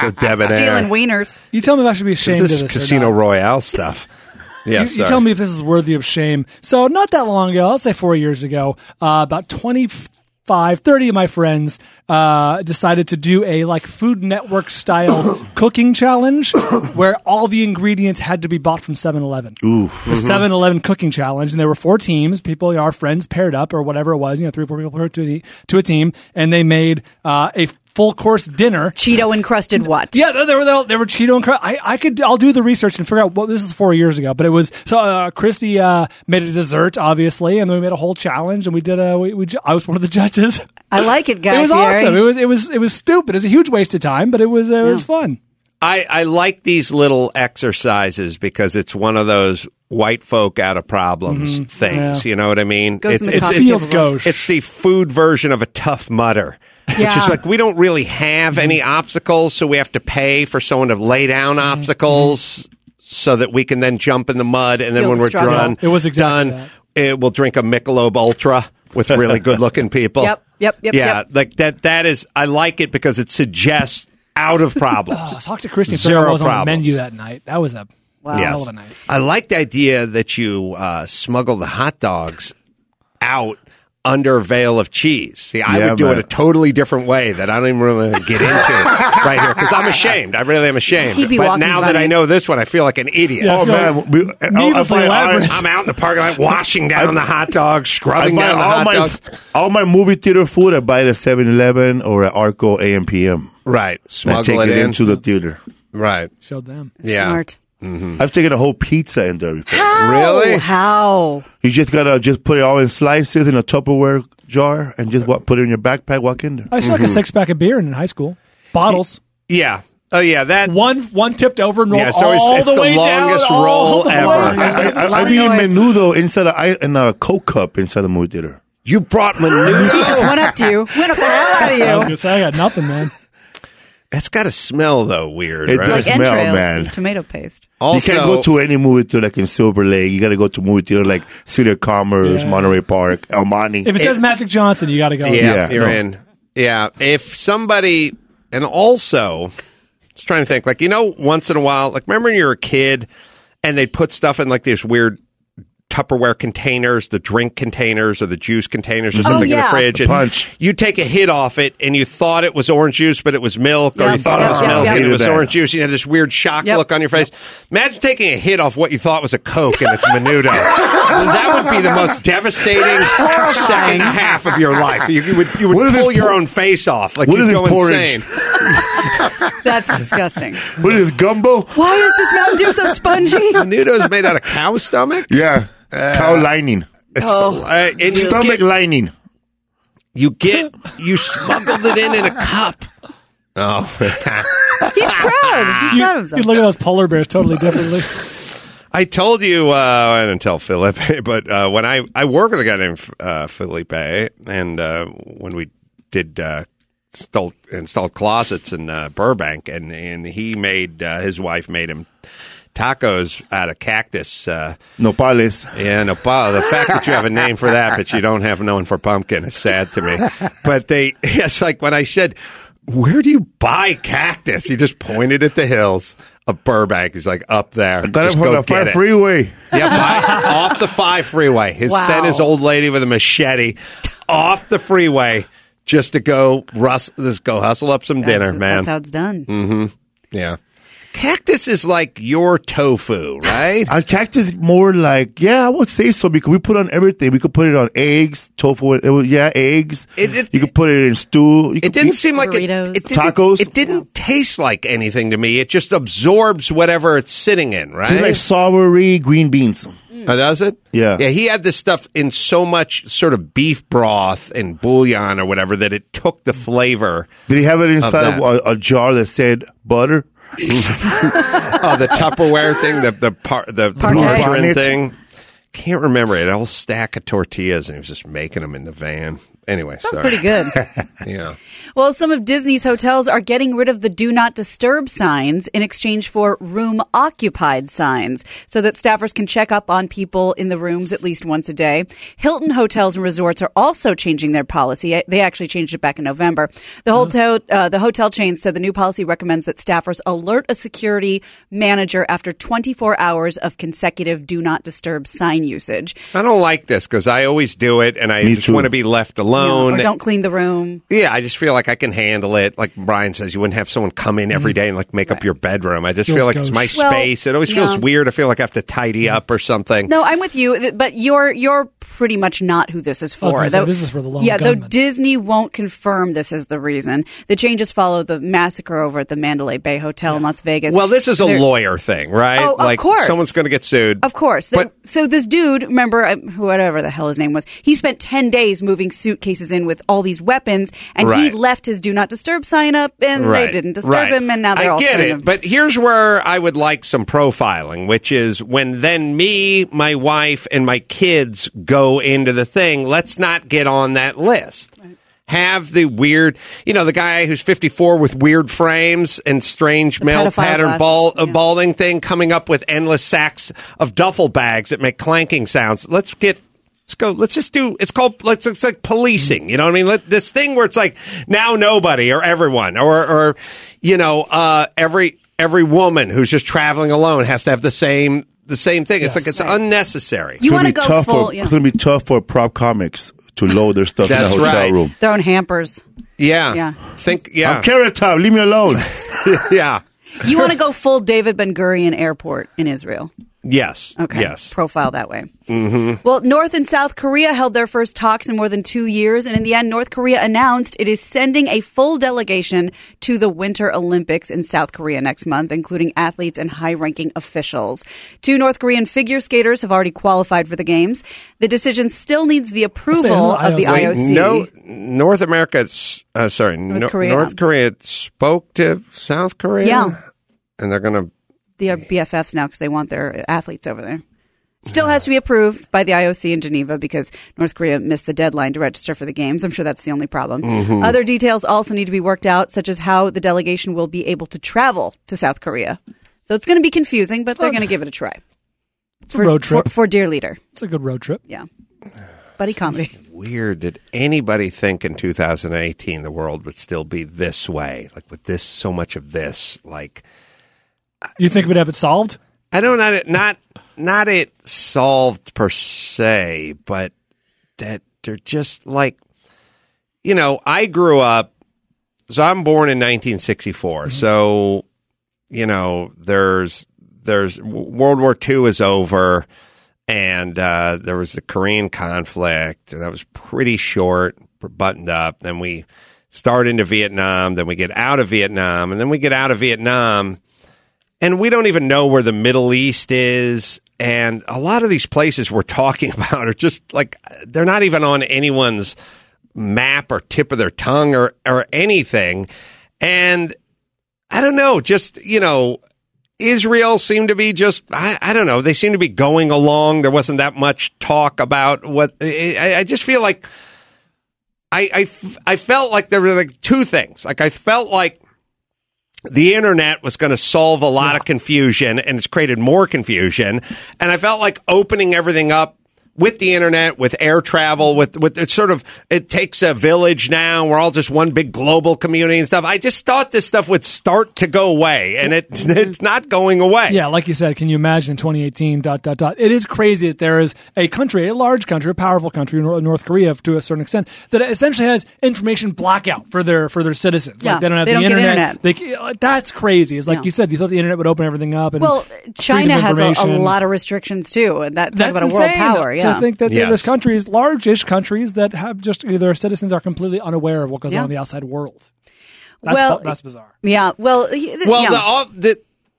B: So debonair.
C: Stealing wieners.
D: You tell me if I should be ashamed
B: This
D: of
B: is
D: this. or
B: Casino
D: not.
B: Royale stuff. Yes,
D: you, you tell me if this is worthy of shame. So, not that long ago, I'll say four years ago, uh, about 25, 30 of my friends uh, decided to do a like Food Network style cooking challenge where all the ingredients had to be bought from 7 Eleven.
K: Ooh.
D: The 7 Eleven cooking challenge. And there were four teams. People, you know, our friends paired up or whatever it was, you know, three or four people to a, to a team. And they made uh, a full course dinner
C: Cheeto encrusted what?
D: yeah, they- they were they were Cheeto encrusted. I I could I'll do the research and figure out what this is four years ago, but it was so uh, Christy uh, made a dessert obviously, and then we made a whole challenge, and we did a we, we I was one of the judges.
C: I like it, guys.
D: it was
C: Fieri.
D: awesome. It was it was it was stupid. It was a huge waste of time, but it was it was fun.
B: I, I like these little exercises because it's one of those white folk out of problems things.
D: Mm-hmm. Yeah.
B: You know what I mean?
C: Goes
B: it's, it's, it's,
D: Fields gauche.
B: it's the food version of a tough mudder. Which
C: Yeah.
B: is like we don't really have any obstacles, so we have to pay for someone to lay down
D: Mm-hmm.
B: obstacles so that we can then jump in the mud and then
C: Feel
B: when we're done,
D: It was exactly
B: done, it, we'll drink a Michelob Ultra with really good looking people.
C: Yep, yep, yep,
B: Yeah,
C: yep.
B: like that. That is, I like it because it suggests out of problems.
D: Oh, talk to Christy. and figure out
B: Zero
D: was on the
B: problems.
D: menu that night. That was a
C: Wow.
D: hell of a night.
B: I like the idea that you uh, smuggle the hot dogs out under a veil of cheese. See, I
K: Yeah,
B: would do
K: man.
B: it a totally different way that I don't even really get into right here because I'm ashamed. I really am ashamed.
C: He'd be
B: but now that
C: funny.
B: I know this one, I feel like an idiot.
D: Yeah,
K: Oh, man.
D: like
K: we- I- I
D: needlessly
K: buy- I-
D: elaborate.
B: I'm out in the parking lot washing down the hot dogs, scrubbing
K: buy
B: down the
K: all
B: hot
K: my,
B: dogs.
K: all my movie theater food, I buy it at 7-Eleven or at Arco A.M.P.M.
B: Right,
K: And I
B: smuggle
K: take
B: it,
K: it
B: in.
K: into the theater.
B: right,
D: show them.
B: yeah.
C: Smart. Mm-hmm.
K: I've taken a whole pizza in there before.
B: Really?
C: Oh, how?
K: You just gotta just put it all in slices in a Tupperware jar and just wa- put it in your backpack. Walk in there.
D: I used to like a mm-hmm. six pack of beer in high school. Bottles.
B: Yeah. Oh yeah. That.
D: One one tipped over and rolled
B: Yeah, it's always-
D: all
B: it's
D: the
B: the
D: way
B: longest
D: down, all
B: roll
D: the way
B: ever.
D: down.
K: I, I,
C: Lot
K: I
C: of
K: be in
C: noise.
K: menudo inside a, I- in a Coke cup inside the movie theater.
B: You brought
C: He
B: menudo.
C: just went up to you. Went up the hell out of
D: I was
C: you.
D: gonna say I got nothing, man.
B: That's got to smell though weird,
K: It
B: right?
K: does.
C: Like
K: smell,
C: entrails,
K: man.
C: tomato paste.
B: Also,
K: you can't go to any movie theater like in Silver Lake. You got to go to movie theater like City of Commerce,
D: Yeah.
K: Monterey Park, El Monte.
D: If it says Magic Johnson, you got to go.
B: Yeah,
K: Yeah,
B: you're
K: no.
B: in. Yeah, if somebody, and also, just trying to think, like you know, once in a while, like remember when you were a kid, and they'd put stuff in like these weird Tupperware containers, the drink containers or the juice containers or
C: Oh,
B: something in the fridge.
K: The
B: and
K: punch.
B: You take a hit off it and you thought it was orange juice, but it was milk, or you thought
C: yep,
B: it was
C: yep,
B: milk
C: yep.
B: and it was
K: that.
B: orange juice. You had this weird shock
C: Yep.
B: look on your face. Imagine taking a hit off what you thought was a Coke and it's Menudo. that would be the most devastating second half of your life. You, you would you would
K: What is this
B: pull your
K: por-
B: own face off. Like
K: What
B: you'd go
K: porridge?
B: insane.
C: That's disgusting.
K: What is this, gumbo?
C: Why is this Mountain Dew so spongy?
B: Menudo is made out of cow stomach.
K: Yeah. Cow lining.
B: It's,
C: Oh.
B: uh, and you
K: Stomach
B: get,
K: lining.
B: you get you smuggled it in in a cup. Oh,
C: He's proud. He's
D: You,
C: proud of himself.
D: you look at those polar bears totally differently.
B: I told you, uh, I didn't tell Felipe, but uh, when I, I work with a guy named uh, Felipe, and uh, when we did uh, installed, installed closets in uh, Burbank, and, and he made, uh, his wife made him tacos out of cactus. Uh,
K: Nopales.
B: yeah, nopal. The fact that you have a name for that, but you don't have one for pumpkin is sad to me. But they, it's like when I said, where do you buy cactus? He just pointed at the hills of Burbank. He's like, up there.
K: Got it from
B: go
K: the
B: get
K: five
B: it.
K: freeway.
B: Yeah, by, off the five freeway. His
C: Wow.
B: sent his old lady with a machete off the freeway just to go rust, just go hustle up some dinner, man.
C: That's how it's done. Mm-hmm.
B: yeah. Cactus is like your tofu, right?
K: A cactus more like, yeah, I would say so because we put on everything. We could put it on eggs, tofu, it was, yeah, eggs.
B: It- it-
K: you could put it in stew. You
B: It didn't seem like it,
C: Burritos.
B: it didn't,
K: Tacos?
B: It didn't taste like anything to me. It just absorbs whatever it's sitting in, right?
K: Tastes like soury green beans.
B: Oh, does it?
K: Yeah.
B: Yeah, he had this stuff in so much sort of beef broth and bouillon or whatever that it took the flavor.
K: Did he have it inside
B: that.
K: of, a, a jar that said butter?
B: Oh, the Tupperware thing, the the par, the,
C: Parkay.
B: margarine thing. Can't remember it. A whole stack of tortillas, and he was just making them in the van. Anyway,
C: Sounds
B: sorry.
C: pretty good.
B: Yeah.
C: Well, some of Disney's hotels are getting rid of the do not disturb signs in exchange for room occupied signs so that staffers can check up on people in the rooms at least once a day. Hilton hotels and resorts are also changing their policy. They actually changed it back in November. The hotel, uh, the hotel chain said the new policy recommends that staffers alert a security manager after 24 hours of consecutive do not disturb sign usage.
B: I don't like this because I always do it, and I
K: Me
B: just want to be left alone.
C: Or don't clean the room.
B: Yeah, I just feel like I can handle it. Like Bryan says, you wouldn't have someone come in every day and like make up your bedroom. I just
D: Feels
B: feel like it's my
D: gauche.
C: Well,
B: space. It always feels weird. I feel like I have to tidy up or something.
C: No, I'm with you, but you're you're pretty much not who this is for.
D: was gonna say,
C: Though-
D: this is for the lone
C: Yeah, though. Disney won't confirm this is the reason. The changes follow the massacre over at the Mandalay Bay Hotel in Las Vegas.
B: Well, this is a
C: They're-
B: lawyer thing, right?
C: Oh, of course.
B: someone's going to get sued.
C: Of course.
B: But
C: so this dude, remember, uh, whatever the hell his name was, he spent 10 days moving suitcases in with all these weapons, and he left his do not disturb sign up, and
B: Right,
C: they didn't disturb
B: right.
C: him, and now they're
B: I
C: all
B: get it,
C: to-
B: but here's where I would like some profiling, which is when then me, my wife, and my kids go into the thing. Let's not get on that list. Have the weird, you know, the guy who's 54 with weird frames and strange male pattern ball,
C: yeah.
B: balding thing coming up with endless sacks of duffel bags that make clanking sounds. Let's get Let's go. Let's just do. It's called. Let's. It's like policing. You know what I mean? Let, this thing where it's like now nobody or everyone or or you know uh, every every woman who's just traveling alone has to have the same the same thing. It's like it's unnecessary.
C: You
K: It's gonna
C: want to
K: be
C: go
K: tough
C: full,
K: for,
C: yeah.
K: It's going to be tough for prop comics to load their stuff in
B: That's
K: the hotel
B: right.
K: room.
C: their own hampers.
B: yeah.
C: Yeah.
B: Think. Yeah.
K: I'm Carrot Top. Leave me alone.
B: yeah.
C: You want to go full David Ben Gurion Airport in Israel.
B: Yes.
C: Okay.
B: Yes.
C: Profile that way. Mm-hmm. Well, North and South Korea held their first talks in more than two years, and in the end, North Korea announced it is sending a full delegation to the Winter Olympics in South Korea next month, including athletes and high-ranking officials. Two North Korean figure skaters have already qualified for the games. The decision still needs the approval
D: the
C: of the
D: IOC.
C: IOC.
B: No, North America. Uh, sorry, North
C: Korea.
B: North Korea spoke to South Korea.
C: Yeah.
B: and they're gonna.
C: They are BFFs now because they want their athletes over there. Still has to be approved by the IOC in Geneva because North Korea missed the deadline to register for the games. I'm sure that's the only problem.
B: Mm-hmm.
C: Other details also need to be worked out, such as how the delegation will be able to travel to South Korea. So it's going to be confusing, but they're going to give it a try.
D: It's a road trip.
C: For, for Dear Leader.
D: It's a good road trip.
C: Yeah. Buddy comedy.
B: Weird. Did anybody think in 2018 the world would still be this way? Like with this, so much of this. Like
D: You think we'd have it solved?
B: I don't not it not not it solved per se, but that they're just like, you know, I grew up. So I'm born in 1964. So, you know, there's there's World War II is over, and uh, there was the Korean conflict, and that was pretty short, buttoned up. Then we start into Vietnam, then we get out of Vietnam, and then we get out of Vietnam, and we don't even know where the Middle East is. And a lot of these places we're talking about are just like they're not even on anyone's map or tip of their tongue or or anything. And I don't know, just you know, Israel seemed to be just I, I don't know, they seem to be going along. There wasn't that much talk about what I, I just feel like I I felt like there were like two things. Like I felt like the internet was going to solve a lot of confusion and it's created more confusion. And I felt like opening everything up with the internet, with air travel, with, with it's sort of, it takes a village now. We're all just one big global community and stuff. I just thought this stuff would start to go away and it, it's not going away.
D: Yeah, like you said, can you imagine in 2018, dot, dot, dot. It is crazy that there is a country, a large country, a powerful country, North Korea to a certain extent, that essentially has information blackout for their for their citizens.
C: Yeah,
D: like they don't have
C: they
D: the
C: don't get
D: internet.
C: internet.
D: They, that's crazy. It's like
C: Yeah.
D: you said, you thought the internet would open everything up. And
C: Well, China has a, a lot of restrictions too, and that
D: That's
C: about a world power. Yeah,
D: To think that
B: Yes.
D: there's countries, large-ish countries, that have just their citizens are completely unaware of what goes
C: Yeah.
D: on in the outside world. That's,
C: Well,
D: bu- that's bizarre.
C: yeah. Well, y-
B: Well,
C: yeah.
B: the, al- the,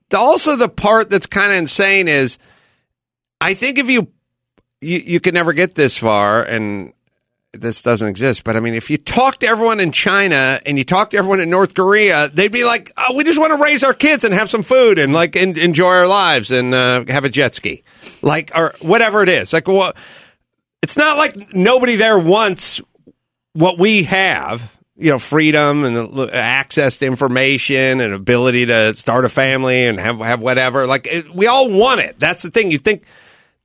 B: the also the part that's kind of insane is, I think if you, you you could never get this far, and this doesn't exist. But I mean, if you talk to everyone in China and you talk to everyone in North Korea, they'd be like, "Oh, we just want to raise our kids and have some food and like en- enjoy our lives and uh, have a jet ski, like or whatever it is." Like, well, it's not like nobody there wants what we have, you know, freedom and access to information and ability to start a family and have have whatever. Like it, we all want it. That's the thing. You think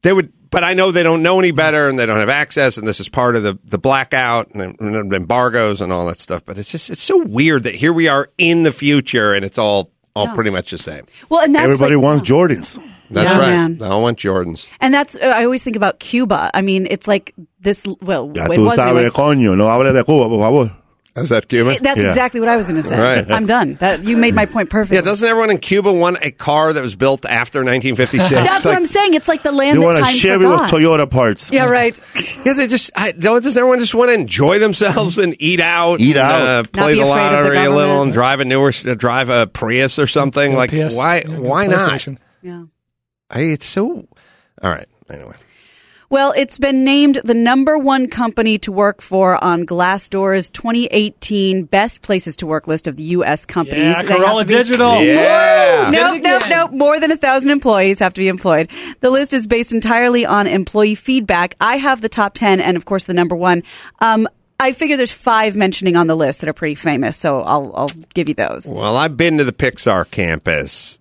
B: they would, but I know they don't know any better and they don't have access. And this is part of the the blackout and, and embargoes and all that stuff. But it's just it's so weird that here we are in the future and it's all all pretty much the same.
C: well, and that's
K: Everybody
C: like,
K: wants Jordans.
B: That's
C: Yeah,
B: right.
C: man.
B: I want Jordans.
C: and that's uh, I always think about Cuba. I mean, it's like this. Well,
K: Ya
C: it
K: tú
C: was
K: sabes,
C: anyway.
K: coño. No hable de Cuba, por favor.
B: Is that Cuban?
C: That's
K: Yeah.
C: exactly what I was going to say.
B: Right.
C: I'm done. That you made my point perfectly.
B: Yeah, doesn't everyone in Cuba want a car that was built after 1956?
C: That's what I'm saying. It's like the land
K: They
C: that
K: want a
C: time
K: Chevy with. Toyota parts.
C: Yeah, right.
B: Yeah, they just I, don't. Does everyone just want to enjoy themselves and eat out,
K: Eat
B: and,
K: out.
B: uh, play the
C: afraid of the
B: lottery a little, and drive a newer, uh, drive a Prius or something? Like
D: PS,
B: why?
D: yeah,
B: why not?
C: Yeah.
B: I, it's so. All right. Anyway,
C: Well, it's been named the number one company to work for on Glassdoor's 2018 Best Places to Work list of the U.S. companies.
D: Yeah,
C: They have
D: Carolla
C: to be-
D: Digital.
B: Yeah.
D: Did
C: Nope,
D: it
C: nope, nope. More than a thousand employees have to be employed. The list is based entirely on employee feedback. I have the top 10 and, of course, the number one. Um, I figure there's five mentioning on the list that are pretty famous, so I'll, I'll give you those.
B: well, I've been to the Pixar campus.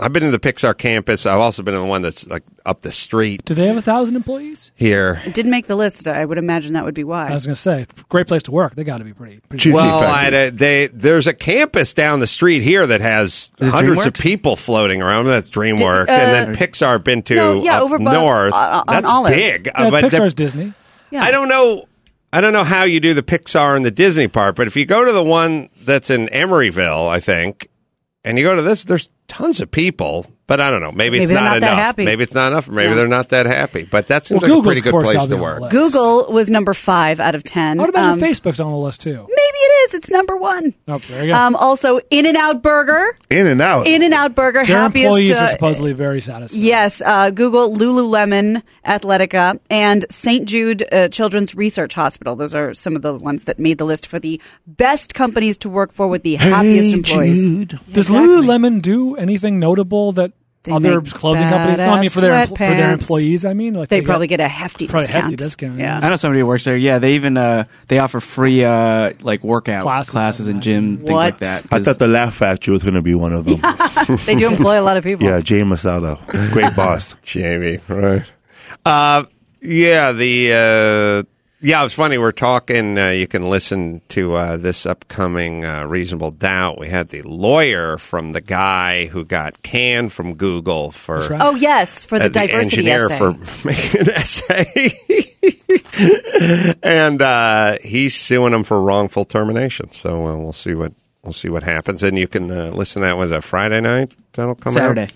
B: I've been to the Pixar campus. I've also been to the one that's like up the street
D: Do they have a thousand employees?
B: here.
C: It didn't make the list. I would imagine that would be why.
D: I was going to say, great place to work. They got to be pretty. pretty
B: Well. I, they, there's a campus down the street here that has
E: Is
B: hundreds of people floating around. That's DreamWorks,
C: uh,
B: and then Pixar been to
C: no, yeah,
B: up
C: over by-
B: north.
C: uh, on
B: That's
C: Olive.
B: big.
D: Yeah,
B: Uh, but they're-
D: Pixar's Disney.
C: Yeah.
B: I don't know. I don't know how you do the Pixar and the Disney part, but if you go to the one that's in Emeryville, I think, and you go to this, there's tons of people. But I don't know. Maybe, it's
C: Maybe they're
B: not,
C: not
B: enough.
C: happy.
B: Maybe it's not enough. Maybe
C: Yeah.
B: they're not that happy. But that seems
D: Well,
B: like
D: Google's
B: a pretty good place
D: gotta
B: to
D: be on
B: work.
C: Google was number five out of 10.
D: I would imagine
C: Um,
D: Facebook's on the list too.
C: Maybe it is. It's number one.
D: Oh, there you go.
C: Um, also, In and Out Burger.
K: In and out.
C: In and Out Burger.
D: Their
C: happiest.
D: employees
C: uh,
D: are supposedly very satisfied.
C: Yes, uh, Google, Lululemon, Athletica, and St. Jude uh, Children's Research Hospital. Those are some of the ones that made the list for the best companies to work for with the happiest employees.
D: Does
C: Exactly.
D: Lululemon do anything notable that
C: They
D: other
C: make
D: clothing companies? No, I mean for their
C: badass
D: empl- for their employees. I mean, like
C: They
D: get-
C: probably get a hefty
D: probably
C: discount.
D: hefty discount,
C: Yeah.
E: I know somebody who works there. Yeah, they even uh, they offer free uh, like workout
D: Classes,
E: classes, and gym things like that.
K: I thought the Laugh Factory was going to be one of them.
C: they do employ a lot of people.
K: yeah, Jay Masada, great boss.
B: Jamie, right? Uh, yeah, the uh, Yeah, it's funny. We're talking. Uh, you can listen to uh, this upcoming uh, Reasonable Doubt. We had the lawyer from the guy who got canned from Google for
D: right.
C: Oh yes, for the
B: uh,
C: diversity
B: engineer
C: essay.
B: for making an essay, and uh, he's suing him for wrongful termination. So uh, we'll see what we'll see what happens. And you can uh, listen. to That was a Friday night. That'll come
E: Saturday.
B: out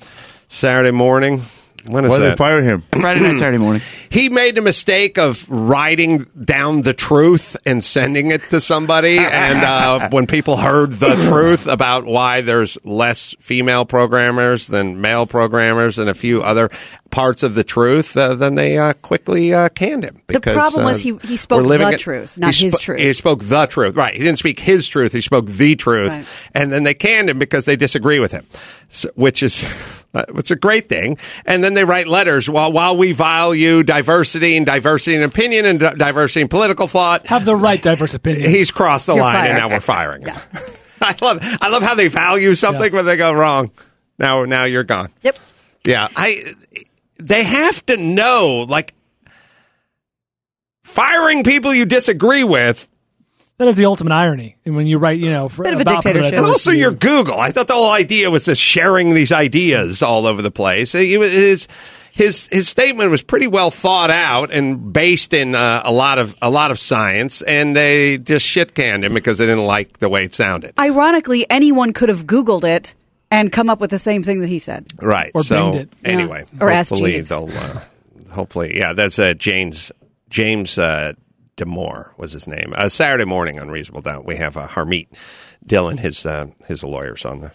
B: Saturday morning. When is
K: Why they fire him?
E: Friday night, Saturday morning.
B: he made the mistake of writing down the truth and sending it to somebody. and uh, when people heard the truth about why there's less female programmers than male programmers and a few other parts of the truth, uh, then they uh, quickly uh, canned him.
C: The
B: Because,
C: problem was
B: uh,
C: he- he spoke the
B: it-
C: truth, not his
B: spo-
C: truth.
B: He spoke the truth. Right. He didn't speak his truth. He spoke the truth.
C: Right.
B: And then they canned him because they disagree with him, so, which is. Uh, it's a great thing, and then they write letters. While while we value diversity and diversity in opinion and di- diversity in political thought,
D: Have the right diverse opinion.
B: he's crossed the
C: You're
B: line, and now we're firing him. I love I love how they value something when they go wrong. Now now you're gone.
C: Yep.
B: Yeah, I. They have to know, like, firing people you disagree with,
D: That is the ultimate irony. And when you write, you know, for,
C: Bit of a
D: about
C: dictatorship.
B: and also your Google. I thought the whole idea was just sharing these ideas all over the place. He was- His his his statement was pretty well thought out and based in uh, a lot of a lot of science, and they just shit canned him because they didn't like the way it sounded.
C: Ironically, anyone could have Googled it and come up with the same thing that he said.
B: Right.
D: Or
B: so
D: it.
B: anyway,
C: Yeah. Or asked
B: hopefully
C: Jeeves.
B: Uh, hopefully, yeah. That's uh, James James uh, Damore was his name. Uh, Saturday morning on Reasonable Doubt, we have uh, Harmeet Dillon, his uh, his lawyers on the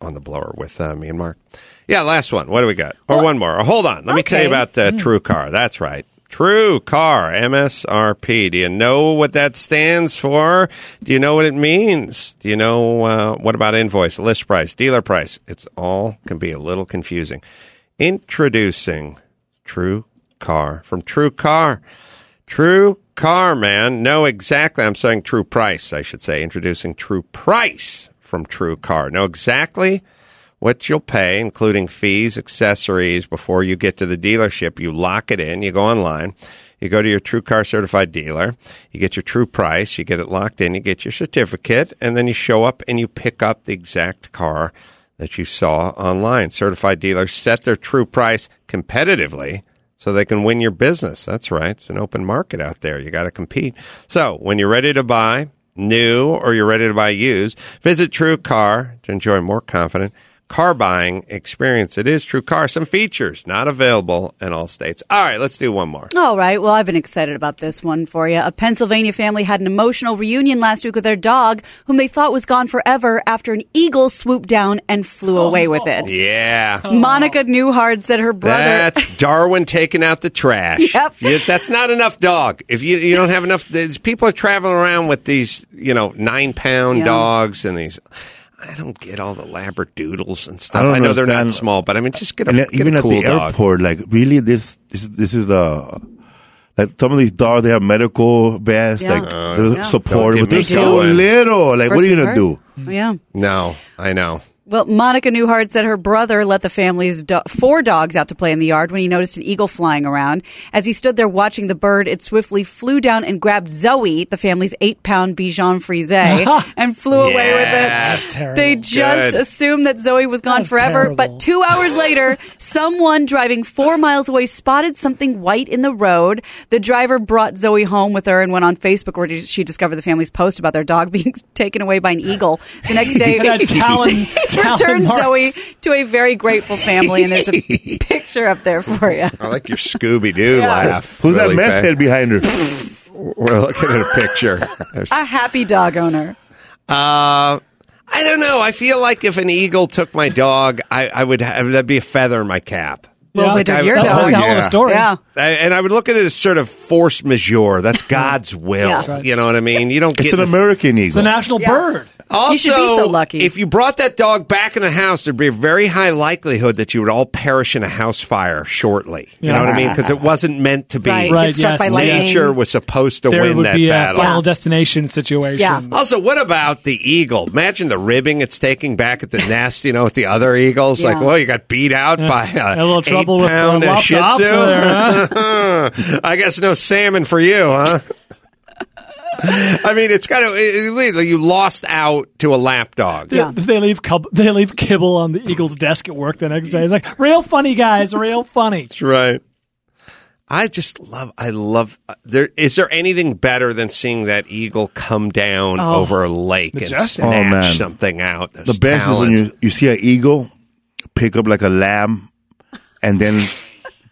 B: on the blower with uh, me and Mark. Yeah, last one. What do we got? Or one more. Or hold on. Let me tell you
C: okay.
B: about uh, True Car. That's right. True Car, MSRP. Do you know what that stands for? Do you know what it means? Do you know uh, what about invoice, list price, dealer price? It's all can be a little confusing. Introducing True Car from True Car. True Car, man. Know exactly. I'm saying True Price, I should say. Introducing True Price from True Car. Know exactly what you'll pay, including fees, accessories, before you get to the dealership. You lock it in, you go online, you go to your True Car certified dealer, you get your true price, you get it locked in, you get your certificate, and then you show up and you pick up the exact car that you saw online. Certified dealers set their true price competitively so they can win your business. That's right. It's an open market out there. You got to compete. So when you're ready to buy new or you're ready to buy used, visit True Car to enjoy more confident car buying experience. It is True Car. Some features not available in all states. All right, let's do one more.
C: All right. Well, I've been excited about this one for you. A Pennsylvania family had an emotional reunion last week with their dog, whom they thought was gone forever after an eagle swooped down and flew oh, away with it.
B: Yeah. Oh.
C: Monica Newhart said her brother.
B: That's Darwin taking out the trash.
C: Yep.
B: You- that's not enough dog. If you you don't have enough, people are traveling around with these, you know, nine pound
C: Yeah.
B: dogs and these. I don't get all the labradoodles and stuff.
K: don't
B: I, know they're not small, but I mean, just get a,
K: And
B: get
K: even
B: a
K: at the
B: dog.
K: airport, like really, this this this is a. like some of these dogs they have medical vests,
C: Yeah.
K: like
B: Uh,
K: there's
C: Yeah.
K: support, but they're
B: get me
K: so little. Like, what are you gonna
C: heard.
K: do?
C: Yeah.
B: No, I know.
C: Well, Monica Newhart said her brother let the family's do- four dogs out to play in the yard when he noticed an eagle flying around. As he stood there watching the bird, it swiftly flew down and grabbed Zoe, the family's eight-pound Bichon Frise, and flew away with it.
D: That's terrible.
C: They just
B: Good.
C: assumed that Zoe was gone
D: That's
C: forever,
D: terrible.
C: but two hours later, someone driving four miles away spotted something white in the road. The driver brought Zoe home with her and went on Facebook where she discovered the family's post about their dog being taken away by an eagle. The next day,
D: talon- talon
C: returned
D: marks.
C: Zoe to a very grateful family, and there's a picture up there for you.
B: I like your Scooby Doo
C: Yeah.
B: laugh.
K: Who's
B: Really,
K: that meth
B: Pat.
K: head behind her?
B: We're looking at a picture. There's-
C: A happy dog owner.
B: Uh, I don't know. I feel like if an eagle took my dog, I, I would have that'd be a feather in my cap.
C: Well, they took your
D: That-
C: dog.
D: That's a hell of a story.
C: Yeah.
B: I, and I would look at it as sort of force majeure. That's God's will.
C: Yeah.
B: You know what I mean? You don't
K: It's
B: get
K: an American eagle.
D: It's the national
C: Yeah.
D: bird.
B: Also,
C: you should be so lucky.
B: if you brought that dog back in the house, there'd be a very high likelihood that you would all perish in a house fire shortly. You
D: Yeah.
B: know what I mean? Because it wasn't meant to be.
C: Right.
D: Right,
C: struck
D: yes.
C: by lightning.
B: Nature was supposed to
D: there
B: win
D: would
B: that
D: be a
B: battle.
D: final destination situation.
C: Yeah.
B: Also, what about the eagle? Imagine the ribbing it's taking back at the nest, you know, with the other eagles. Like,
C: Yeah.
B: well, you got beat out by a,
D: a little trouble with the
B: pound
D: lops
B: Shih Tzu.
D: there,
B: I guess no salmon for you, huh? I mean, it's kind of it, it- you lost out to a lap dog.
D: They, they leave cub- they leave kibble on the Eagles' desk at work the next day. It's like real funny, guys, real funny.
B: That's right. I just love. I love. uh, There is there anything better than seeing that eagle come down
D: Oh,
B: over a lake and snatch
K: Oh,
B: something out?
K: The best is when you, you see an eagle pick up like a lamb and then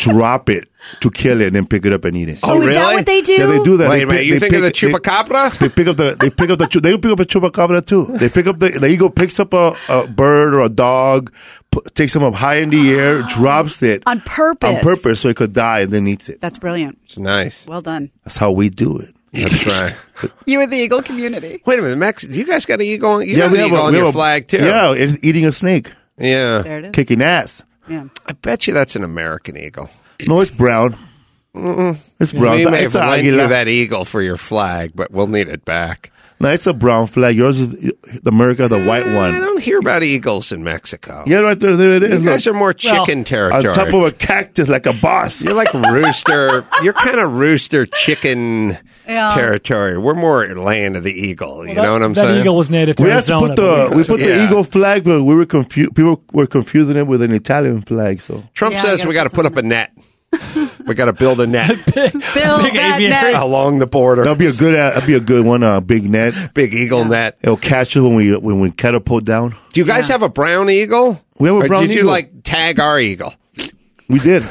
K: drop it to kill it and then pick it up and eat it.
C: Oh, is that
B: really?
C: what they do?
K: Yeah, they do that.
B: Wait
K: they
B: a minute,
K: pick-
B: you
K: they
B: think of the
K: pick- they-
B: chupacabra?
K: They pick up the they pick up the they pick up a chupacabra too. They pick up the the eagle picks up a, a bird or a dog, pu- takes them up high in the air, drops it
C: On purpose.
K: on purpose so it could die and then eats it.
C: That's brilliant.
B: It's nice.
C: Well done.
K: That's how we do it.
B: That's right.
C: You and the Eagle community.
B: Wait a minute, Max. You guys got an eagle? On, you got an
K: have
B: eagle
K: a-
B: on
K: we
B: your
K: have a-
B: flag too?
K: Yeah, it's eating a snake,
B: yeah.
C: There it is.
K: kicking ass.
C: Yeah.
B: I bet you that's an American eagle.
K: No, it's brown. It's brown.
B: we may
K: it's
B: have lent you that eagle for your flag, but we'll need it back.
K: No, it's a brown flag. Yours is the America, the white
B: eh,
K: one.
B: I don't hear about eagles in Mexico.
K: Yeah, right there, there it is.
B: You guys are more chicken
K: on
B: territory.
K: On top of a cactus like a boss.
B: You're like rooster. You're kind of rooster chicken
C: Yeah.
B: territory. We're more land of the eagle. You know what I'm
D: that
B: saying?
D: eagle was native to
K: We had to
D: Arizona.
K: put the we put the eagle flag, but we were confused. People were confusing it with an Italian flag. So
B: Trump
C: Yeah,
B: says
C: gotta
B: we got to
C: put
B: put up a net. we got to build a net
C: Build
D: Big
C: that
D: aviary.
C: net.
B: along the border.
K: that'd be a good. uh, That'd be a good one. A uh, big net.
B: Big eagle net.
K: It'll catch us when we when we catapult down.
B: Do you guys have a brown eagle?
K: We have a
B: or
K: brown
B: did you like tag our eagle?
K: We did.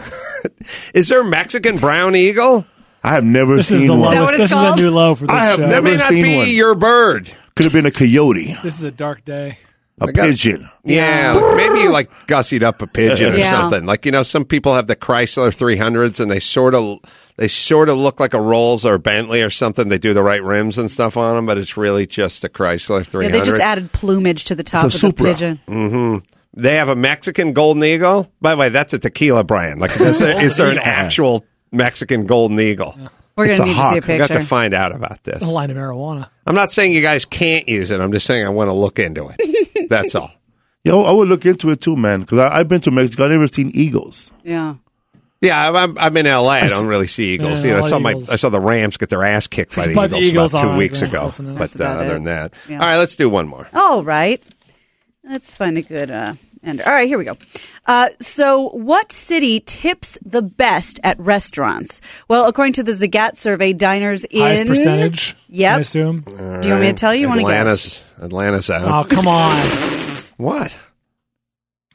B: Is there a Mexican brown eagle?
K: I have never
D: This is
K: seen
D: the
K: one.
C: that
D: lowest.
C: what it's
D: This is a new low for this
K: I have
D: show.
B: That
K: never
B: may not
K: seen
B: be
K: one.
B: your bird.
K: Could have been a coyote,
D: This is a dark day.
K: A
B: got- uh,
K: pigeon.
B: Yeah, like maybe you like gussied up a pigeon or
C: Yeah.
B: something. Like you know, some people have the Chrysler 300s and they sort of they sort of look like a Rolls or a Bentley or something. They do the right rims and stuff on them, but it's really just a Chrysler 300.
C: Yeah, they just added plumage to the top
K: It's
C: of
K: a
C: the
K: Supra.
C: pigeon. Mm-hmm.
B: They have a Mexican golden eagle. By the way, that's a tequila brand. Like, is there, is there an actual Mexican golden eagle?
C: We're going to
K: a
C: need to see a
K: picture.
B: We got to find out about this.
D: A line of marijuana.
B: I'm not saying you guys can't use it. I'm just saying I want to look into it. That's all.
K: Yeah, I would look into it too, man. Because I've been to Mexico. I've never seen eagles.
C: yeah.
B: Yeah, I'm, I'm, I'm in LA. I don't really see eagles.
D: Yeah,
B: Yeah, I
D: all
B: saw my
D: Eagles.
B: I saw the Rams get their ass kicked by the
D: By the
B: Eagles,
D: Eagles,
B: about two
D: all right,
B: weeks
D: yeah,
B: ago. But uh, other than that,
C: Yeah.
B: all right, let's do one more.
C: All right. Let's find a good uh, ender. All right, here we go. Uh, so, what city tips the best at restaurants? Well, according to the Zagat survey, diners in
D: Highest percentage.
C: Yep.
D: I assume.
C: Do you want me to tell you? You want to guess?
B: Atlanta's Atlanta's out.
D: Oh come on.
B: What?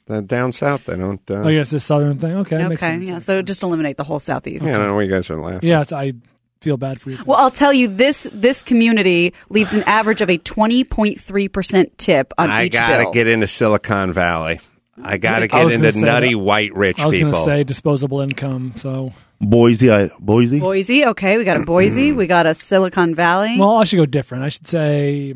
B: The down south, they don't. Uh,
D: Oh yes, this southern thing. Okay, that makes
C: Okay,
D: sense.
C: yeah. So just eliminate the whole southeast.
B: yeah, I don't know why you guys are laughing.
D: Yeah, it's, I feel bad for you.
C: Well, I'll tell you this: this community leaves an average of a twenty point three percent tip on
B: I
C: each
B: gotta
C: bill.
B: get into Silicon Valley. I gotta get
D: was
B: into nutty
D: that.
B: white rich people.
D: I was going
B: people.
D: to say disposable income. So,
K: Boise, I, Boise.
C: Boise. Okay, we got a Boise. we got a Silicon Valley.
D: well, I should go different. I should say,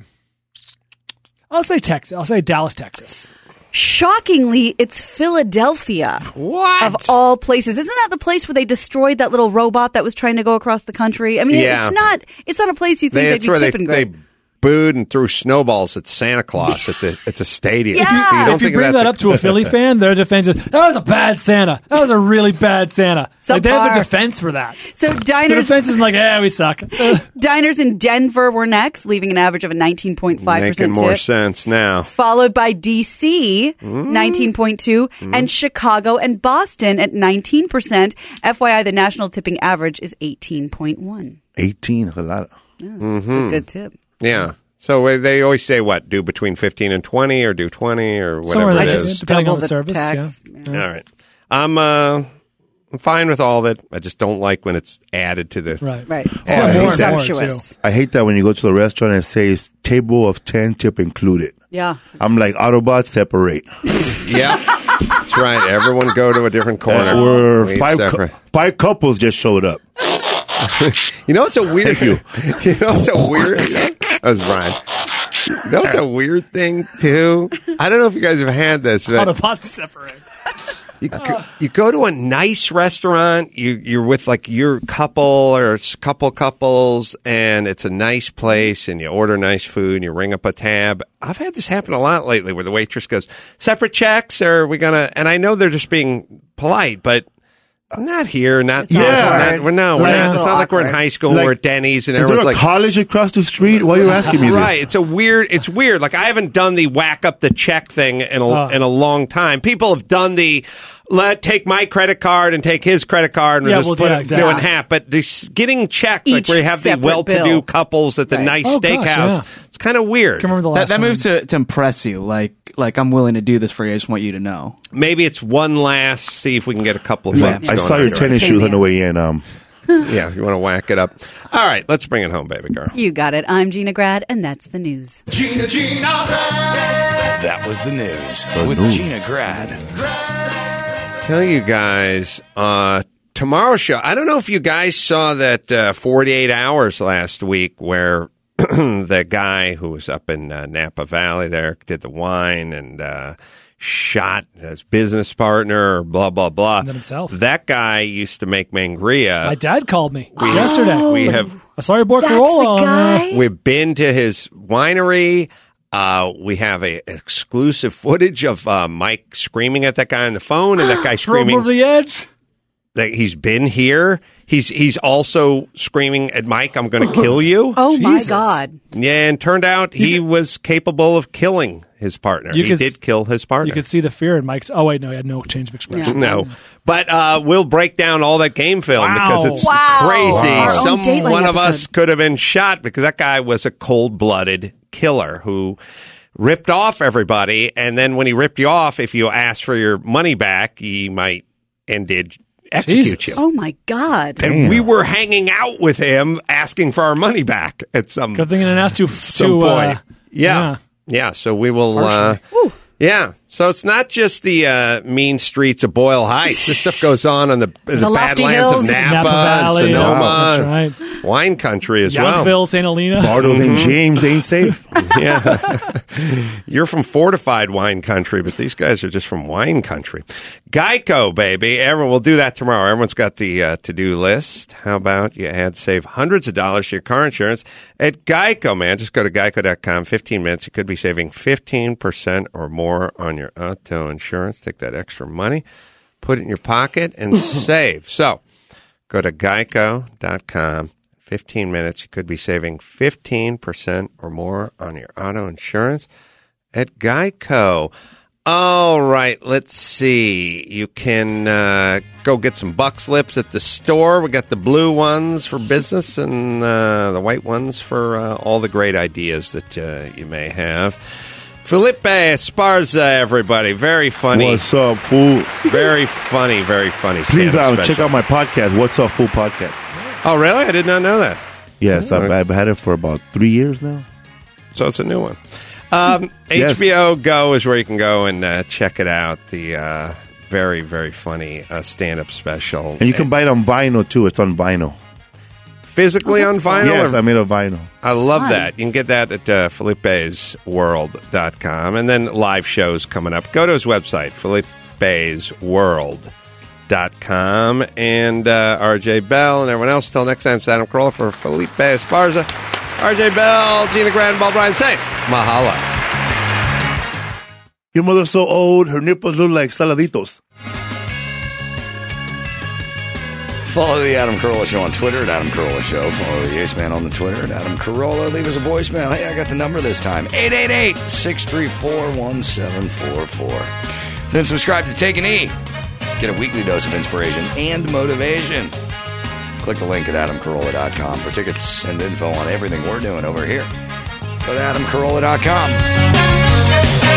D: I'll say Texas. I'll say Dallas, Texas.
C: Shockingly, it's Philadelphia.
B: what?
C: Of all places, isn't that the place where they destroyed that little robot that was trying to go across the country? I mean,
B: Yeah.
C: it's not. It's not a place you think
B: they,
C: they'd be
B: where they,
C: tipping
B: they
C: great.
B: Booed and threw snowballs at Santa Claus at the at the stadium.
C: Yeah.
B: You don't
D: if you bring
B: that's
D: that up to a Philly fan, their defense is that was a bad Santa. That was a really bad Santa. Like, they have a defense for that.
C: So
D: The
C: diners,
D: defense is like, yeah, we suck.
C: diners in Denver were next, leaving an average of a nineteen point five
B: making
C: percent
B: more
C: tip.
B: sense now.
C: Followed by DC,
B: Mm.
C: 19.2, and Chicago and Boston at 19%. FYI, the national tipping average is 18.1.
K: Eighteen, a lot. Of,
B: Mm-hmm.
C: It's a good tip.
B: Yeah. So uh, they always say what? Do between fifteen and twenty, or do twenty, or whatever
D: like
B: it
D: that,
B: is.
D: depending
C: Double
D: on the,
C: the
D: service.
C: tax.
D: Yeah.
B: All right. I'm uh, I'm fine with all of it. I just don't like when it's added to the.
D: Right.
C: Right.
K: Oh, I hate that.
C: presumptuous.
K: I hate that when you go to the restaurant and it says table of ten tip included.
C: Yeah.
K: I'm like Autobots separate.
B: Yeah. That's right. Everyone go to a different corner.
K: We're
B: We
K: five cou-
B: separate.
K: five couples just showed up.
B: You know, it's a weird.
K: Thank you.
B: you know, it's a weird. That was Bryan. That's a weird thing too. I don't know if you guys have had this, but
D: the pots separate.
B: You go, you go to a nice restaurant. You you're with like your couple or a couple couples, and it's a nice place, and you order nice food, and you ring up a tab. I've had this happen a lot lately, where the waitress goes, "Separate checks, or are we gonna?" And I know they're just being polite, but. Not here, not
K: Yeah.
B: yeah. Not, we're, no, we're
K: Like-
B: not. It's not like we're in high school.
K: Like,
B: we're at Denny's, and
K: Is there
B: everyone's
K: a
B: like,
K: college across the street? Why are you asking me this?
B: Right. It's a weird. It's weird. Like I haven't done the whack up the check thing in a
D: Oh.
B: in a long time. People have done the let take my credit card and take his credit card and
D: Yeah,
B: just
D: well,
B: put
D: yeah,
B: it
D: exactly.
B: do it in half. But this getting checks like
C: Each
B: where you have the well to do
C: bill.
B: couples at the
C: Right.
B: nice
D: Oh, gosh,
B: steakhouse.
D: yeah.
B: It's kind of weird.
D: Can remember the
E: That,
D: last
E: that
D: time.
E: moves to, to impress you. Like like I'm willing to do this for you. I just want you to know.
B: Maybe it's one last. See if we can get a couple of
K: Yeah,
B: bucks
K: I saw your tennis shoes on the way in. Um,
B: Yeah, you want to whack it up. All right, let's bring it home, baby girl.
C: You got it. I'm Gina Grad, and that's the news.
H: Gina, Gina, Grad.
A: That was the news with
K: news.
A: Gina Grad.
B: Tell you guys uh tomorrow's show i don't know if you guys saw that uh, 48 hours last week where the guy who was up in uh, napa valley there did the wine and uh shot his business partner blah blah blah
D: And then himself.
B: that guy used to make mangria
D: My dad called me yesterday.
B: we have
D: I saw your boy
C: That's
D: Carolla
C: the guy.
B: We've been to his winery. Uh, we have a exclusive footage of uh, Mike screaming at that guy on the phone, and that guy screaming
D: over the edge.
B: that he's been here. He's he's also screaming at Mike, "I'm going to kill you."
C: Oh my God!
B: Yeah, and turned out he was capable of killing his partner.
D: You
B: he
D: could
B: did kill his partner.
D: You could see the fear in Mike's. Oh wait, no, he had no change of expression.
B: no, but uh, we'll break down all that game film
D: Wow.
B: because it's
C: Wow.
B: crazy.
C: Our own
B: Some
C: Dateline
B: one of us could have been shot because that guy was a cold blooded killer who ripped off everybody, and then when he ripped you off, if you asked for your money back, he might and did execute
D: Jesus.
B: you.
C: Oh my God!
B: And we were hanging out with him asking for our money back at some,
D: Good thing I didn't ask you
B: some
D: to.
B: point.
D: Uh,
B: yeah. yeah. So we will. Uh,
D: Partially.
B: yeah. So it's not just the uh, mean streets of Boyle Heights. This stuff goes on in the, the,
C: The
B: Badlands
C: hills.
B: of Napa,
D: Napa Valley.
B: and Sonoma,
D: That's
B: and wine country as well.
D: Yountville, St. Helena.
K: Bartles and James ain't safe.
B: yeah. You're from fortified wine country, but these guys are just from wine country. Geico, baby. Everyone we'll do that tomorrow. Everyone's got the uh, to do list. How about you add save hundreds of dollars to your car insurance at Geico, man? Just go to geico.com. 15 minutes. You could be saving 15% or more on your auto insurance. Take that extra money, put it in your pocket, and save. So go to geico.com. 15 minutes. You could be saving 15% or more on your auto insurance at Geico. All right, let's see. You can uh, go get some buck slips at the store. We got the blue ones for business and uh, the white ones for uh, all the great ideas that uh, you may have. Felipe Esparza, everybody. Very funny.
K: What's up, fool?
B: Very funny, very funny.
K: Please um, check out my podcast. What's up, fool podcast?
B: Oh, really? I did not know that.
K: Yes, I've, I've had it for about three years now.
B: So it's a new one. Um,
K: Yes.
B: HBO Go is where you can go and uh, check it out. The uh, very, very funny uh, stand up special.
K: And you can buy it on vinyl too. It's on vinyl.
B: Physically on vinyl?
K: Yes,
B: or-
K: I made a vinyl.
B: I love
C: Fun.
B: that. You can get that at uh, Felipe'sWorld.com. And then live shows coming up. Go to his website, Felipe'sWorld.com. And uh, RJ Bell and everyone else. Till next time, it's Adam Carolla for Felipe Esparza. RJ Bell, Gina Grad, Bald Bryan. Say, Mahala.
K: Your mother's so old, her nipples look like saladitos.
A: Follow the Adam Carolla Show on Twitter at Adam Carolla Show. Follow the Ace Man on the Twitter at Adam Carolla. Leave us a voicemail. Hey, I got the number this time 888 634 1744. Then subscribe to Take an E. Get a weekly dose of inspiration and motivation. Click the link at adamcarolla.com for tickets and info on everything we're doing over here. Go to adamcarolla.com.